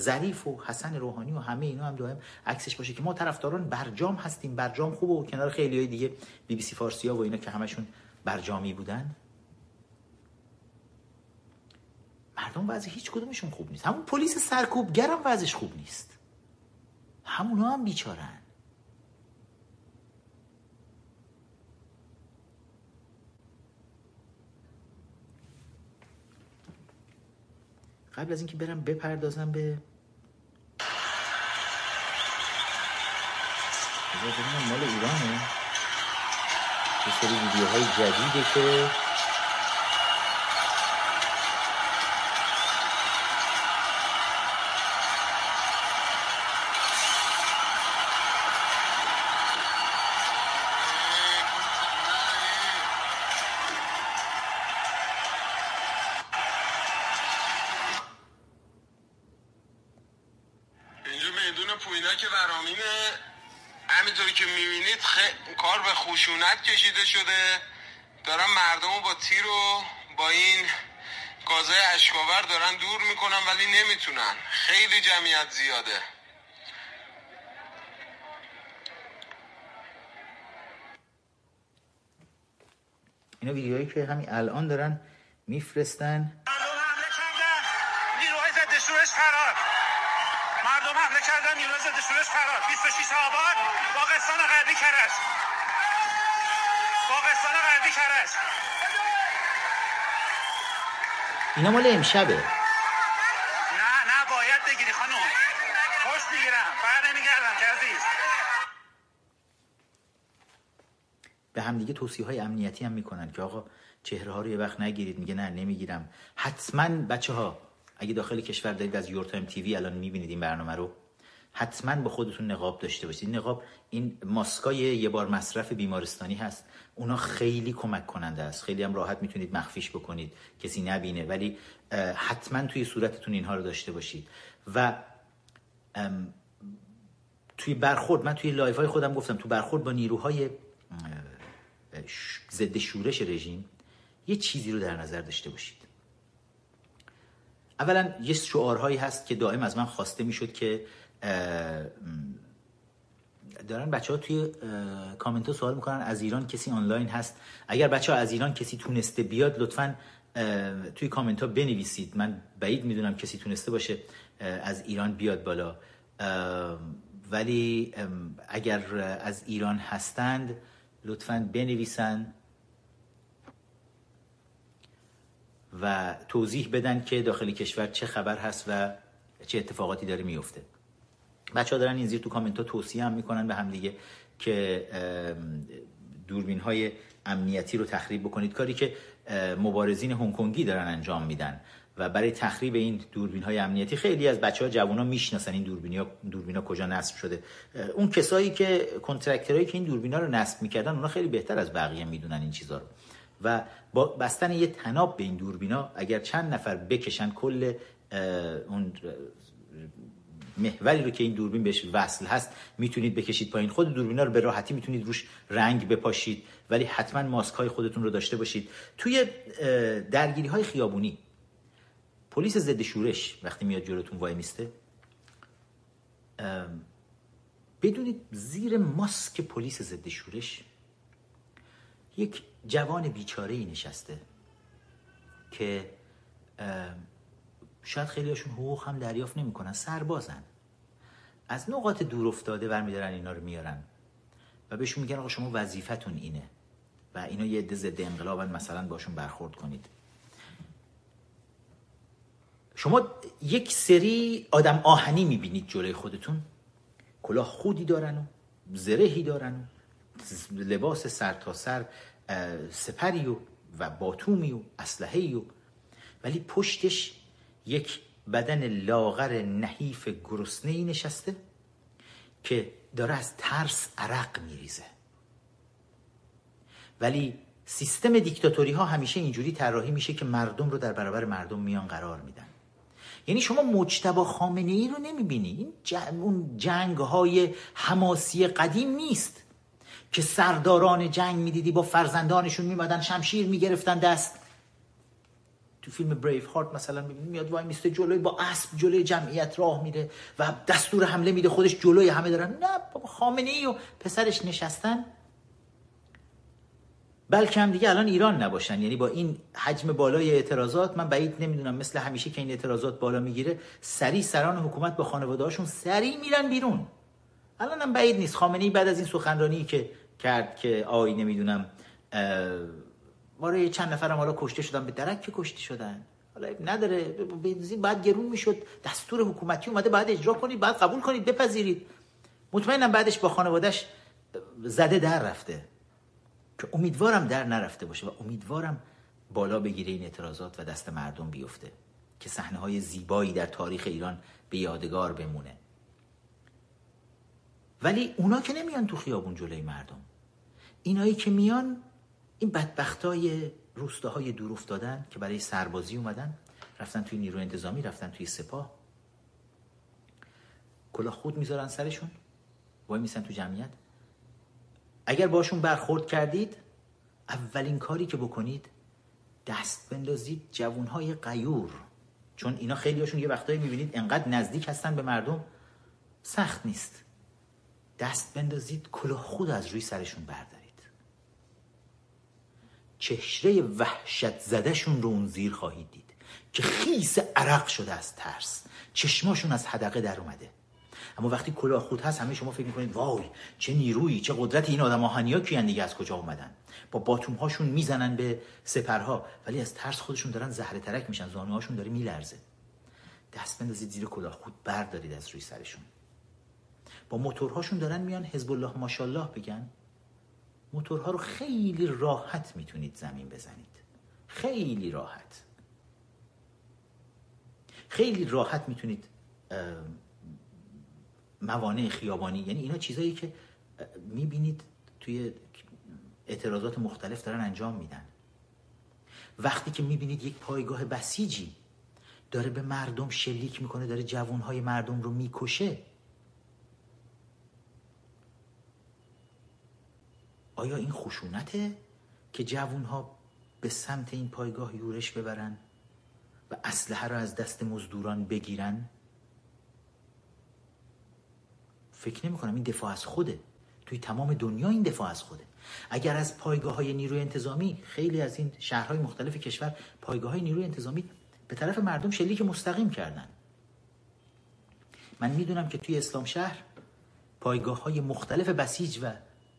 ظریف و حسن روحانی و همه اینا هم دائم عکسش باشه که ما طرفداران برجام هستیم. برجام خوبه و کنار خیلی های دیگه بی بی سی فارسی ها و اینا که همشون برجامی بودن. مردم وضع هیچ کدومشون خوب نیست. همون پلیس سرکوبگرم وضعش خوب نیست. همونا هم بیچارن. قبل از اینکه برم بپردازم به مال ایرانه. یه سری ویدیوهای جدیده که اینجا میدون پوینا که ورامینه همینطوری که می‌بینید خ... کار به خشونت کشیده شده دارن مردم رو با این گازه اشکاور دارن دور می‌کنن ولی نمی‌تونن. خیلی جمعیت زیاده. اینا ویدیوهایی که همین الان دارن میفرستن. مردم حمله کردن. نیروهای ضد شورش فرار. مردم حمله کردن. نیروهای ضد شورش فرار. 26 آبان باغستان غربی کرج. باغستان غربی کرج. اینا مال امشبه. نه نه باید بگیری خانم. خوش می‌گیرم بر نمیگردم که عزیز. به همدیگه توصیه های امنیتی هم می‌کنن که آقا چهره ها رو یه وقت نگیرید. میگه نه نمی‌گیرم. حتما بچه ها اگه داخل کشور دارید از یور تایم تیوی الان می‌بینید این برنامه رو حتما با خودتون نقاب داشته باشید. نقاب این ماسکای یه بار مصرف بیمارستانی هست. اونا خیلی کمک کننده است. خیلی هم راحت می‌تونید مخفیش بکنید. کسی نبینه. ولی حتما توی صورتتون اینها رو داشته باشید. و توی برخورد من توی live های خودم گفتم تو برخورد با نیروهای ضد شورش رژیم یه چیزی رو در نظر داشته باشید. اولا یه شعارهایی هست که دائم از من خواسته می‌شد که دارن بچه ها توی کامنت ها سوال می‌کنن از ایران کسی آنلاین هست؟ اگر بچه ها از ایران کسی تونسته بیاد لطفا توی کامنت ها بنویسید. من بعید می‌دونم کسی تونسته باشه از ایران بیاد بالا. ولی اگر از ایران هستند لطفا بنویسن و توضیح بدن که داخل کشور چه خبر هست و چه اتفاقاتی داره میفته بچه ها دارن این زیر تو کامنت ها توصیه هم می‌کنن به هم دیگه که دوربین های امنیتی رو تخریب بکنید. کاری که مبارزین هنگ کنگی دارن انجام میدن و برای تخریب این دوربین های امنیتی خیلی از بچه ها جوان ها می‌شناسن این دوربین ها, دوربین ها کجا نصب شده. اون کسایی که کنترکترهایی که این دوربین ها رو نصب می‌کردن اونا خیلی بهتر از بقیه می‌دونن این چیزا رو. و با بستن یه تناب به این دوربینا اگر چند نفر بکشن کل اون محوری رو که این دوربین بهش وصل هست می‌تونید بکشید پایین. خود دوربینا رو به راحتی می‌تونید روش رنگ بپاشید ولی حتما ماسک های خودتون رو داشته باشید. توی درگیری های خیابونی پلیس ضد شورش وقتی میاد جلوتون وای میسته بدونید زیر ماسک پلیس ضد شورش یک جوان بیچاره ای نشسته که شاید خیلی هاشون حقوق هم دریافت نمی‌کنن. سربازن. از نقاط دور افتاده برمیدارن اینا رو میارن. و بهشون میگن آقا شما وظیفتون اینه. و اینا یه عده ضد انقلابن مثلا باشون برخورد کنید. شما یک سری آدم آهنی می‌بینید جلوی خودتون. کلاه خودی دارن و زرهی دارن و لباس سر تا سر سپری و و باتومی و اسلحه‌ای و ولی پشتش یک بدن لاغر نحیف گرسنه نشسته که داره از ترس عرق میریزه. ولی سیستم دیکتاتوری ها همیشه اینجوری طراحی میشه که مردم رو در برابر مردم میان قرار میدن. یعنی شما مجتبا خامنه ای رو نمی‌بینی. این اون جنگ های حماسی قدیم نیست که سرداران جنگ می‌دیدی با فرزندانشون میمدن شمشیر می‌گرفتن دست. تو فیلم بریف هارت مثلا می‌بینی میاد وای میسته جلوی با اسب جلوی جمعیت راه میره و دستور حمله میده خودش جلوی همه دارن. نه بابا خامنه ای و پسرش نشستن. بلکه هم دیگه الان ایران نباشن. یعنی با این حجم بالای اعتراضات من بعید نمی‌دونم مثل همیشه که این اعتراضات بالا می‌گیره سری سران حکومت با خانواده‌هاشون سری میرن بیرون. الان هم بعید نیست. خامنه ای بعد از این سخنرانی که کرد که آی نمی‌دونم ما چند نفرم حالا کشته شدن به درک که کشته شدن؟ حالا نداره. بنزین بعد گرون می‌شد. دستور حکومتی اومده بعد اجرا کنید بعد قبول کنید بپذیرید. مطمئنم بعدش با خانوادهش زده در رفته. که امیدوارم در نرفته باشه و امیدوارم بالا بگیره این اعتراضات و دست مردم بیفته. که صحنه های زیبایی در تاریخ ایران به یادگار بمونه. ولی اونا که نمیان تو خیابون جلوی مردم. اینایی که میان این بدبختای روستاهای دور افتادن که برای سربازی اومدن رفتن توی نیرو انتظامی رفتن توی سپاه. کلاه خود می‌ذارن سرشون وای میسن تو جمعیت. اگر باشون برخورد کردید اولین کاری که بکنید دست بندازید جوانهای قیور چون اینا خیلی هاشون یه وقتایی می‌بینید انقدر نزدیک هستن به مردم سخت نیست. دست بندازید کلاه خود از روی سرشون بردارید. چهره وحشت زدهشون رو اون زیر خواهید دید که خیس عرق شده از ترس. چشماشون از حدقه در اومده. اما وقتی کلاه خود هست همه شما فکر می‌کنید وای چه نیرویی چه قدرت این آدم آهنی ها کیان دیگه از کجا اومدن؟ با باتوم هاشون می‌زنن به سپرها ولی از ترس خودشون دارن زهره ترک میشن زانوهاشون داره میلرزه. دست بندازید زیر کلاه خود بردارید از روی سرشون. با موتورهاشون دارن میان حزب الله ماشاءالله بگن. موتورها رو خیلی راحت می‌تونید زمین بزنید. خیلی راحت. خیلی راحت می‌تونید موانع خیابانی یعنی اینا چیزایی که می‌بینید توی اعتراضات مختلف دارن انجام میدن. وقتی که می‌بینید یک پایگاه بسیجی داره به مردم شلیک می‌کنه داره جوانهای مردم رو می‌کشه آیا این خشونته که جوانها به سمت این پایگاه یورش ببرن و اسلحه را از دست مزدوران بگیرن؟ فکر نمی کنم این دفاع از خوده. توی تمام دنیا این دفاع از خوده. اگر از پایگاه های نیروی انتظامی خیلی از این شهرهای مختلف کشور پایگاه های نیروی انتظامی به طرف مردم شلیک مستقیم کردن. من می‌دونم که توی اسلام شهر پایگاه های مختلف بسیج و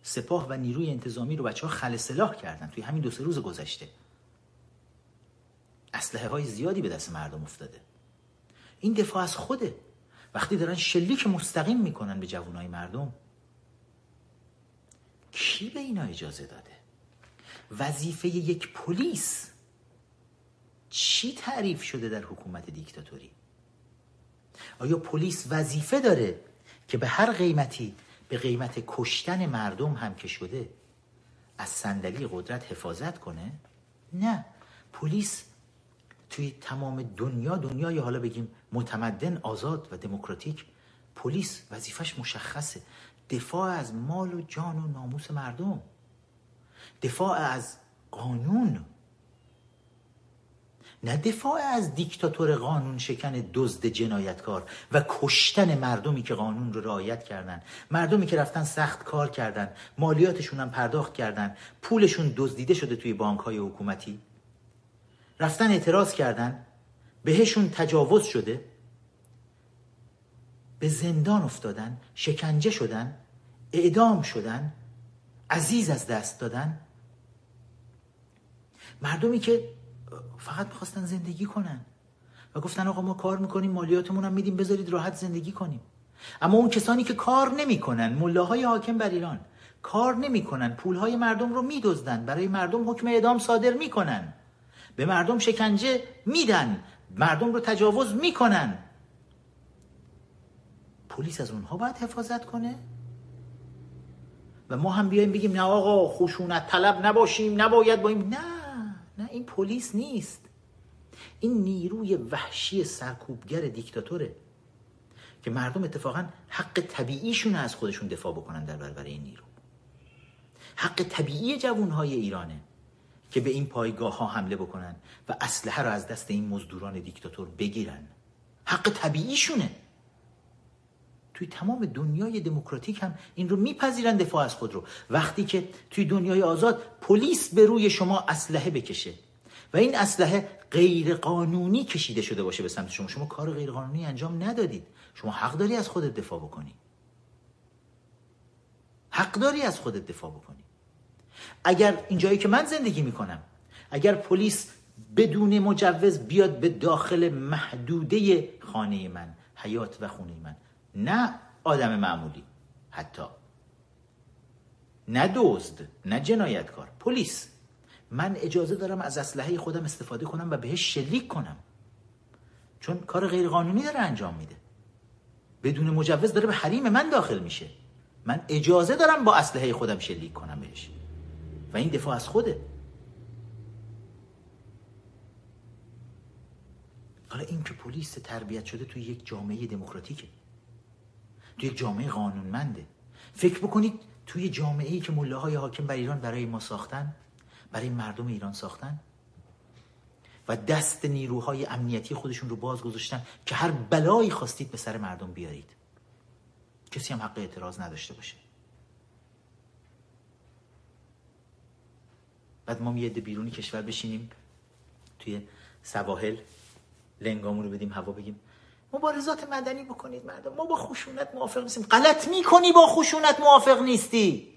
سپاه و نیروی انتظامی رو بچه ها خل سلاح کردن توی همین دو سه روز گذشته. اسلحه های زیادی به دست مردم افتاده. این دفاع از خوده. وقتی دارن شلیک مستقیم می‌کنن به جوانای مردم. کی به اینا اجازه داده؟ وظیفه یک پلیس. چی تعریف شده در حکومت دیکتاتوری؟ آیا پلیس وظیفه داره که به هر قیمتی به قیمت کشتن مردم هم که شده. از صندلی قدرت حفاظت کنه؟ نه. پلیس توی تمام دنیا دنیای حالا بگیم متمدن آزاد و دموکراتیک پلیس وظیفش مشخصه. دفاع از مال و جان و ناموس مردم. دفاع از قانون. نه دفاع از دیکتاتور قانون شکن دزد جنایتکار و کشتن مردمی که قانون رو رعایت کردن. مردمی که رفتن سخت کار کردن مالیاتشون هم پرداخت کردن. پولشون دزدیده شده توی بانک های حکومتی. رفتن اعتراض کردن. بهشون تجاوز شده. به زندان افتادن شکنجه شدن اعدام شدن عزیز از دست دادن. مردمی که فقط می‌خواستن زندگی کنن. و گفتن آقا ما کار می‌کنیم مالیاتمون هم میدیم بذارید راحت زندگی کنیم. اما اون کسانی که کار نمی‌کنن ملاهای حاکم بر ایران کار نمی‌کنن پولهای مردم رو میدزدن برای مردم حکم اعدام صادر می‌کنن. به مردم شکنجه میدن مردم رو تجاوز می‌کنن. پلیس از اونها باید حفاظت کنه. و ما هم بیایم بگیم نه آقا خشونت طلب نباشیم نباید با این نه. نه این پلیس نیست. این نیروی وحشی سرکوبگر دیکتاتوره که مردم اتفاقا حق طبیعیشون از خودشون دفاع بکنن در برابر این نیرو. حق طبیعی جوانهای ایرانه که به این پایگاه ها حمله بکنن و اسلحه رو از دست این مزدوران دیکتاتور بگیرن. حق طبیعیشونه. توی تمام دنیای دموکراتیک هم این رو میپذیرن دفاع از خود رو وقتی که توی دنیای آزاد پلیس به روی شما اسلحه بکشه و این اسلحه غیر قانونی کشیده شده باشه به سمت شما. شما کار غیر قانونی انجام ندادید. شما حق داری از خودت دفاع بکنی. حق داری از خودت دفاع بکنی. اگر اینجایی که من زندگی می‌کنم اگر پلیس بدون مجوز بیاد به داخل محدوده خانه من حیات و خونه من نه آدم معمولی حتی. نه دزد نه جنایتکار پلیس. من اجازه دارم از اسلحه خودم استفاده کنم و بهش شلیک کنم. چون کار غیرقانونی داره انجام میده. بدون مجوز داره به حریم من داخل میشه. من اجازه دارم با اسلحه خودم شلیک کنم بهش. و این دفاع از خوده. حالا این که پلیس تربیت شده توی یک جامعه دموکراتیکه. توی جامعه قانونمنده. فکر بکنید توی جامعه ای که ملاهای حاکم بر ایران برای ما ساختن برای مردم ایران ساختن؟ و دست نیروهای امنیتی خودشون رو باز گذاشتن که هر بلایی خواستید به سر مردم بیارید. کسی هم حق اعتراض نداشته باشه. بعد ما یه بیرونی کشور بشینیم توی سواحل لنگامون رو بدیم هوا بگیم. مبارزات مدنی بکنید مردم. ما با خشونت موافق نیستیم. غلط می‌کنی با خشونت موافق نیستی.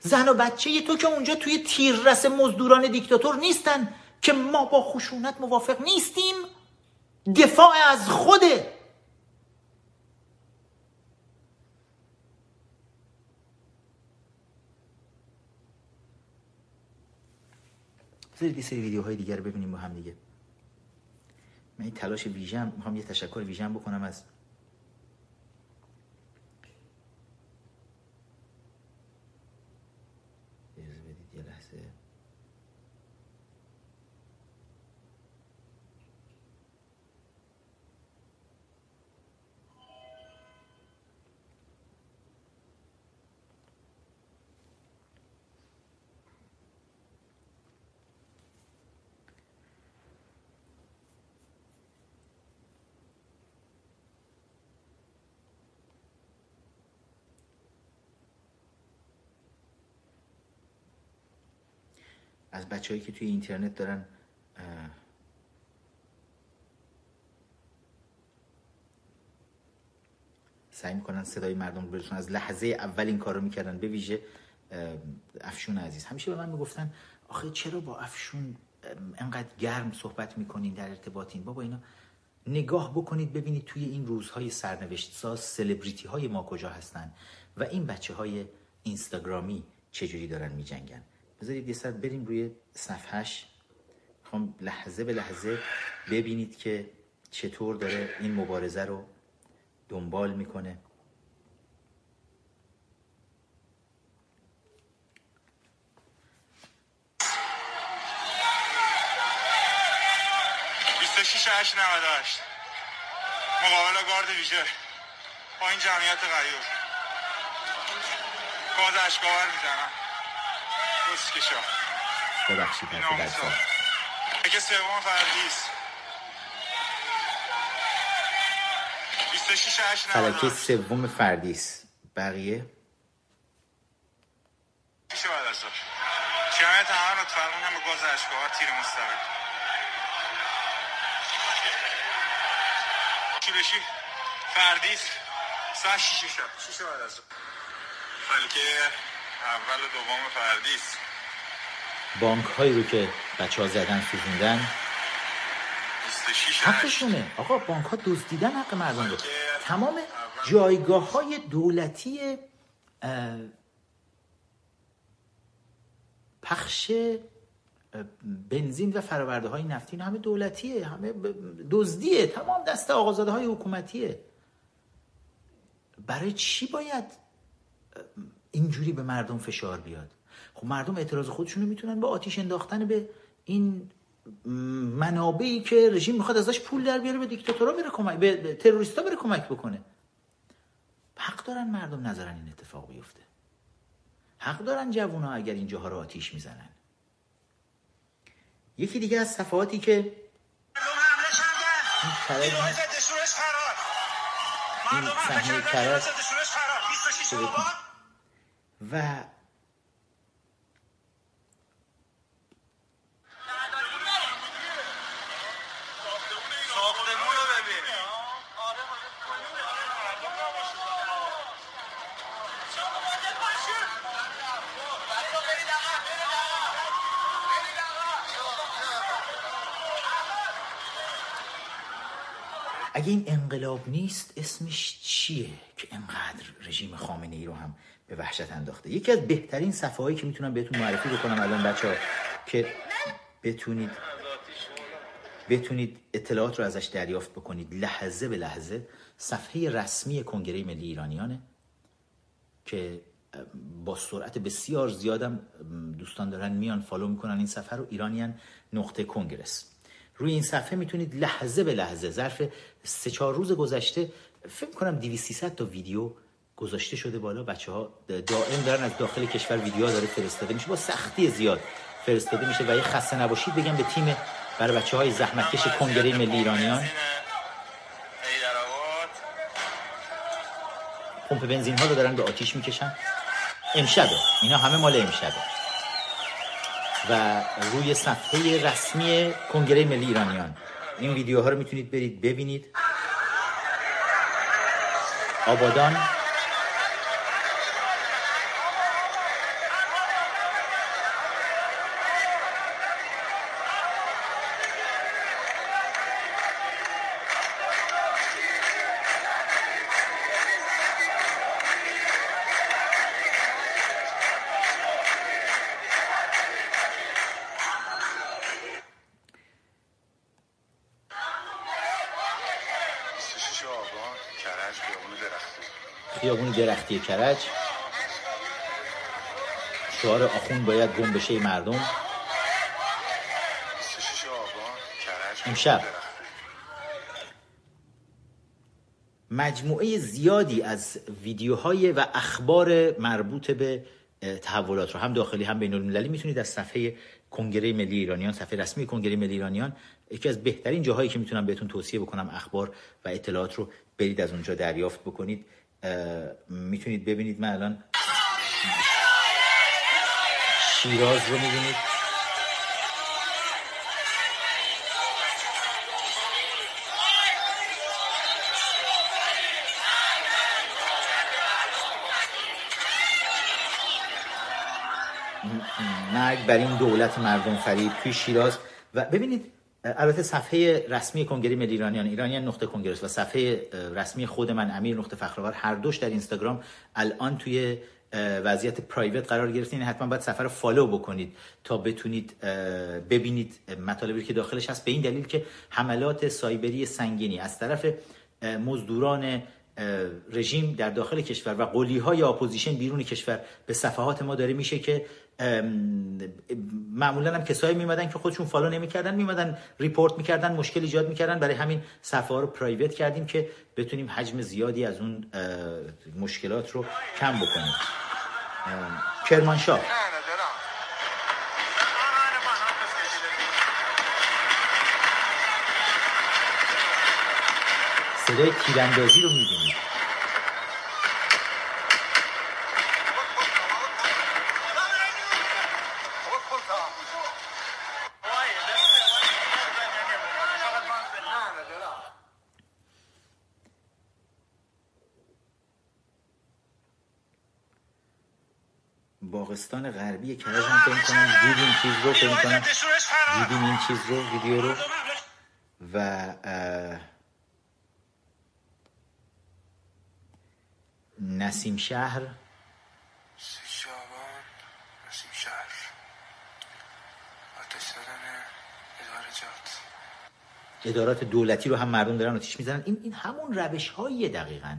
زن و بچه تو که اونجا توی تیررس مزدوران دیکتاتور نیستن که ما با خشونت موافق نیستیم. دفاع از خوده. بذارید یه سری ویدیوهای دیگر ببینیم با هم دیگه. من این تلاش ویژم می‌خوام یه تشکر ویژم بکنم از از بچههایی که توی اینترنت دارن سعی می‌کنن صدای مردم برسون از لحظه اول این کارو می‌کردن به ویژه افشون عزیز. همیشه به من می‌گفتن آخه چرا با افشون انقدر گرم صحبت می‌کنین در ارتباطین؟ بابا اینا نگاه بکنید ببینید توی این روزهای سرنوشت ساز سلبریتی های ما کجا هستن و این بچه های اینستاگرامی چجوری دارن میجنگن. بذارید یه سر بریم روی صفحش می‌خوام لحظه به لحظه ببینید که چطور داره این مبارزه رو دنبال می‌کنه. مقابل گارد ویژه. با این جمعیت غیور. گاز اشکاور می‌زنم. ببخشید حرف بچه اگه سوم فردیست 26 8 فلکه سوم فردیس. بقیه؟ میشه بعد از جمعیت گاز تیر مستقیم. شورشی فردیس ساعت 6 شب. 6 بعد از فلکه اول و دوم فردیس. بانک هایی رو که بچه ها زدن سوزوندن. حقشونه. آقا بانک ها دزدیدن حق مردم رو. تمام جایگاه های دولتی پخش بنزین و فرآورده های نفتی همه دولتیه همه دزدیه. تمام دست آقازاده های حکومتیه. برای چی باید اینجوری به مردم فشار بیاد. خب مردم اعتراض خودشونو می‌تونن با آتیش انداختن به این منابعی که رژیم می‌خواد ازش پول در بیاره به دیکتاتورها بره کمک به تروریستا بره کمک بکنه. حق دارن مردم نظرن این اتفاق بیفته. حق دارن جوونا اگر اینجاها رو آتیش می‌زنن. یکی دیگه از صفحاتی که مردم حمله کردن نیروهای ضد شورش فرار مردم حمله صحنه کردن کرج. نیروهای ضد شورش فرار 26 شده آبان و ساختمون رو ببین اگه این انقلاب نیست اسمش چیه که انقدر رژیم خامنه ای رو هم به وحشت انداخته؟ یکی از بهترین صفحه هایی که می‌تونم بهتون معرفی بکنم الان بچه ها که بتونید بتونید اطلاعات رو ازش دریافت بکنید. لحظه به لحظه صفحه رسمی کنگره ملی ایرانیانه که با سرعت بسیار زیادم دوستان دارن میان فالو می‌کنن این صفحه رو. ایرانیان نقطه کنگرس روی این صفحه می‌تونید لحظه به لحظه ظرف سه چهار روز گذشته فکر کنم 200 تا ویدیو گذاشته شده بالا. بچه ها دائم دارن از داخل کشور ویدیو داره فرستاده میشه. با سختی زیاد فرستاده میشه و یه خسته نباشید بگم به تیم برای بچه های زحمتکش کنگره ملی ایرانیان. پمپ بنزین ها رو دارن به آتیش می‌کشن. امشبه اینا همه مال امشبه. و روی صفحه رسمی کنگره ملی ایرانیان. این ویدیوها رو می‌تونید برید ببینید. آبادان درختی کرج. شعار آخون باید گم بشه مردم. 26 آبان کرج امشب. مجموعه زیادی از ویدیوهای و اخبار مربوط به تحولات رو هم داخلی هم بین المللی می‌تونید از صفحه کنگره ملی ایرانیان صفحه رسمی کنگره ملی ایرانیان یکی از بهترین جاهایی که می‌تونم بهتون توصیه بکنم اخبار و اطلاعات رو برید از اونجا دریافت بکنید. می‌تونید ببینید من الان شیراز رو می‌بینید. مرگ بر این دولت مردم فریب توی شیراز. و ببینید البته صفحه رسمی کنگره ملی ایرانیان ایرانیان نقطه congress و صفحه رسمی خود من امیر نقطه فخرآور هر دوش در اینستاگرام الان توی وضعیت private قرار گرفتن. حتما باید صفحه رو follow بکنید تا بتونید ببینید مطالبی که داخلش هست. به این دلیل که حملات سایبری سنگینی از طرف مزدوران رژیم در داخل کشور و قولی های opposition بیرون کشور به صفحات ما داره میشه که معمولا هم کسایی میومدن که خودشون follow نمی‌کردن میومدن report می‌کردن مشکل ایجاد می‌کردن. برای همین صفحه ها رو private کردیم که بتونیم حجم زیادی از اون مشکلات رو کم بکنیم. کرمانشاه. صدای تیراندازی رو می‌بینید. باغستان غربی کرج هم فکر کنم. دید این چیز رو فکر کنم. دیدین این چیز رو ویدیو رو. و نسیم شهر. ادارات دولتی رو هم مردم دارن آتیش می‌زنن. این این همون روش هایی دقیقا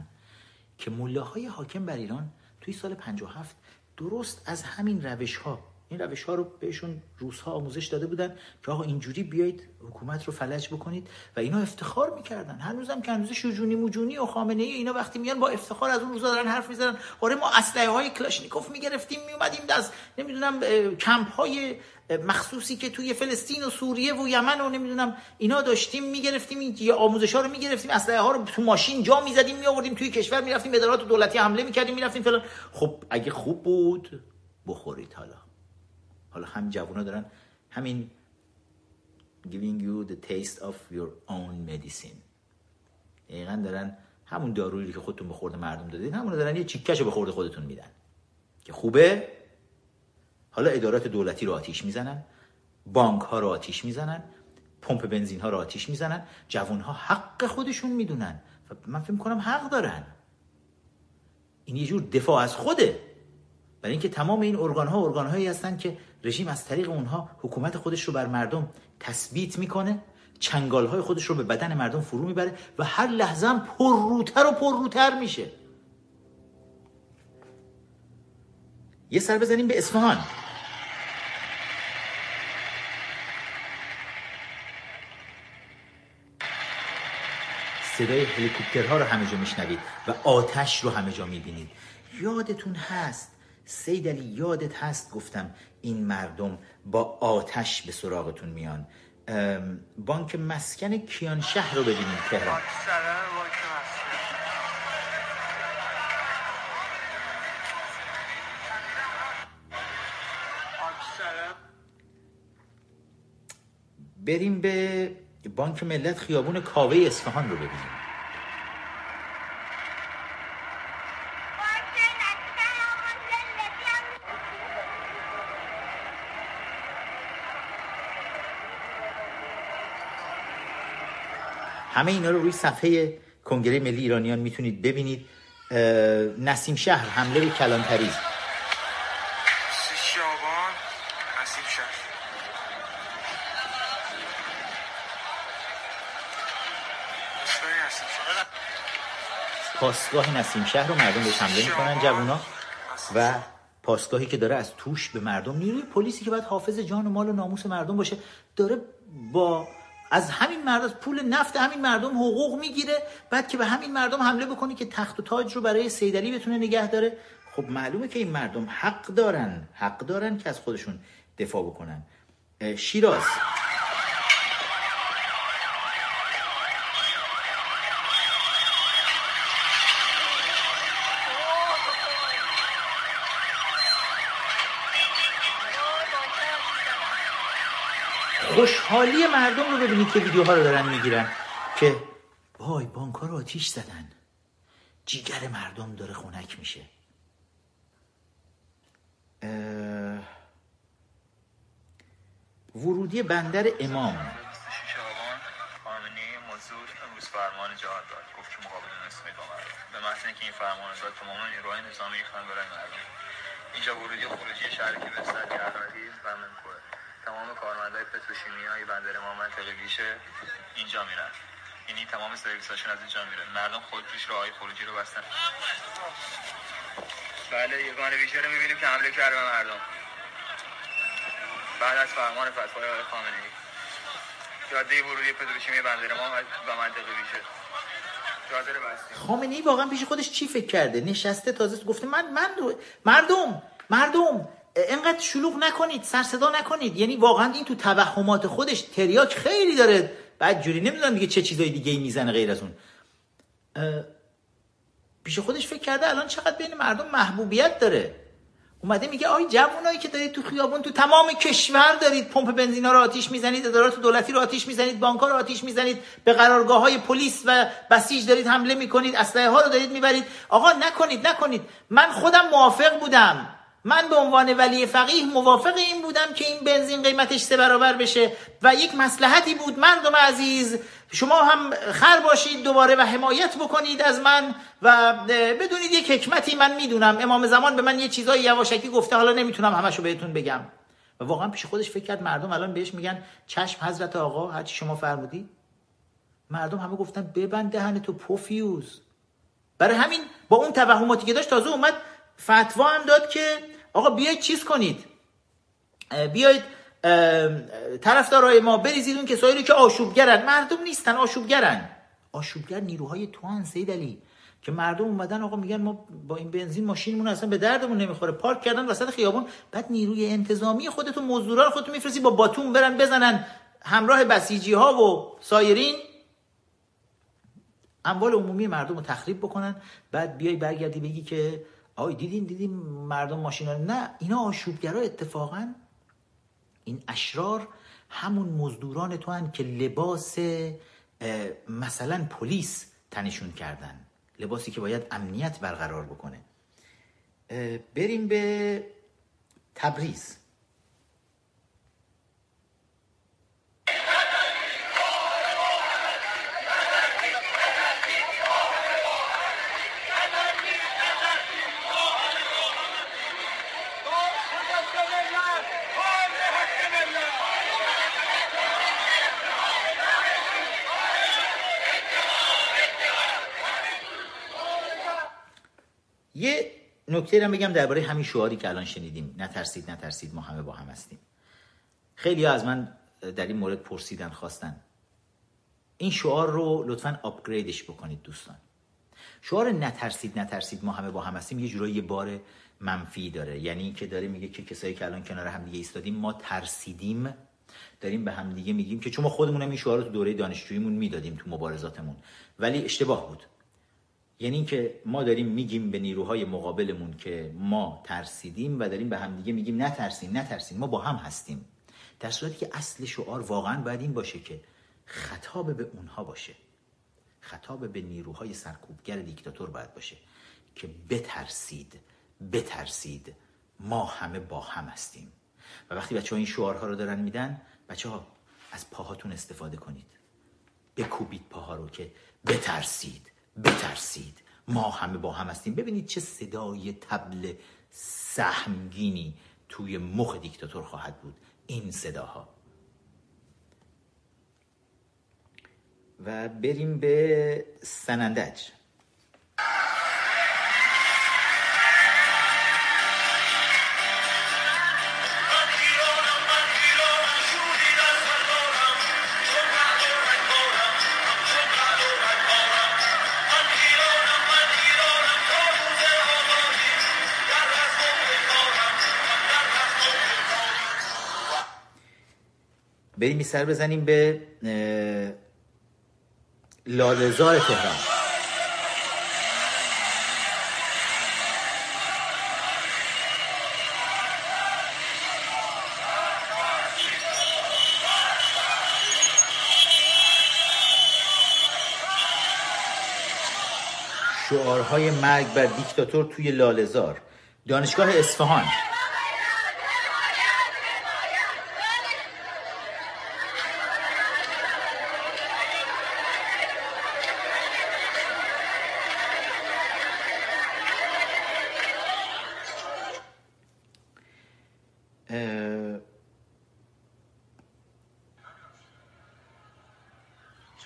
که ملاهای حاکم بر ایران توی سال 57 درست از همین روش ها این روش ها رو بهشون روس ها آموزش داده بودن که آقا اینجوری بیایید حکومت رو فلج بکنید و اینا افتخار می‌کردن. هنوزم که هنوز شجونی موجونی و خامنه ای اینا وقتی میان با افتخار از اون روزا دارن حرف می‌زنن. آره ما اسلحه های کلاشنیکوف می‌گرفتیم میومدیم از نمی‌دونم کمپ های مخصوصی که توی فلسطین و سوریه و یمن و نمی‌دونم اینا داشتیم می‌گرفتیم. این آموزش ها رو می‌گرفتیم. اسلحه ها رو تو ماشین جا می‌زدیم میآوردیم توی کشور می‌رفتیم ادارات دولتی حمله می‌کردیم می‌رفتیم فلان. خب اگه خوب بود بخورید حالا. حالا هم جوونا دارن. همین giving you the taste of your own medicine. دقیقا دارن همون دارویی که خودتون به خورده مردم دادید همون دارن یه چیکش به خورده خودتون میدن. که خوبه؟ حالا ادارات دولتی رو آتیش می‌زنن بانک ها رو آتیش می‌زنن پمپ بنزین ها رو آتیش می‌زنن جوان ها حق خودشون می‌دونن و من فکر کنم حق دارن. این یه جور دفاع از خوده. برای اینکه تمام این ارگان ها ارگان هایی هستن که رژیم از طریق اونها حکومت خودش رو بر مردم تثبیت می‌کنه چنگال های خودش رو به بدن مردم فرو می‌بره و هر لحظه هم پرروتر و پرروتر میشه. یه سر بزنیم به اصفهان. صدای هلیکوپترها رو همه جا میشنوید و آتش رو همه جا می‌بینید. یادتون هست سید علی یادت هست؟ گفتم این مردم با آتش به سراغتون میان. بانک مسکن کیان شهر رو ببینید تهران. بریم به بانک ملت خیابون کاوه اصفهان رو ببینیم. همه اینا رو روی صفحه کنگره ملی ایرانیان می‌تونید ببینید. نسیم شهر حمله به کلانتری. شعبان نسیم شهر. اسکای نسیم شهر. پاسگاه نسیم شهر رو مردم بهش حمله می‌کنن جوونا. و پاسگاهی که داره از توش به مردم نیروی پلیسی که باید حافظ جان و مال و ناموس مردم باشه داره با از همین مردم پول نفت همین مردم حقوق می‌گیره بعد که به همین مردم حمله بکنه که تخت و تاج رو برای سیدلی بتونه نگه داره. خب معلومه که این مردم حق دارن حق دارن که از خودشون دفاع بکنن. شیراز. خوشحالی مردم رو ببینید که ویدیوها رو دارن می‌گیرن که وای بانک رو آتیش زدن. جیگر مردم داره خونک میشه. ورودی بندر امام. فرمان جهاد داد. گفت که مقابل با مردم به محض اینکه این فرمان داد تمام نیروهای نظامی خواهند برای مردم. اینجا ورودی خروجی شهر که به سر گردادی و تمام کارمندای پتروشیمیایی بندر ما منطقه ویژه اینجا میرن. یعنی تمام سرویساشون از اینجا میره مردم خودجوش راههای خروجی رو بستن. بله یگان ویژه رو می‌بینیم که حمله کرده به مردم. بعد از فرمان فتوای آقای خامنه ای جاده ورودی پتروشیمی بندر ما به منطقه ویژه خامنه ای واقعا پیش خودش چی فکر کرده؟ نشسته تازه گفته من من مردم! مردم! اینقدر شلوغ نکنید سر صدا نکنید. یعنی واقعا این تو توهمات خودش تریاک خیلی داره. بعد جوری نمی‌دونم دیگه چه چیزای دیگه ای می‌زنه غیر از اون. پیش خودش فکر کرده الان چقدر بین مردم محبوبیت داره. اومده میگه آی جوانایی که دارید تو خیابون تو تمام کشور دارید پمپ بنزینا رو آتیش می‌زنید ادارات دولتی رو آتیش می‌زنید بانک رو آتیش می‌زنید به قرارگاه های پلیس و بسیج دارید حمله می‌کنید اسلحه ها رو دارید می‌برید. آقا نکنید نکنید. من خودم موافق بودم. من به عنوان ولی فقیه موافق این بودم که این بنزین قیمتش سه برابر بشه و یک مسلحتی بود. مردم عزیز شما هم خر باشید دوباره و حمایت بکنید از من و بدونید یک حکمتی من می‌دونم. امام زمان به من یه چیزای یواشکی گفته حالا نمی‌تونم همشو بهتون بگم. و واقعا پیش خودش فکر کرد مردم الان بهش میگن چشم حضرت آقا. هرچی شما فرمودی؟ مردم همه گفتن ببند دهن تو پوفیوز. برای همین با اون توهماتی که داشت تازه اومد فتوا هم داد که آقا بیاید چیز کنید. بیاید طرفدارای ما بریزید اون کسایی رو که آشوبگرن. مردم نیستن آشوبگرن. آشوبگر نیروهای تو ان سید علی که مردم اومدن آقا میگن ما با این بنزین ماشینمون اصلا به دردمون نمی‌خوره. پارک کردن وسط خیابون بعد نیروی انتظامی خودتون مزدورا خودتون میفرستی با باتون برن بزنن. همراه بسیجی ها و سایرین. اموال عمومی مردم رو تخریب بکنن. بعد بیای برگردی بگی که آی دیدین دیدین مردم ماشینا؟ نه اینا آشوبگرا اتفاقا. این اشرار همون مزدوران تو هن که لباس مثلا پلیس تنشون کردن. لباسی که باید امنیت برقرار بکنه. بریم به تبریز. نکته رو بگم درباره همین شعاری که الان شنیدیم. نترسید نترسید ما همه با هم هستیم. خیلی از من در این مورد پرسیدن خواستن. این شعار رو لطفا آپگریدش بکنید دوستان. شعار نترسید نترسید ما همه با هم هستیم یه جورایی یه بار منفی داره. یعنی اینکه داره میگه که کسایی که الان کنار هم دیگه ایستادیم ما ترسیدیم. داریم به هم دیگه میگیم که چون ما خودمونم این شعار رو تو دوره دانشجوییمون می‌دادیم تو مبارزاتمون. ولی اشتباه بود. یعنی اینکه ما داریم میگیم به نیروهای مقابلمون که ما ترسیدیم و داریم به همدیگه میگیم نترسیم نترسیم ما با هم هستیم. در صورتی که اصل شعار واقعا باید این باشه که خطاب به اونها باشه. خطاب به نیروهای سرکوبگر دیکتاتور باید باشه که بترسید بترسید ما همه با هم هستیم. و وقتی بچه ها این شعارها رو دارن میدن بچه ها از پاهاتون استفاده کنید. بکوبید پاها رو که بترسید. بترسید. ما همه با هم هستیم. ببینید چه صدای تبل سهمگینی توی مخ دیکتاتور خواهد بود. این صداها. و بریم به سنندج. بریم سر بزنیم به لالزار تهران. شعارهای مرگ بر دیکتاتور توی لالزار دانشگاه اصفهان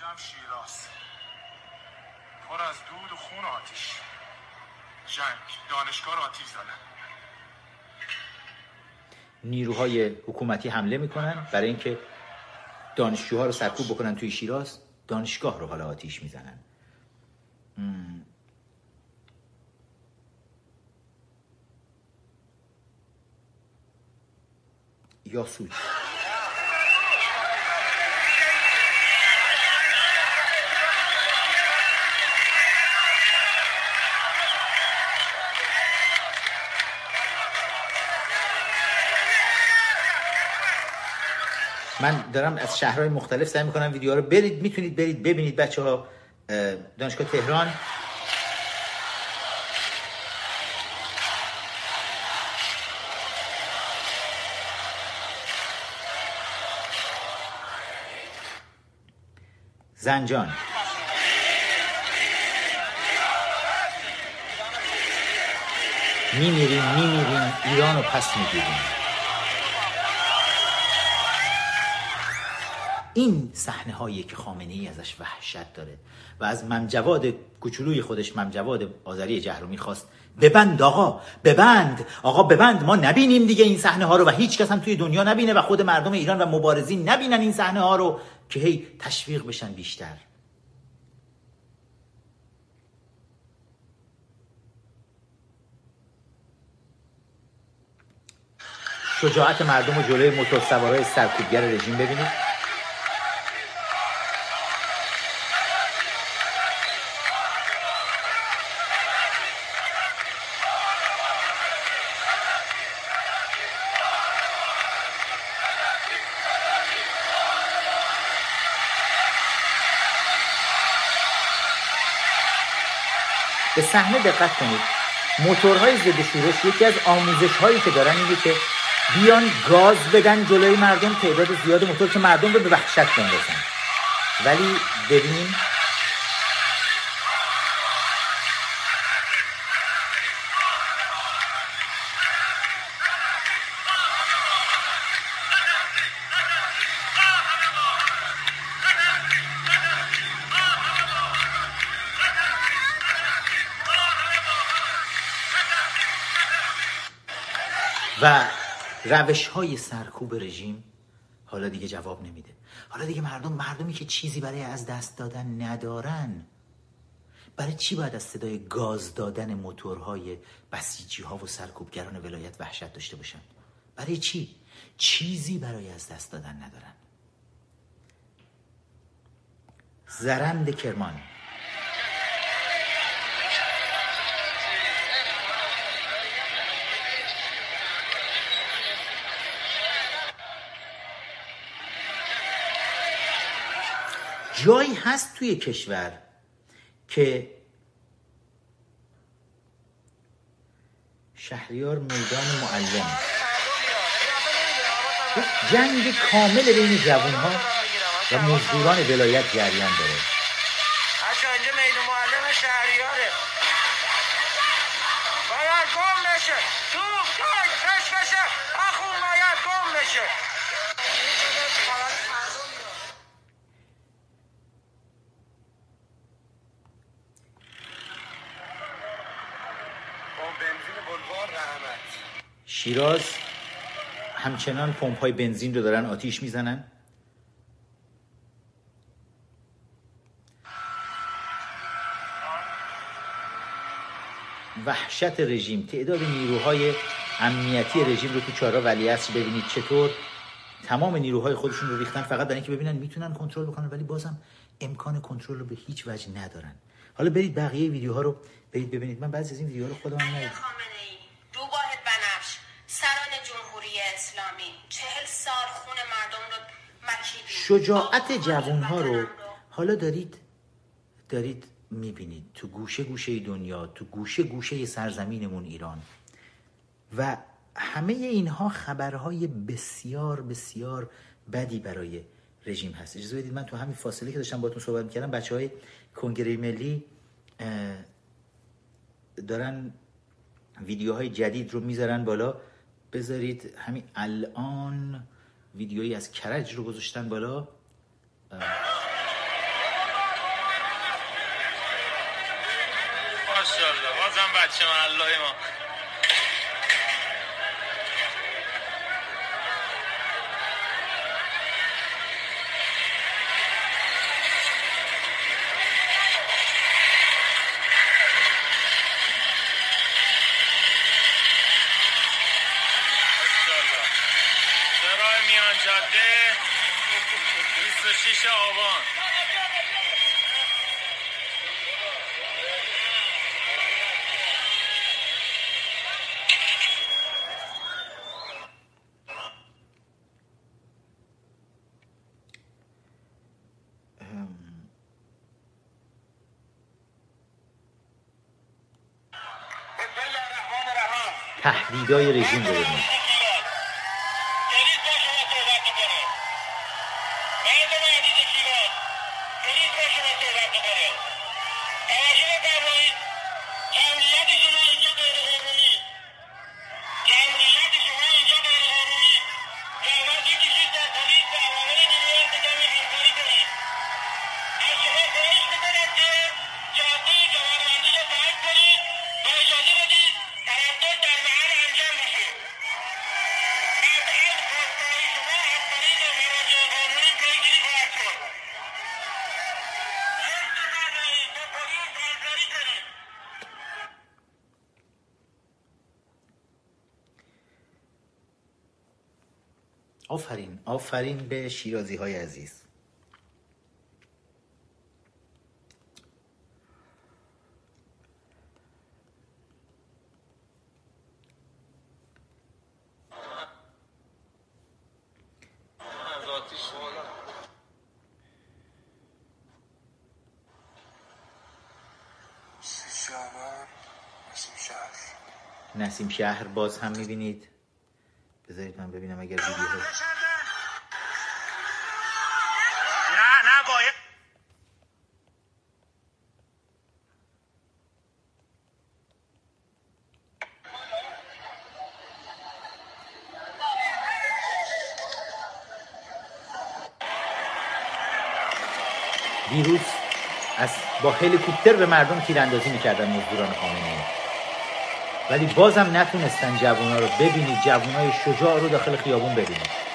جمع شیراز پر از دود و خون و آتیش جنگ دانشگاه رو آتیش زدن نیروهای حکومتی حمله می‌کنن برای اینکه دانشجوها رو سرکوب بکنن توی شیراز دانشگاه رو حالا آتیش می‌زنن. یاسوج من دارم از شهرهای مختلف سعی می‌کنم ویدیوها رو برید می‌تونید برید ببینید بچه ها دانشگاه تهران. زنجان. میمیریم میمیریم ایران رو پس می‌گیریم. این صحنه هایی که خامنه ای ازش وحشت داره و از ممجواد کوچولوی خودش ممجواد آذری جهرومی خواست ببند آقا ببند آقا ببند ما نبینیم دیگه این صحنه ها رو و هیچ کس هم توی دنیا نبینه و خود مردم ایران و مبارزین نبینن این صحنه ها رو که هی تشویق بشن بیشتر. شجاعت مردم و جلوی موتور سوارای سرکوبگر رژیم ببینید. صحنه دقت کنید. موتورهای ضد شورش یکی از آموزش هایی که دارن اینه که بیان گاز بدن جلوی مردم تعداد زیاد موتور که مردم رو به وحشت بندازن ولی ببینیم روش های سرکوب رژیم حالا دیگه جواب نمیده. حالا دیگه مردم مردمی که چیزی برای از دست دادن ندارن برای چی باید از صدای گاز دادن موتورهای بسیجی ها و سرکوبگران ولایت وحشت داشته باشن؟ برای چی؟ چیزی برای از دست دادن ندارن. زرند کرمان. جایی هست توی کشور که شهریار میدان معلم جنگ کامل بین جوان ها و مزدوران ولایت جریان داره. بچه اینجا معلم شهریاره. باید بشه. اخون باید با بنزین بلوار رحمت شیراز همچنان پمپ های بنزین رو دارن آتیش می‌زنن. وحشت رژیم تعداد نیروهای امنیتی رژیم رو تو چهارراه ولیعصر ببینید چطور. تمام نیروهای خودشون رو ریختن فقط برای اینکه ببینن می‌تونن کنترل بکنن ولی بازم امکان کنترل رو به هیچ وجه ندارن. حالا برید بقیه ویدیوها رو برید ببینید. من بعضی از این ویدیوها رو خودم ندیدم خامنه ای دو واحد بنفش سران جمهوری اسلامی چهل سال خون مردم رو مکیدیم شجاعت جوان ها رو حالا دارید دارید می‌بینید تو گوشه گوشه دنیا تو گوشه گوشه سرزمینمون ایران و همه اینها خبرهای بسیار بسیار بدی برای رژیم هست. اجازه بدید من تو همین فاصله که داشتم باتون صحبت می‌کردم بچه های کنگره ملی دارن ویدیوهای جدید رو می‌ذارن بالا. بذارید همین الان ویدیویی از کرج رو گذاشتن بالا. ماشاءالله بازم بچه محلای ما ماشاءالله. سرای میان جاده 26 آبان بسم الله الرحمن الرحیم تهدیدای رژیم رو آفرین به شیرازی های عزیز. نسیم شهر. باز هم می‌بینید. بذارید من ببینم اگر ویدیو نه نه باید دیروز از با هلیکوپتر به مردم تیراندازی می‌کردن مزدوران خامنه ولی بازم نتونستن جوونا رو ببینید جوانای شجاع رو داخل خیابون ببینید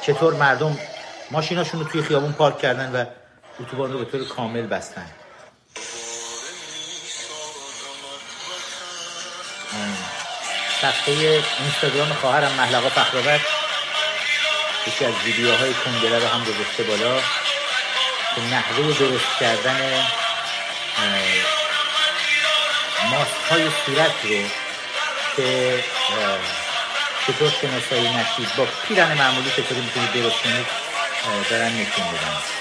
چطور مردم ماشیناشون رو توی خیابون پارک کردن و اتوبان رو به طور کامل بستن؟ صفحه اینستاگرام خواهرم محلقا فخرآور. یکی از ویدیوهای کنگره رو هم گذاشته بالا که نحوه درست کردن ماسک های صورت رو که چطور شناسایی نشید با پیرن معمولی چطوری می‌تونید درست کنید دارن نشون میدن.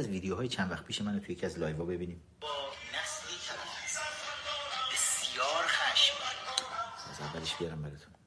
از ویدیوهای چند وقت پیش منو توی یکی از لایوها ببینیم. با نسلی هست بسیار خشمگین از اولش بیارم براتون.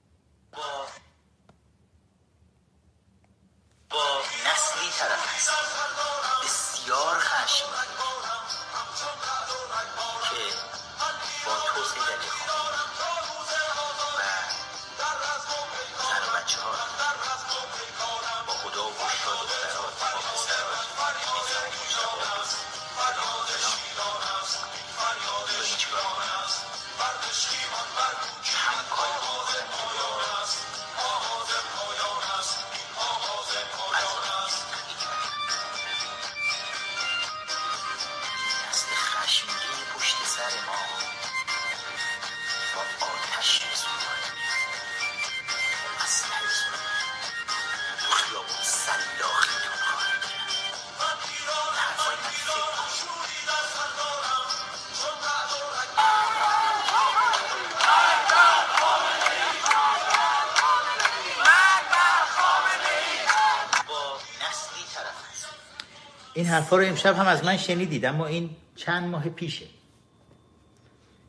حرفا رو امشب هم از من شنیدید اما این چند ماه پیشه.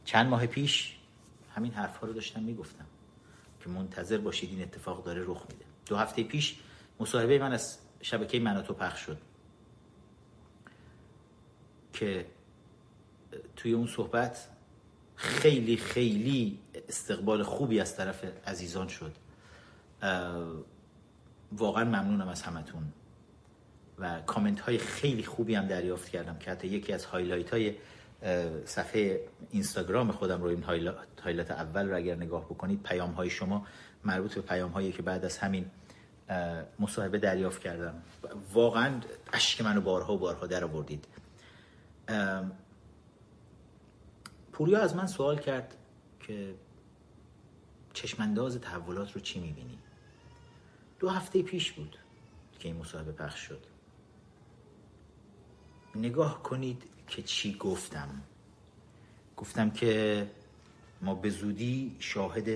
چند ماه پیش همین حرفا رو داشتم می‌گفتم که منتظر باشید این اتفاق داره رخ میده. دو هفته پیش مصاحبه من از شبکه مناتو پخش شد. که توی اون صحبت خیلی خیلی استقبال خوبی از طرف عزیزان شد. واقعا ممنونم از همتون. و کامنت های خیلی خوبی هم دریافت کردم که حتی یکی از highlight های صفحه اینستاگرام خودم رو این highlight, اول رو اگر نگاه بکنید پیام های شما مربوط به پیام هایی که بعد از همین مصاحبه دریافت کردم. واقعا اشک منو بارها و بارها در آوردید. پوریا از من سوال کرد که چشمانداز تحولات رو چی می‌بینی؟ دو هفته پیش بود که این مصاحبه پخش شد. نگاه کنید که چی گفتم. گفتم که ما به زودی شاهد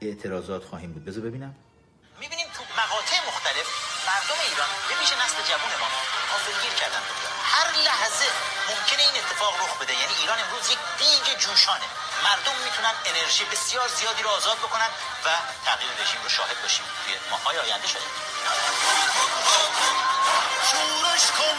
اعتراضات خواهیم بود. بذار ببینم. می‌بینیم تو مقاطع مختلف مردم ایران به ویژه نسل جوان ما غافلگیر کردن. هر لحظه ممکنه این اتفاق رخ بده. یعنی ایران امروز یک دیگ جوشانه. مردم می‌تونن انرژی بسیار زیادی رو آزاد بکنن و تغییر رژیم رو شاهد باشیم. توی ماهای آینده شده شورش کن.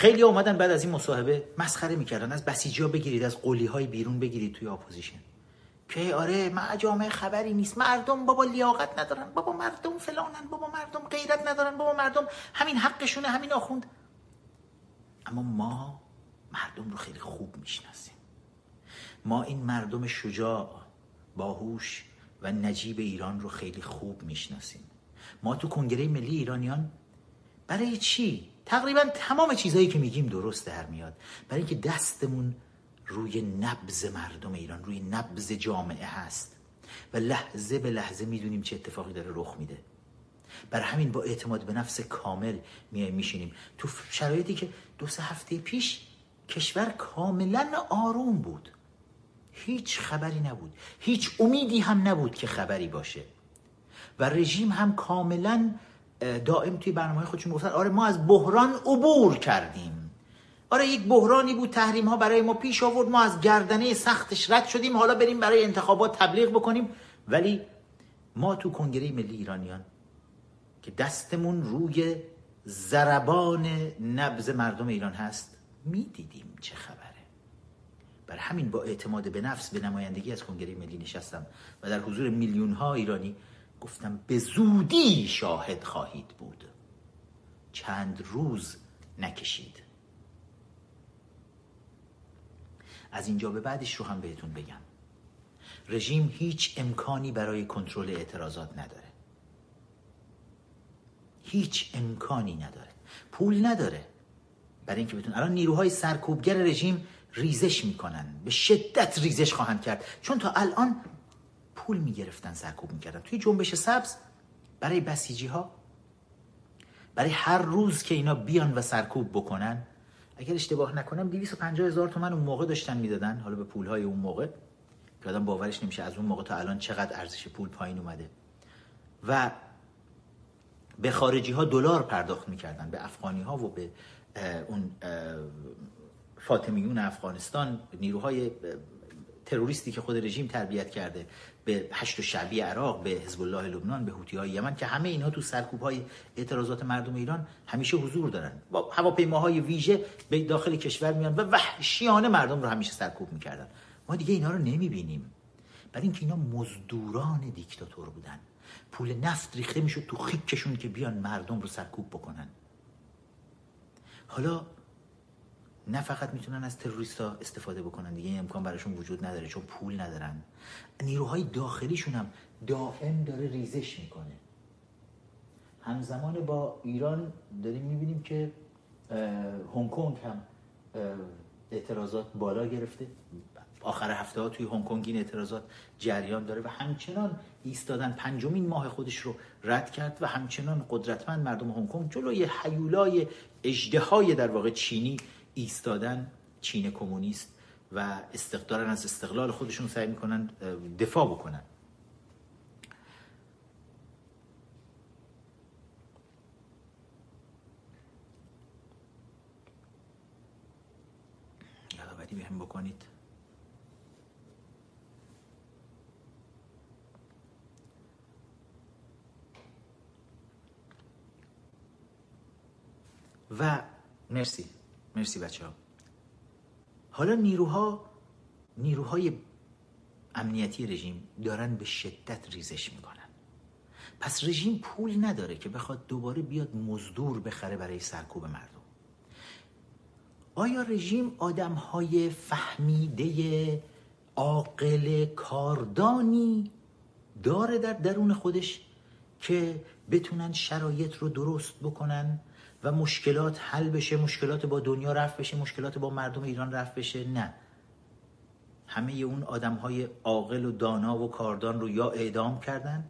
خیلی اومدن بعد از این مصاحبه مسخره می‌کردن از بسیجی ها بگیرید از قولی های بیرون بگیرید توی opposition. که آره ما جامعه خبری نیست مردم بابا لیاقت ندارن بابا مردم فلانن بابا مردم غیرت ندارن بابا مردم همین حقشونه همین آخوند. اما ما مردم رو خیلی خوب می‌شناسیم. ما این مردم شجاع باهوش و نجیب ایران رو خیلی خوب می‌شناسیم. ما تو کنگره ملی ایرانیان برای چی تقریبا تمام چیزهایی که میگیم درست در میاد. برای اینکه دستمون روی نبز مردم ایران روی نبز جامعه هست. و لحظه به لحظه می‌دونیم چه اتفاقی داره رخ میده. بر همین با اعتماد به نفس کامل میایم میشینیم. تو شرایطی که دو سه هفته پیش کشور کاملا آروم بود. هیچ خبری نبود. هیچ امیدی هم نبود که خبری باشه. و رژیم هم کاملا دائم توی برنامه خودشون گفتن آره ما از بحران عبور کردیم. آره یک بحرانی بود تحریم ها برای ما پیش آورد ما از گردنه سختش رد شدیم حالا بریم برای انتخابات تبلیغ بکنیم. ولی ما تو کنگره ملی ایرانیان که دستمون روی زربان نبز مردم ایران هست می‌دیدیم چه خبره. بر همین با اعتماد به نفس به نمایندگی از کنگره ملی نشستم و در حضور میلیون ها ایرانی گفتم به زودی شاهد خواهید بود. چند روز نکشید. از اینجا به بعدش رو هم بهتون بگم. رژیم هیچ امکانی برای کنترل اعتراضات نداره. هیچ امکانی نداره. پول نداره. برای اینکه بتون الان نیروهای سرکوبگر رژیم ریزش می‌کنن. به شدت ریزش خواهند کرد. چون تا الان پول می‌گرفتن سرکوب می‌کردن. توی جنبش سبز برای بسیجی ها برای هر روز که اینا بیان و سرکوب بکنن اگر اشتباه نکنم 250 هزار تومن اون موقع داشتن می‌دادن حالا به پول های اون موقع. که آدم باورش نمیشه از اون موقع تا الان چقدر ارزش پول پایین اومده. و به خارجی ها دلار پرداخت می‌کردن به افغانی ها و به اون فاطمیون افغانستان نیروهای تروریستی که خود رژیم تربیت کرده. به هشت شعبی عراق به حزب الله لبنان به حوتی های یمن که همه اینها تو سرکوب های اعتراضات مردم ایران همیشه حضور دارن. با هواپیماهای ویژه به داخل کشور میان و وحشیانه مردم رو همیشه سرکوب می‌کردن. ما دیگه اینا رو نمی‌بینیم. برای اینکه اینا مزدوران دیکتاتور بودن. پول نفت ریخته می‌شد تو خیکشون که بیان مردم رو سرکوب بکنن. حالا نه فقط می‌تونن از تروریستا استفاده بکنن دیگه این امکان براشون وجود نداره چون پول ندارن. نیروهای داخلیشون هم دائم داره ریزش می‌کنه. همزمان با ایران داریم می‌بینیم که هنگ کنگ هم اعتراضات بالا گرفته. آخر هفته ها توی هنگ کنگ این اعتراضات جریان داره و همچنان ایستادن پنجمین ماه خودش رو رد کرد و همچنان قدرتمند مردم هنگ کنگ جلوی حیولای اجدهای در واقع چینی ایستادن چین کمونیست و استقدارن از استقلال خودشون سعی می‌کنن دفاع بکنن. یادآوری بهم بکنید. و مرسی. مرسی بچه ها حالا نیروها نیروهای امنیتی رژیم دارن به شدت ریزش می‌کنن. پس رژیم پول نداره که بخواد دوباره بیاد مزدور بخره برای سرکوب مردم. آیا رژیم آدم های فهمیده عاقل کاردانی داره در درون خودش که بتونن شرایط رو درست بکنن؟ و مشکلات حل بشه مشکلات با دنیا رفت بشه مشکلات با مردم ایران رفت بشه؟ نه. همه اون آدم های عاقل و دانا و کاردان رو یا اعدام کردن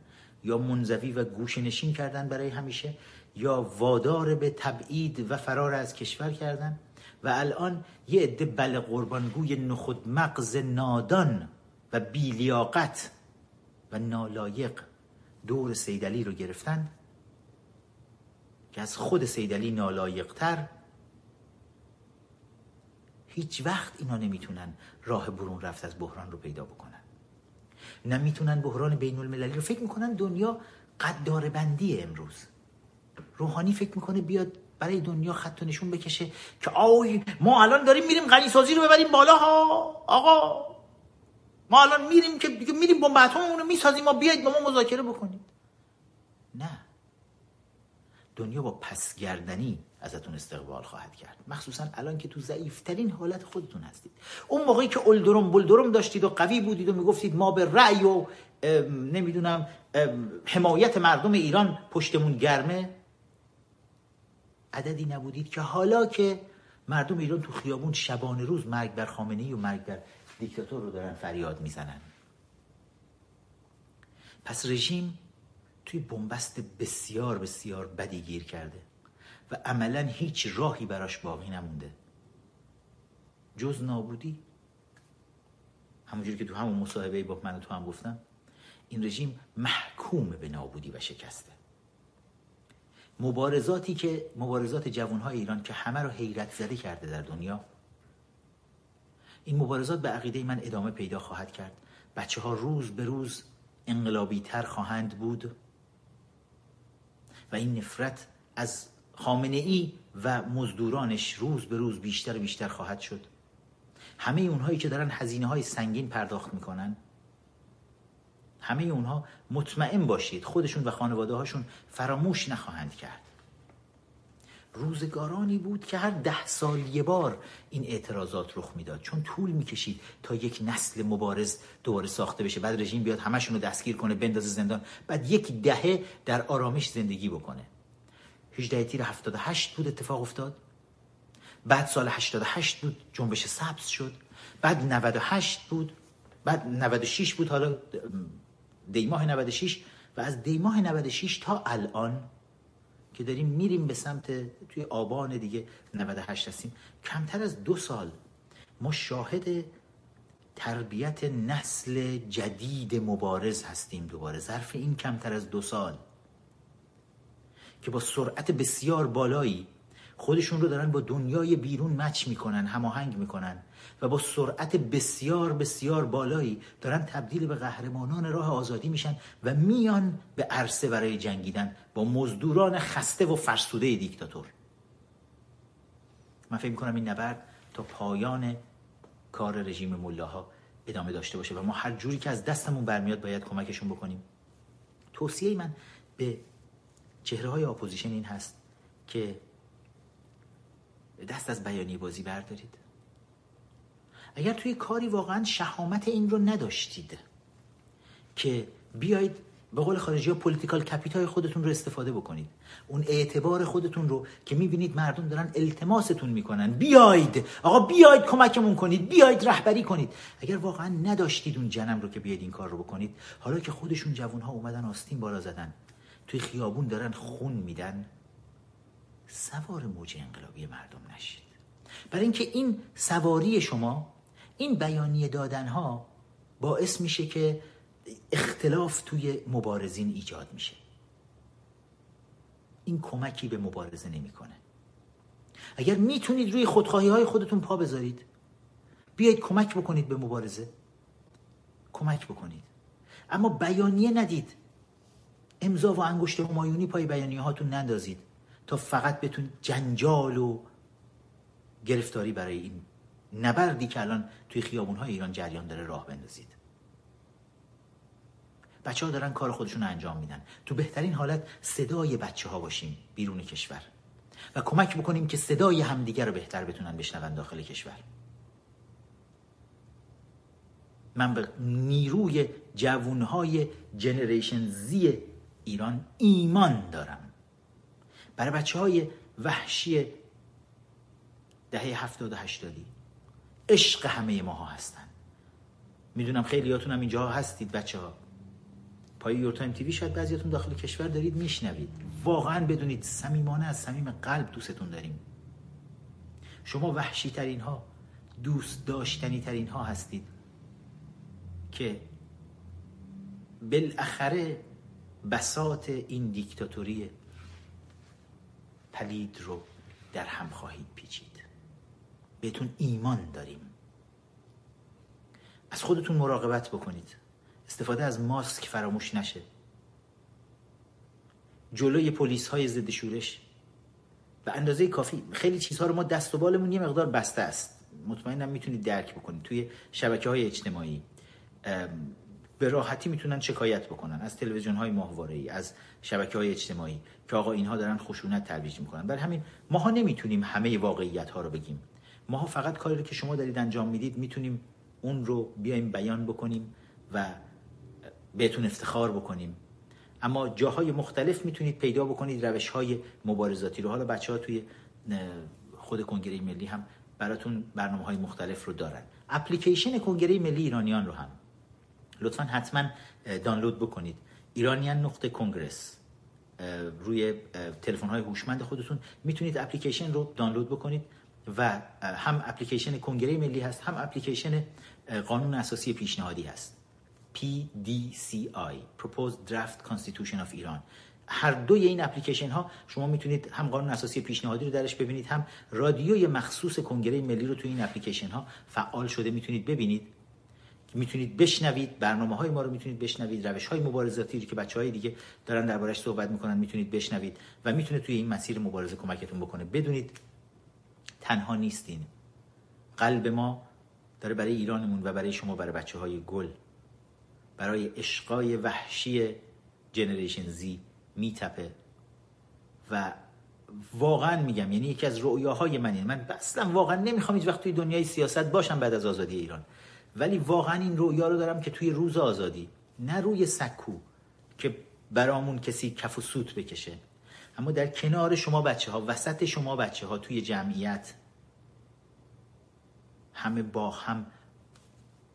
یا منزوی و گوش نشین کردن برای همیشه یا وادار به تبعید و فرار از کشور کردن. و الان یه عده بل قربانگوی نخود مغز نادان و بیلیاقت و نالایق دور سیدلی رو گرفتن. که از خود سیدلی نالایقتر هیچ وقت اینا نمی‌تونن راه برون رفت از بحران رو پیدا بکنن. نمی‌تونن بحران بین المللی رو فکر می‌کنن دنیا قدار بندی امروز. روحانی فکر می‌کنه بیاد برای دنیا خط و نشون بکشه که آی ما الان داریم میریم غنی سازی رو ببریم بالا ها. آقا ما الان میریم که میریم بمب رو می‌سازیم. ما بیاید با ما مذاکره بکنید. نه. دنیا با پسگردنی ازتون استقبال خواهد کرد. مخصوصا الان که تو ضعیفترین حالت خودتون هستید. اون موقعی که اولدرم بلدرم داشتید و قوی بودید و می‌گفتید ما به رأی و نمی‌دونم حمایت مردم ایران پشتمون گرمه. عددی نبودید که حالا که مردم ایران تو خیابون شبانه روز مرگ بر خامنه و مرگ بر دیکتاتور رو دارن فریاد می‌زنن. پس رژیم توی بنبست بسیار بسیار بدی گیر کرده و عملا هیچ راهی براش باقی نمونده. جز نابودی. همونجوری که تو همون مصاحبه با من تو هم گفتم این رژیم محکوم به نابودی و شکسته. مبارزاتی که مبارزات جوانهای ایران که همه رو حیرت زده کرده در دنیا این مبارزات به عقیده من ادامه پیدا خواهد کرد. بچه ها روز به روز انقلابی تر خواهند بود. و این نفرت از خامنه ای و مزدورانش روز به روز بیشتر و بیشتر خواهد شد. همه اونهایی که دارن هزینه های سنگین پرداخت می‌کنن. همه اونها مطمئن باشید خودشون و خانواده هاشون فراموش نخواهند کرد. روزگارانی بود که هر ده سال یه بار این اعتراضات رخ می‌داد. چون طول می‌کشید تا یک نسل مبارز دوباره ساخته بشه. بعد رژیم بیاد همشون رو دستگیر کنه بندازه زندان. بعد یک دهه در آرامش زندگی بکنه. 18 تیر 78 بود اتفاق افتاد. بعد سال 88 بود جنبش سبز شد. بعد 98 بود. بعد 96 بود حالا دیماه 96 و از دیماه 96 تا الان که داریم میریم به سمت توی آبان دیگه 98 هستیم کمتر از دو سال ما شاهد تربیت نسل جدید مبارز هستیم دوباره. ظرف این کمتر از دو سال که با سرعت بسیار بالایی خودشون رو دارن با دنیای بیرون مچ می‌کنن هماهنگ می‌کنن. و با سرعت بسیار بسیار بالایی دارن تبدیل به قهرمانان راه آزادی میشن و میان به عرصه برای جنگیدن با مزدوران خسته و فرسوده دیکتاتور. من فکر می‌کنم این نبرد تا پایان کار رژیم ملاها ادامه داشته باشه و ما هر جوری که از دستمون برمیاد باید کمکشون بکنیم. توصیه من به چهره های opposition این هست که دست از بیانیه بازی بردارید. اگر توی کاری واقعا شهامت این رو نداشتید که بیاید به قول خارجی ها political capital خودتون رو استفاده بکنید. اون اعتبار خودتون رو که می‌بینید مردم دارن التماستون می‌کنن. بیاید. آقا بیاید کمکمون کنید. بیاید رهبری کنید. اگر واقعا نداشتید اون جنم رو که بیاید این کار رو بکنید حالا که خودشون جوان ها اومدن آستین بالا زدن توی خیابون دارن خون میدن سوار موج انقلابی مردم نشید. برای اینکه این سواری شما این بیانیه دادن ها باعث میشه که اختلاف توی مبارزین ایجاد میشه. این کمکی به مبارزه نمی‌کنه. اگر می‌تونید روی خودخواهی های خودتون پا بذارید بیایید کمک بکنید به مبارزه. کمک بکنید. اما بیانیه ندید. امضا و انگشت همایونی پای بیانیه هاتون نندازید تا فقط بتون جنجال و گرفتاری برای این نبردی که الان توی خیابون های ایران جریان داره راه بندازید. بچه ها دارن کار خودشون انجام میدن. تو بهترین حالت صدای بچه ها باشیم بیرون کشور. و کمک بکنیم که صدای همدیگر رو بهتر بتونن بشنون داخل کشور. من به نیروی جوانهای جنریشن زی ایران ایمان دارم. برای بچه های وحشی دهه هفتاد و هشتادی. عشق همه ماها هستن. می‌دونم خیلیاتون هم اینجا هستید بچه ها پای یورتایم تیوی شاید بعضیاتون داخل کشور دارید میشنوید. واقعا بدونید صمیمانه از صمیم قلب دوستتون داریم. شما وحشی ترین ها دوست داشتنی ترین ها هستید که بالاخره بسات این دیکتاتوری پلید رو در هم خواهید پیچید. بهتون ایمان داریم. از خودتون مراقبت بکنید. استفاده از ماسک فراموش نشه. جلوی پلیس های ضد شورش. به اندازه کافی. خیلی چیزها رو ما دست و بالمون یه مقدار بسته است. مطمئنم می‌تونید درک بکنید. توی شبکه های اجتماعی به راحتی می‌تونن شکایت بکنن. از تلویزیون های ماهواره ای از شبکه های اجتماعی که آقا اینها دارن خشونت ترویج می‌کنن. برای همین ماها نمی‌تونیم همه واقعیت ها رو بگیم. ماها فقط کاری رو که شما دارید انجام می‌دید می‌تونیم اون رو بیایم بیان بکنیم و بهتون افتخار بکنیم. اما جاهای مختلف می‌تونید پیدا بکنید روش های مبارزاتی رو. حالا بچه ها توی خود کنگره ملی هم براتون برنامه های مختلف رو دارن. اپلیکیشن کنگره ملی ایرانیان رو هم. لطفا حتما دانلود بکنید. ایرانیان نقطه کنگرس. روی تلفن های هوشمند خودتون. می‌تونید اپلیکیشن رو دانلود بکنید. و هم اپلیکیشن کنگره ملی هست هم اپلیکیشن قانون اساسی پیشنهادی هست. PDCI Proposed Draft Constitution of Iran. هر دوی این اپلیکیشن ها شما می‌تونید هم قانون اساسی پیشنهادی رو درش ببینید هم رادیوی مخصوص کنگره ملی رو توی این اپلیکیشن ها فعال شده می‌تونید ببینید. می‌تونید بشنوید برنامه های ما رو می‌تونید بشنوید روش های مبارزاتی رو که بچه های دیگه دارن دربارش صحبت می‌کنن می‌تونید بشنوید و می‌تونه توی این مسیر مبارزه کمکتون بکنه. بدونید تنها نیستین. قلب ما داره برای ایرانمون و برای شما برای بچه های گل برای اشقای وحشی جنریشن زی میتپه. و واقعا میگم یعنی یکی از رؤیاهای من من اصلا واقعا نمی‌خوام هیچ وقت توی دنیای سیاست باشم بعد از آزادی ایران. ولی واقعا این رؤیا رو دارم که توی روز آزادی نه روی سکو که برامون کسی کف و سوت بکشه. اما در کنار شما بچه ها وسط شما بچه ها توی جمعیت همه با هم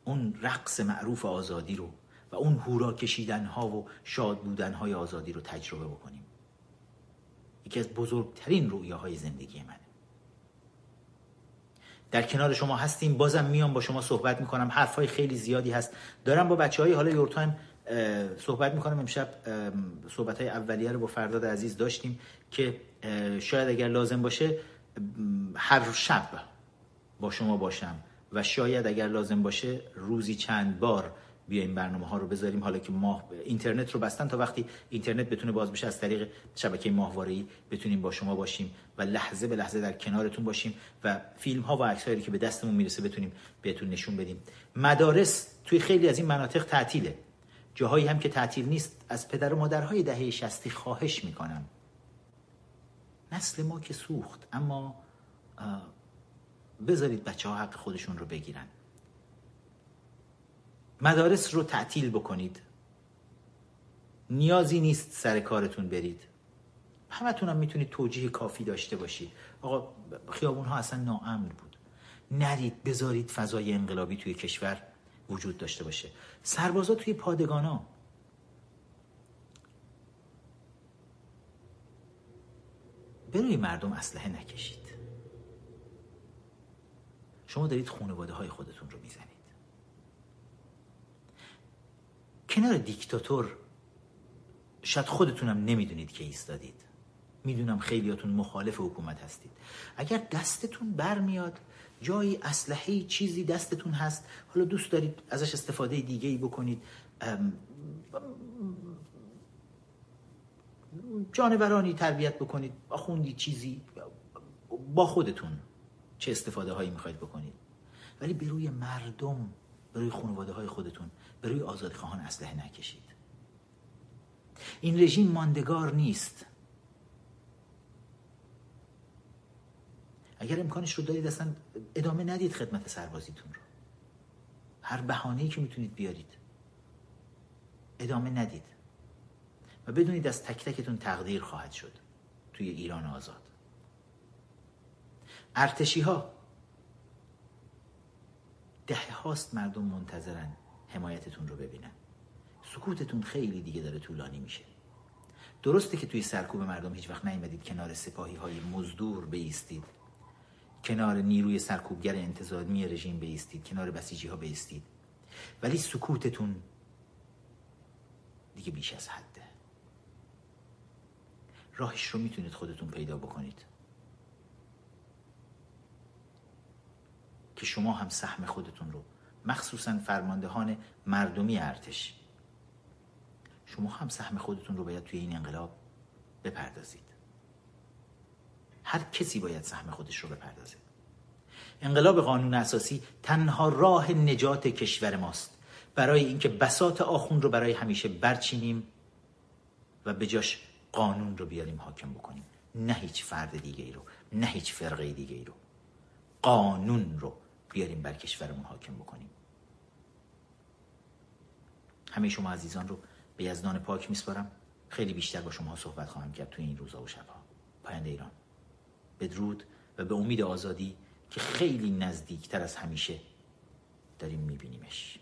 اون رقص معروف آزادی رو و اون هورا کشیدن ها و شاد بودن های آزادی رو تجربه بکنیم. یکی از بزرگترین رویاهای زندگی منه. در کنار شما هستیم بازم میام با شما صحبت می‌کنم. حرفای خیلی زیادی هست. دارم با بچه های حالا یورتایم صحبت می‌کنم. امشب صحبت های اولیه رو با فرداد عزیز داشتیم که شاید اگر لازم باشه هر شب با شما باشم. و شاید اگر لازم باشه روزی چند بار بیایم برنامه ها رو بذاریم. حالا که ماه اینترنت رو بستن تا وقتی اینترنت بتونه باز بشه از طریق شبکه ماهواره‌ای بتونیم با شما باشیم و لحظه به لحظه در کنارتون باشیم و فیلم ها و عکسایی که به دستمون می‌رسه بتونیم بهتون نشون بدیم. مدارس توی خیلی از این مناطق تعطیله. جاهایی هم که تعطیل نیست از پدر و مادرهای دهه شستی خواهش می‌کنم. نسل ما که سوخت اما بذارید بچه ها حق خودشون رو بگیرن. مدارس رو تعطیل بکنید. نیازی نیست سر کارتون برید. همتون هم می‌تونید توجیه کافی داشته باشید. آقا خیابون ها اصلا ناامن بود. نرید بذارید فضای انقلابی توی کشور وجود داشته باشه. سربازا توی پادگان ها بروی مردم اسلحه نکشید. شما دارید خانواده های خودتون رو می‌زنید. کنار دیکتاتور شاید خودتونم نمی‌دونید که ایستادید. می‌دونم خیلیاتون مخالف حکومت هستید. اگر دستتون برمیاد جایی اسلحه چیزی دستتون هست حالا دوست دارید ازش استفاده دیگه ای بکنید جانورانی تربیت بکنید آخوندی چیزی با خودتون. چه استفاده هایی می‌خواید بکنید. ولی به روی مردم به روی خانواده های خودتون به روی آزادی خواهان اسلحه نکشید. این رژیم ماندگار نیست. اگر امکانش رو دارید اصلا ادامه ندید خدمت سربازیتون رو. هر بهانه‌ای که می‌تونید بیارید. ادامه ندید. و بدونید از تک تکتون تقدیر خواهد شد. توی ایران آزاد. ارتشی ها ده هاست مردم منتظرن حمایتتون رو ببینن. سکوتتون خیلی دیگه داره طولانی میشه. درسته که توی سرکوب مردم هیچ وقت نیومدید کنار سپاهی های مزدور بیستید. کنار نیروی سرکوبگر انتظامی رژیم بیستید. کنار بسیجی ها بیستید. ولی سکوتتون دیگه بیش از حده. راهش رو می‌تونید خودتون پیدا بکنید. که شما هم سهم خودتون رو مخصوصا فرماندهان مردمی ارتش شما هم سهم خودتون رو باید توی این انقلاب بپردازید. هر کسی باید سهم خودش رو بپردازه. انقلاب قانون اساسی تنها راه نجات کشور ماست. برای اینکه بساط آخون رو برای همیشه برچینیم و به جاش قانون رو بیاریم حاکم بکنیم. نه هیچ فرد دیگه ای رو نه هیچ فرقه دیگه ای رو. قانون رو بیاریم بر کشورمون حاکم بکنیم. همه شما عزیزان رو به یزدان پاک میسپارم. خیلی بیشتر با شما صحبت خواهم کرد توی این روزا و شبها. پاینده ایران بدرود و به امید آزادی که خیلی نزدیکتر از همیشه داریم میبینیمش.